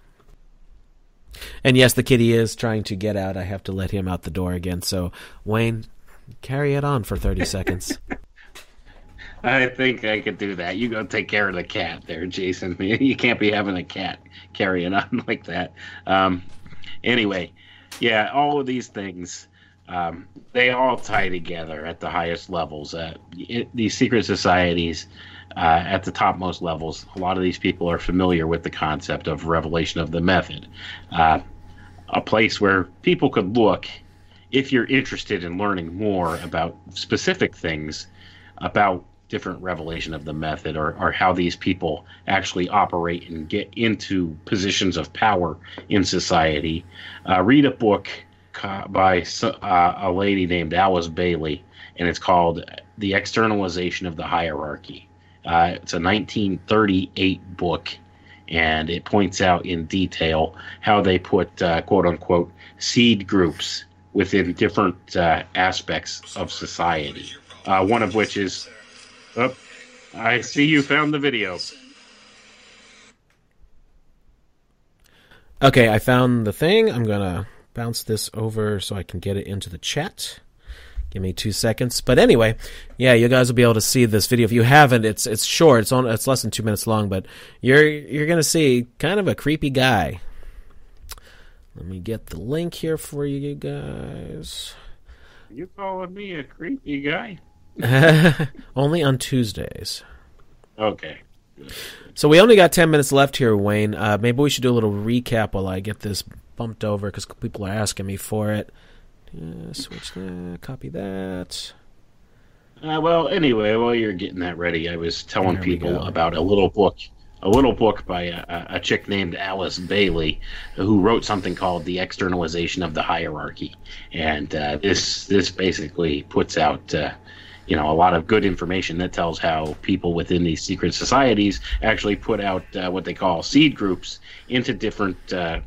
And yes, the kitty is trying to get out. I have to let him out the door again. So, Wayne, carry it on for 30 seconds. I think I could do that. You go take care of the cat there, Jason. You can't be having a cat carrying on like that. Um, anyway, yeah, all of these things, um, they all tie together at the highest levels. Uh, it, these secret societies, uh, at the topmost levels, a lot of these people are familiar with the concept of revelation of the method. Uh, a place where people could look if you're interested in learning more about specific things about different revelation of the method or, or how these people actually operate and get into positions of power in society. Uh, read a book by uh, a lady named Alice Bailey, and it's called The Externalization of the Hierarchy. Uh, it's a 1938 book, and it points out in detail how they put uh, quote unquote seed groups within different uh, aspects of society. Uh, one of which is Oh, I see you found the video. Okay, I found the thing. I'm gonna bounce this over so I can get it into the chat. Give me two seconds. But anyway, yeah, you guys will be able to see this video. If you haven't, it's it's short. It's on. It's less than two minutes long. But you're you're gonna see kind of a creepy guy. Let me get the link here for you guys. You calling me a creepy guy? only on Tuesdays. Okay. So we only got 10 minutes left here, Wayne. Uh, maybe we should do a little recap while I get this bumped over because people are asking me for it. Uh, switch that, copy that. Uh, well, anyway, while you're getting that ready, I was telling there people about a little book, a little book by a, a, chick named Alice Bailey, who wrote something called "The Externalization of the Hierarchy," and uh, this this basically puts out uh, you know a lot of good information that tells how people within these secret societies actually put out uh, what they call seed groups into different uh,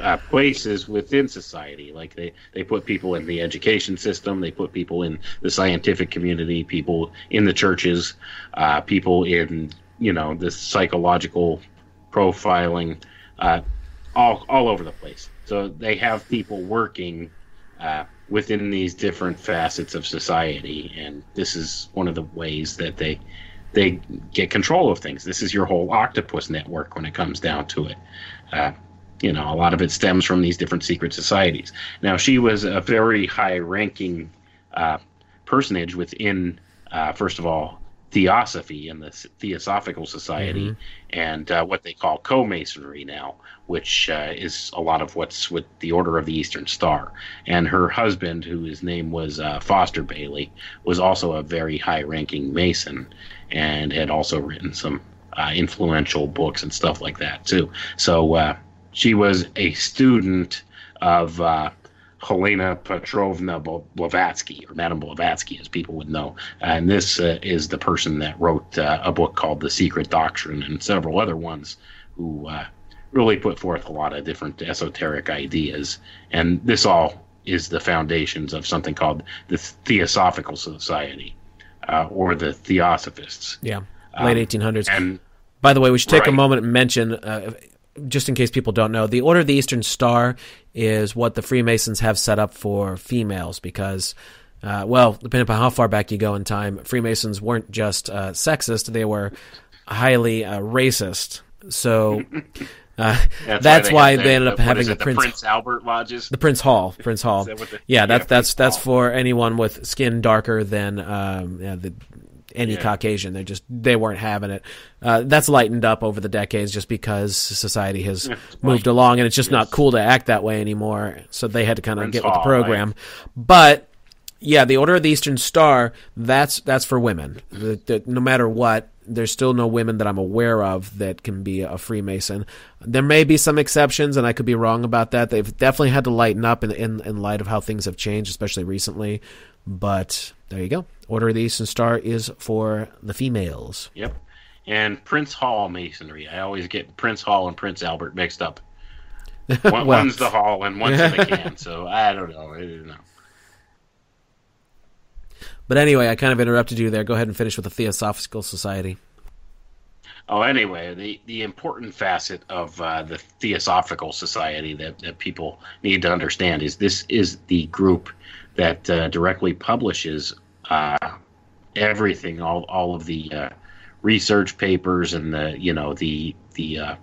uh, places within society. Like they, they put people in the education system, they put people in the scientific community, people in the churches, uh, people in you know the psychological profiling, uh, all all over the place. So they have people working uh, within these different facets of society, and this is one of the ways that they they get control of things. This is your whole octopus network when it comes down to it. Uh, you know, a lot of it stems from these different secret societies. Now, she was a very high-ranking uh, personage within, uh, first of all, Theosophy and the Theosophical Society, mm-hmm. and uh, what they call co-masonry now, which uh, is a lot of what's with the Order of the Eastern Star. And her husband, whose name was uh, Foster Bailey, was also a very high-ranking Mason, and had also written some uh, influential books and stuff like that too. So uh, she was a student of uh, Helena Petrovna Blavatsky, or Madame Blavatsky, as people would know. And this uh, is the person that wrote uh, a book called The Secret Doctrine and several other ones who uh, really put forth a lot of different esoteric ideas. And this all is the foundations of something called the Theosophical Society uh, or the Theosophists. Yeah, late um, 1800s. And by the way, we should take right. a moment and mention uh, just in case people don't know, the Order of the Eastern Star is what the Freemasons have set up for females because, uh, well, depending upon how far back you go in time, Freemasons weren't just uh, sexist, they were highly uh, racist. So. Uh, that's, that's, why they, why they ended up having the, the Prince, Prince, Albert lodges. The Prince Hall, Prince Hall. that the, yeah, yeah, that's that's that's for anyone with skin darker than um, yeah, the any yeah. Caucasian. They just they weren't having it. Uh, that's lightened up over the decades just because society has moved along, and it's just yes. not cool to act that way anymore. So they had to kind of get with the program. Right? But Yeah, the Order of the Eastern Star. That's that's for women. The, the, no matter what, there's still no women that I'm aware of that can be a Freemason. There may be some exceptions, and I could be wrong about that. They've definitely had to lighten up in in, in light of how things have changed, especially recently. But there you go. Order of the Eastern Star is for the females. Yep. And Prince Hall Masonry. I always get Prince Hall and Prince Albert mixed up. One, Well- one's the Hall and one's the can. So I don't know. I don't know. But anyway, I kind of interrupted you there. Go ahead and finish with the Theosophical Society. Oh, anyway, the, the important facet of uh, the Theosophical Society that, that people need to understand is this is the group that uh, directly publishes uh, everything, all, all of the uh, research papers and the you know the the uh,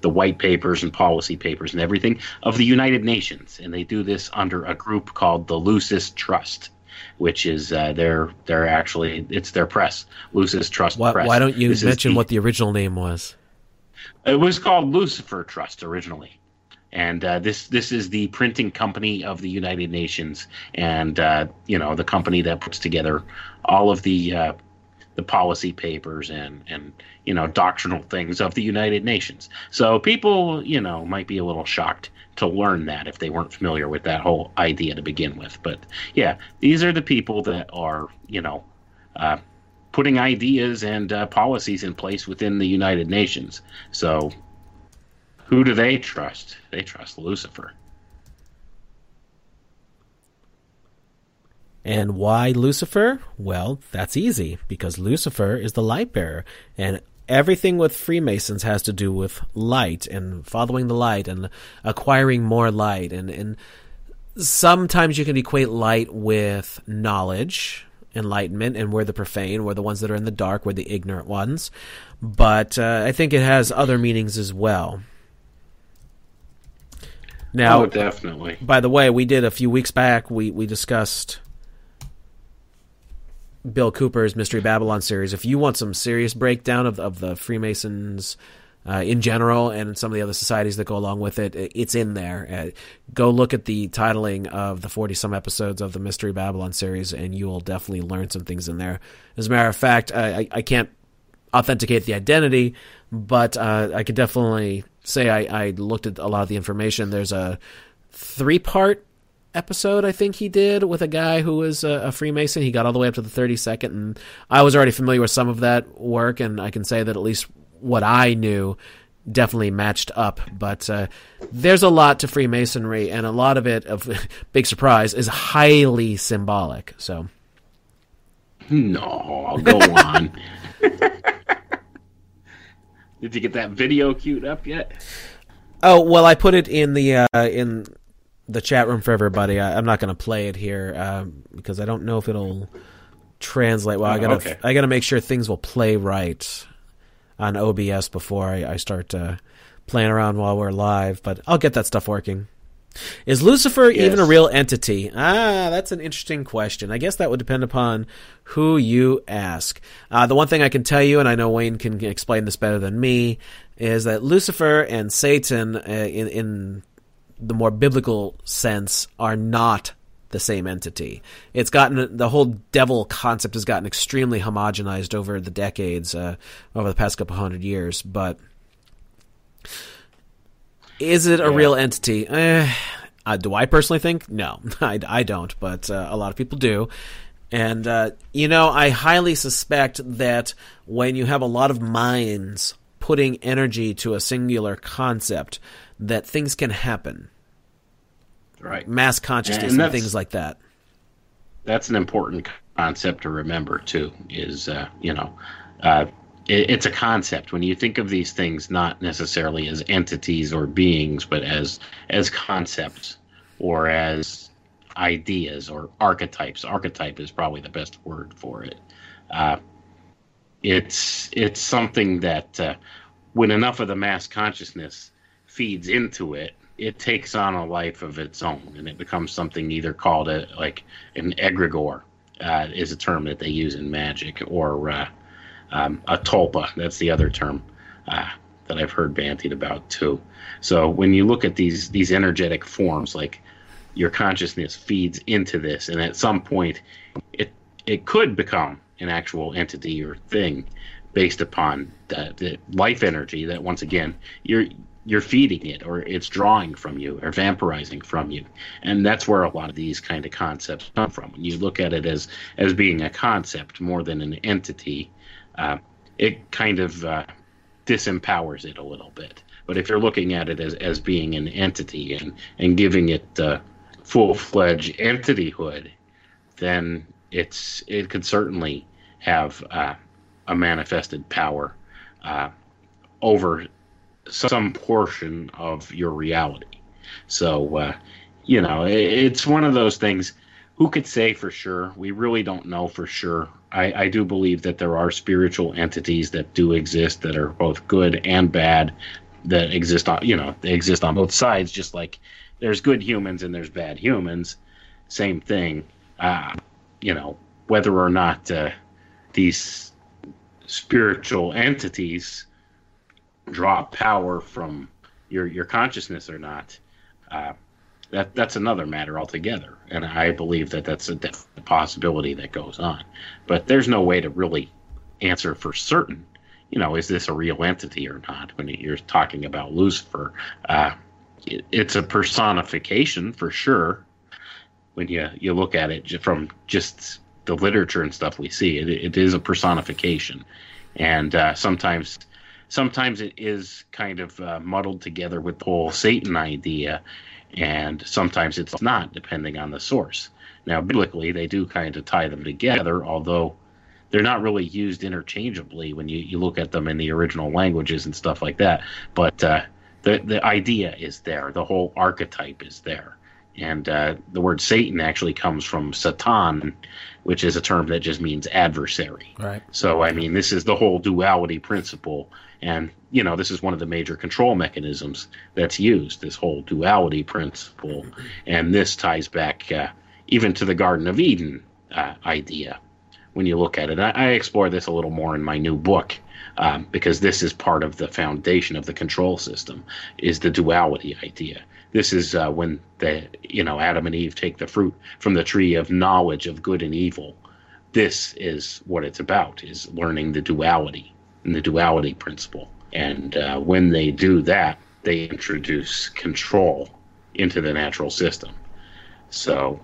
the white papers and policy papers and everything of the United Nations, and they do this under a group called the Lucis Trust. Which is uh, their their actually it's their press, Lucis Trust Why, Press. why don't you This mention the- what the original name was? it was called Lucifer Trust originally, and uh, this this is the printing company of the United Nations, and uh, you know the company that puts together all of the uh, the policy papers and and you know doctrinal things of the United Nations. So people you know might be a little shocked to learn that if they weren't familiar with that whole idea to begin with. But yeah, these are the people that are you know. Uh, putting ideas and uh, policies in place within the United Nations. So, who do they trust? They trust Lucifer. And why Lucifer? Well, that's easy because Lucifer is the light bearer, and everything with Freemasons has to do with light and following the light and acquiring more light. And, and sometimes you can equate light with knowledge, enlightenment, and we're the profane, we're the ones that are in the dark, we're the ignorant ones. But uh, I think it has other meanings as well. Now, oh, definitely. by the way, we did a few weeks back. We we discussed Bill Cooper's Mystery Babylon series. If you want some serious breakdown of of the Freemasons uh, in general and some of the other societies that go along with it, it's in there. Uh, go look at the titling of the forty some episodes of the Mystery Babylon series, and you will definitely learn some things in there. As a matter of fact, I, I, I can't authenticate the identity, but uh, I could definitely say I, I looked at a lot of the information. There's a three part episode I think he did with a guy who was a, a Freemason. He got all the way up to the 32nd, and I was already familiar with some of that work, and I can say that at least what I knew definitely matched up. But uh, there's a lot to Freemasonry, and a lot of it, of big surprise, is highly symbolic. So. No, I'll go on. Did you get that video queued up yet? Oh well, I put it in the uh, in the chat room for everybody. I, I'm not going to play it here um, because I don't know if it'll translate. Well, I gotta okay. I gotta make sure things will play right on OBS before I, I start uh, playing around while we're live. But I'll get that stuff working. Is Lucifer even a real entity? Ah, that's an interesting question. I guess that would depend upon who you ask. Uh, the one thing I can tell you, and I know Wayne can explain this better than me, is that Lucifer and Satan, uh, in, in the more biblical sense, are not the same entity. It's gotten the whole devil concept has gotten extremely homogenized over the decades, uh, over the past couple hundred years, but. Is it a Yeah. real entity? Eh, uh, do I personally think? No, I, I don't, but uh, a lot of people do. And, uh, you know, I highly suspect that when you have a lot of minds putting energy to a singular concept, that things can happen. Right. Mass consciousness And and, things like that. That's an important concept to remember too. Is uh, you know, uh, it, it's a concept when you think of these things not necessarily as entities or beings, but as as concepts or as ideas or archetypes. Archetype is probably the best word for it. Uh, it's it's something that uh, when enough of the mass consciousness feeds into it, it takes on a life of its own, and it becomes something either called a like an egregore uh, is a term that they use in magic, or uh, um, a tulpa. That's the other term uh, that I've heard bantied about too. So when you look at these these energetic forms, like your consciousness feeds into this, and at some point, it it could become an actual entity or thing based upon the, the life energy that once again you're you're feeding it or it's drawing from you or vampirizing from you and that's where a lot of these kind of concepts come from when you look at it as as being a concept more than an entity uh, it kind of uh, disempowers it a little bit but if you're looking at it as, as being an entity and and giving it uh, full-fledged entityhood then it's it could certainly have uh, a manifested power uh, over some portion of your reality. So, uh, you know, it, it's one of those things. Who could say for sure? We really don't know for sure. I, I do believe that there are spiritual entities that do exist that are both good and bad, that exist on, you know, they exist on both sides, just like there's good humans and there's bad humans. Same thing. Uh, you know, whether or not uh, these spiritual entities draw power from your your consciousness or not, uh, that that's another matter altogether. And I believe that that's a, a possibility that goes on, but there's no way to really answer for certain. You know, is this a real entity or not? When you're talking about Lucifer, uh, it, it's a personification for sure. When you you look at it from just the literature and stuff we see, it, it is a personification, and uh, sometimes sometimes it is kind of uh, muddled together with the whole Satan idea, and sometimes it's not, depending on the source. Now, biblically, they do kind of tie them together, although they're not really used interchangeably when you, you look at them in the original languages and stuff like that. But uh, the the idea is there, the whole archetype is there, and uh, the word Satan actually comes from Satan, which is a term that just means adversary. Right. So, I mean, this is the whole duality principle and, you know, this is one of the major control mechanisms that's used, this whole duality principle. And this ties back uh, even to the Garden of Eden uh, idea when you look at it. I, I, explore this a little more in my new book. Um, because this is part of the foundation of the control system is the duality idea this is uh, when the you know adam and eve take the fruit from the tree of knowledge of good and evil this is what it's about is learning the duality in the duality principle. And uh, when they do that, they introduce control into the natural system. So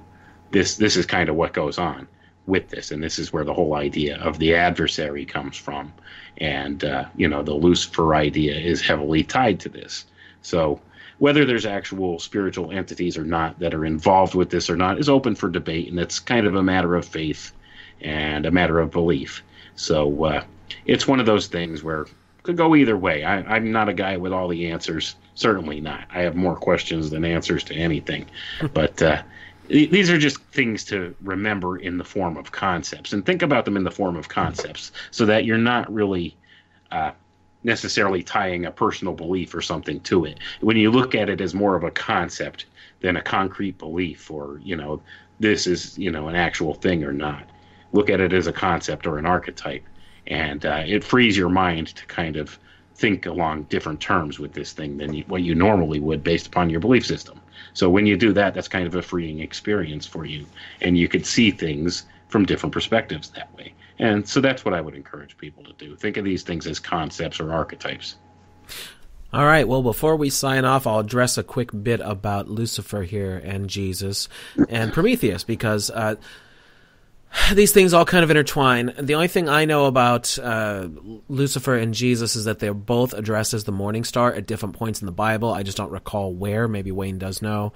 this this is kind of what goes on with this, and this is where the whole idea of the adversary comes from. And uh, you know, the Lucifer idea is heavily tied to this. So whether there's actual spiritual entities or not that are involved with this or not is open for debate, and it's kind of a matter of faith and a matter of belief. So uh, it's one of those things where could go either way. I, am not a guy with all the answers. Certainly not. I have more questions than answers to anything. but uh, these are just things to remember in the form of concepts and think about them in the form of concepts so that you're not really uh, necessarily tying a personal belief or something to it. When you look at it as more of a concept than a concrete belief or, you know, this is, you know, an actual thing or not. Look at it as a concept or an archetype and uh, it frees your mind to kind of think along different terms with this thing than you, what you normally would based upon your belief system. So when you do that, that's kind of a freeing experience for you, and you could see things from different perspectives that way. And so that's what I would encourage people to do. Think of these things as concepts or archetypes. All right. Well, before we sign off, I'll address a quick bit about Lucifer here and Jesus and Prometheus because uh, these things all kind of intertwine. The only thing I know about uh, Lucifer and Jesus is that they're both addressed as the morning star at different points in the Bible. I just don't recall where. Maybe Wayne does know.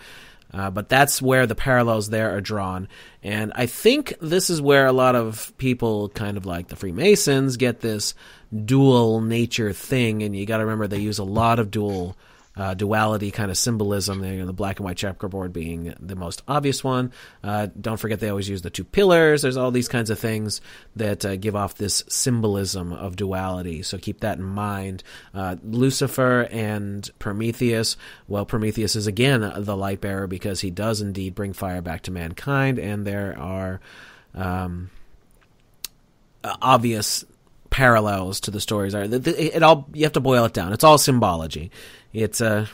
Uh, but that's where the parallels there are drawn. And I think this is where a lot of people, kind of like the Freemasons, get this dual nature thing. And you got to remember they use a lot of dual uh, duality kind of symbolism. You know, the black and white checkerboard being the most obvious one. Uh, don't forget they always use the two pillars. There's all these kinds of things that uh, give off this symbolism of duality. So keep that in mind. Uh, Lucifer and Prometheus. Well, Prometheus is again the light bearer because he does indeed bring fire back to mankind, and there are. Um, obvious parallels to the stories are it all you have to boil it down it's all symbology it's a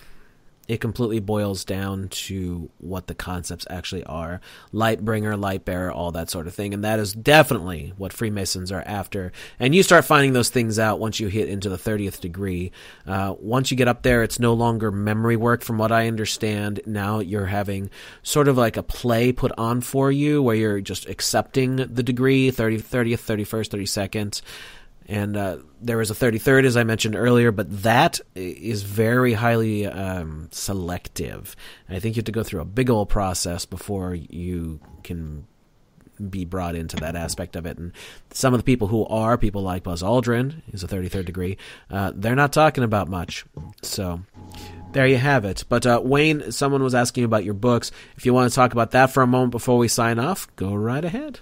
it completely boils down to what the concepts actually are. Light bringer light bearer all that sort of thing. And that is definitely what freemasons are after. And you start finding those things out once you hit into the 30th degree. Uh, once you get up there it's no longer memory work from what i understand. Now you're having sort of like a play put on for you where you're just accepting the degree 30, 30th 31st 32nd and uh, there was a 33rd as i mentioned earlier but that is very highly um, selective i think you have to go through a big old process before you can be brought into that aspect of it and some of the people who are people like buzz aldrin is a 33rd degree uh, they're not talking about much so there you have it. But uh, Wayne, someone was asking about your books. If you want to talk about that for a moment before we sign off, go right ahead.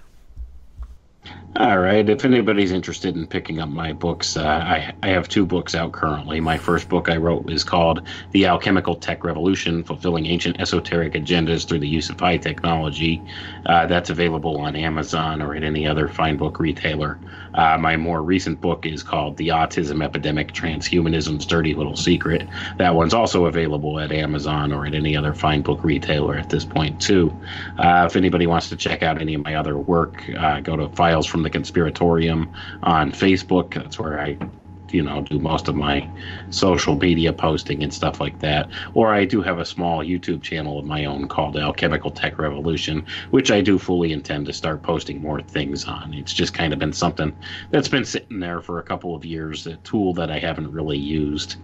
All right. If anybody's interested in picking up my books, uh, I, I have two books out currently. My first book I wrote is called The Alchemical Tech Revolution Fulfilling Ancient Esoteric Agendas Through the Use of High Technology. Uh, that's available on Amazon or at any other fine book retailer. Uh, my more recent book is called The Autism Epidemic Transhumanism's Dirty Little Secret. That one's also available at Amazon or at any other fine book retailer at this point, too. Uh, if anybody wants to check out any of my other work, uh, go to Files from the Conspiratorium on Facebook. That's where I you know do most of my social media posting and stuff like that. Or i do have a small youtube channel of my own called alchemical tech revolution which i do fully intend to start posting more things on. It's just kind of been something that's been sitting there for a couple of years a tool that i haven't really used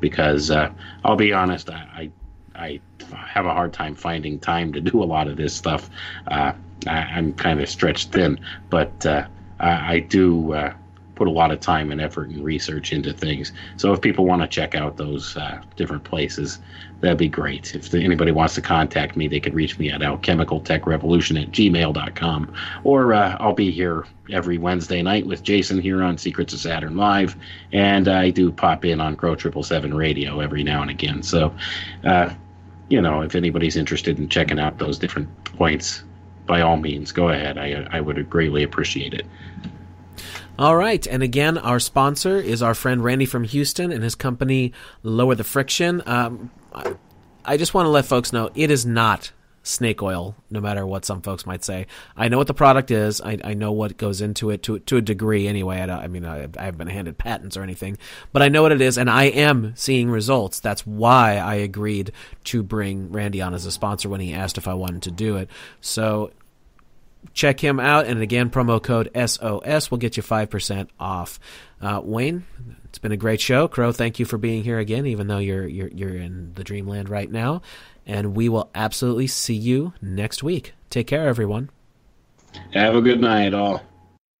because uh, i'll be honest I, I, I have a hard time finding time to do a lot of this stuff. Uh, I, am kind of stretched thin but uh, I, I do uh, put a lot of time and effort and research into things. So if people want to check out those uh, different places, that'd be great. If anybody wants to contact me, they could reach me at alchemicaltechrevolution at gmail.com. Or uh, I'll be here every Wednesday night with Jason here on Secrets of Saturn Live. And I do pop in on Crow 777 Radio every now and again. So, uh, you know, if anybody's interested in checking out those different points, by all means, go ahead. I, I would greatly appreciate it. All right. And again, our sponsor is our friend Randy from Houston and his company Lower the Friction. Um, I just want to let folks know it is not snake oil, no matter what some folks might say. I know what the product is. I, I know what goes into it to to a degree. Anyway, I, I mean, I, I, haven't been handed patents or anything, but I know what it is, and I am seeing results. That's why I agreed to bring Randy on as a sponsor when he asked if I wanted to do it. So check him out. And again, promo code SOS will get you 5% off. Uh, Wayne, it's been a great show. Crow, thank you for being here again, even though you're, you're, you're in the dreamland right now. And we will absolutely see you next week. Take care, everyone. Have a good night, all.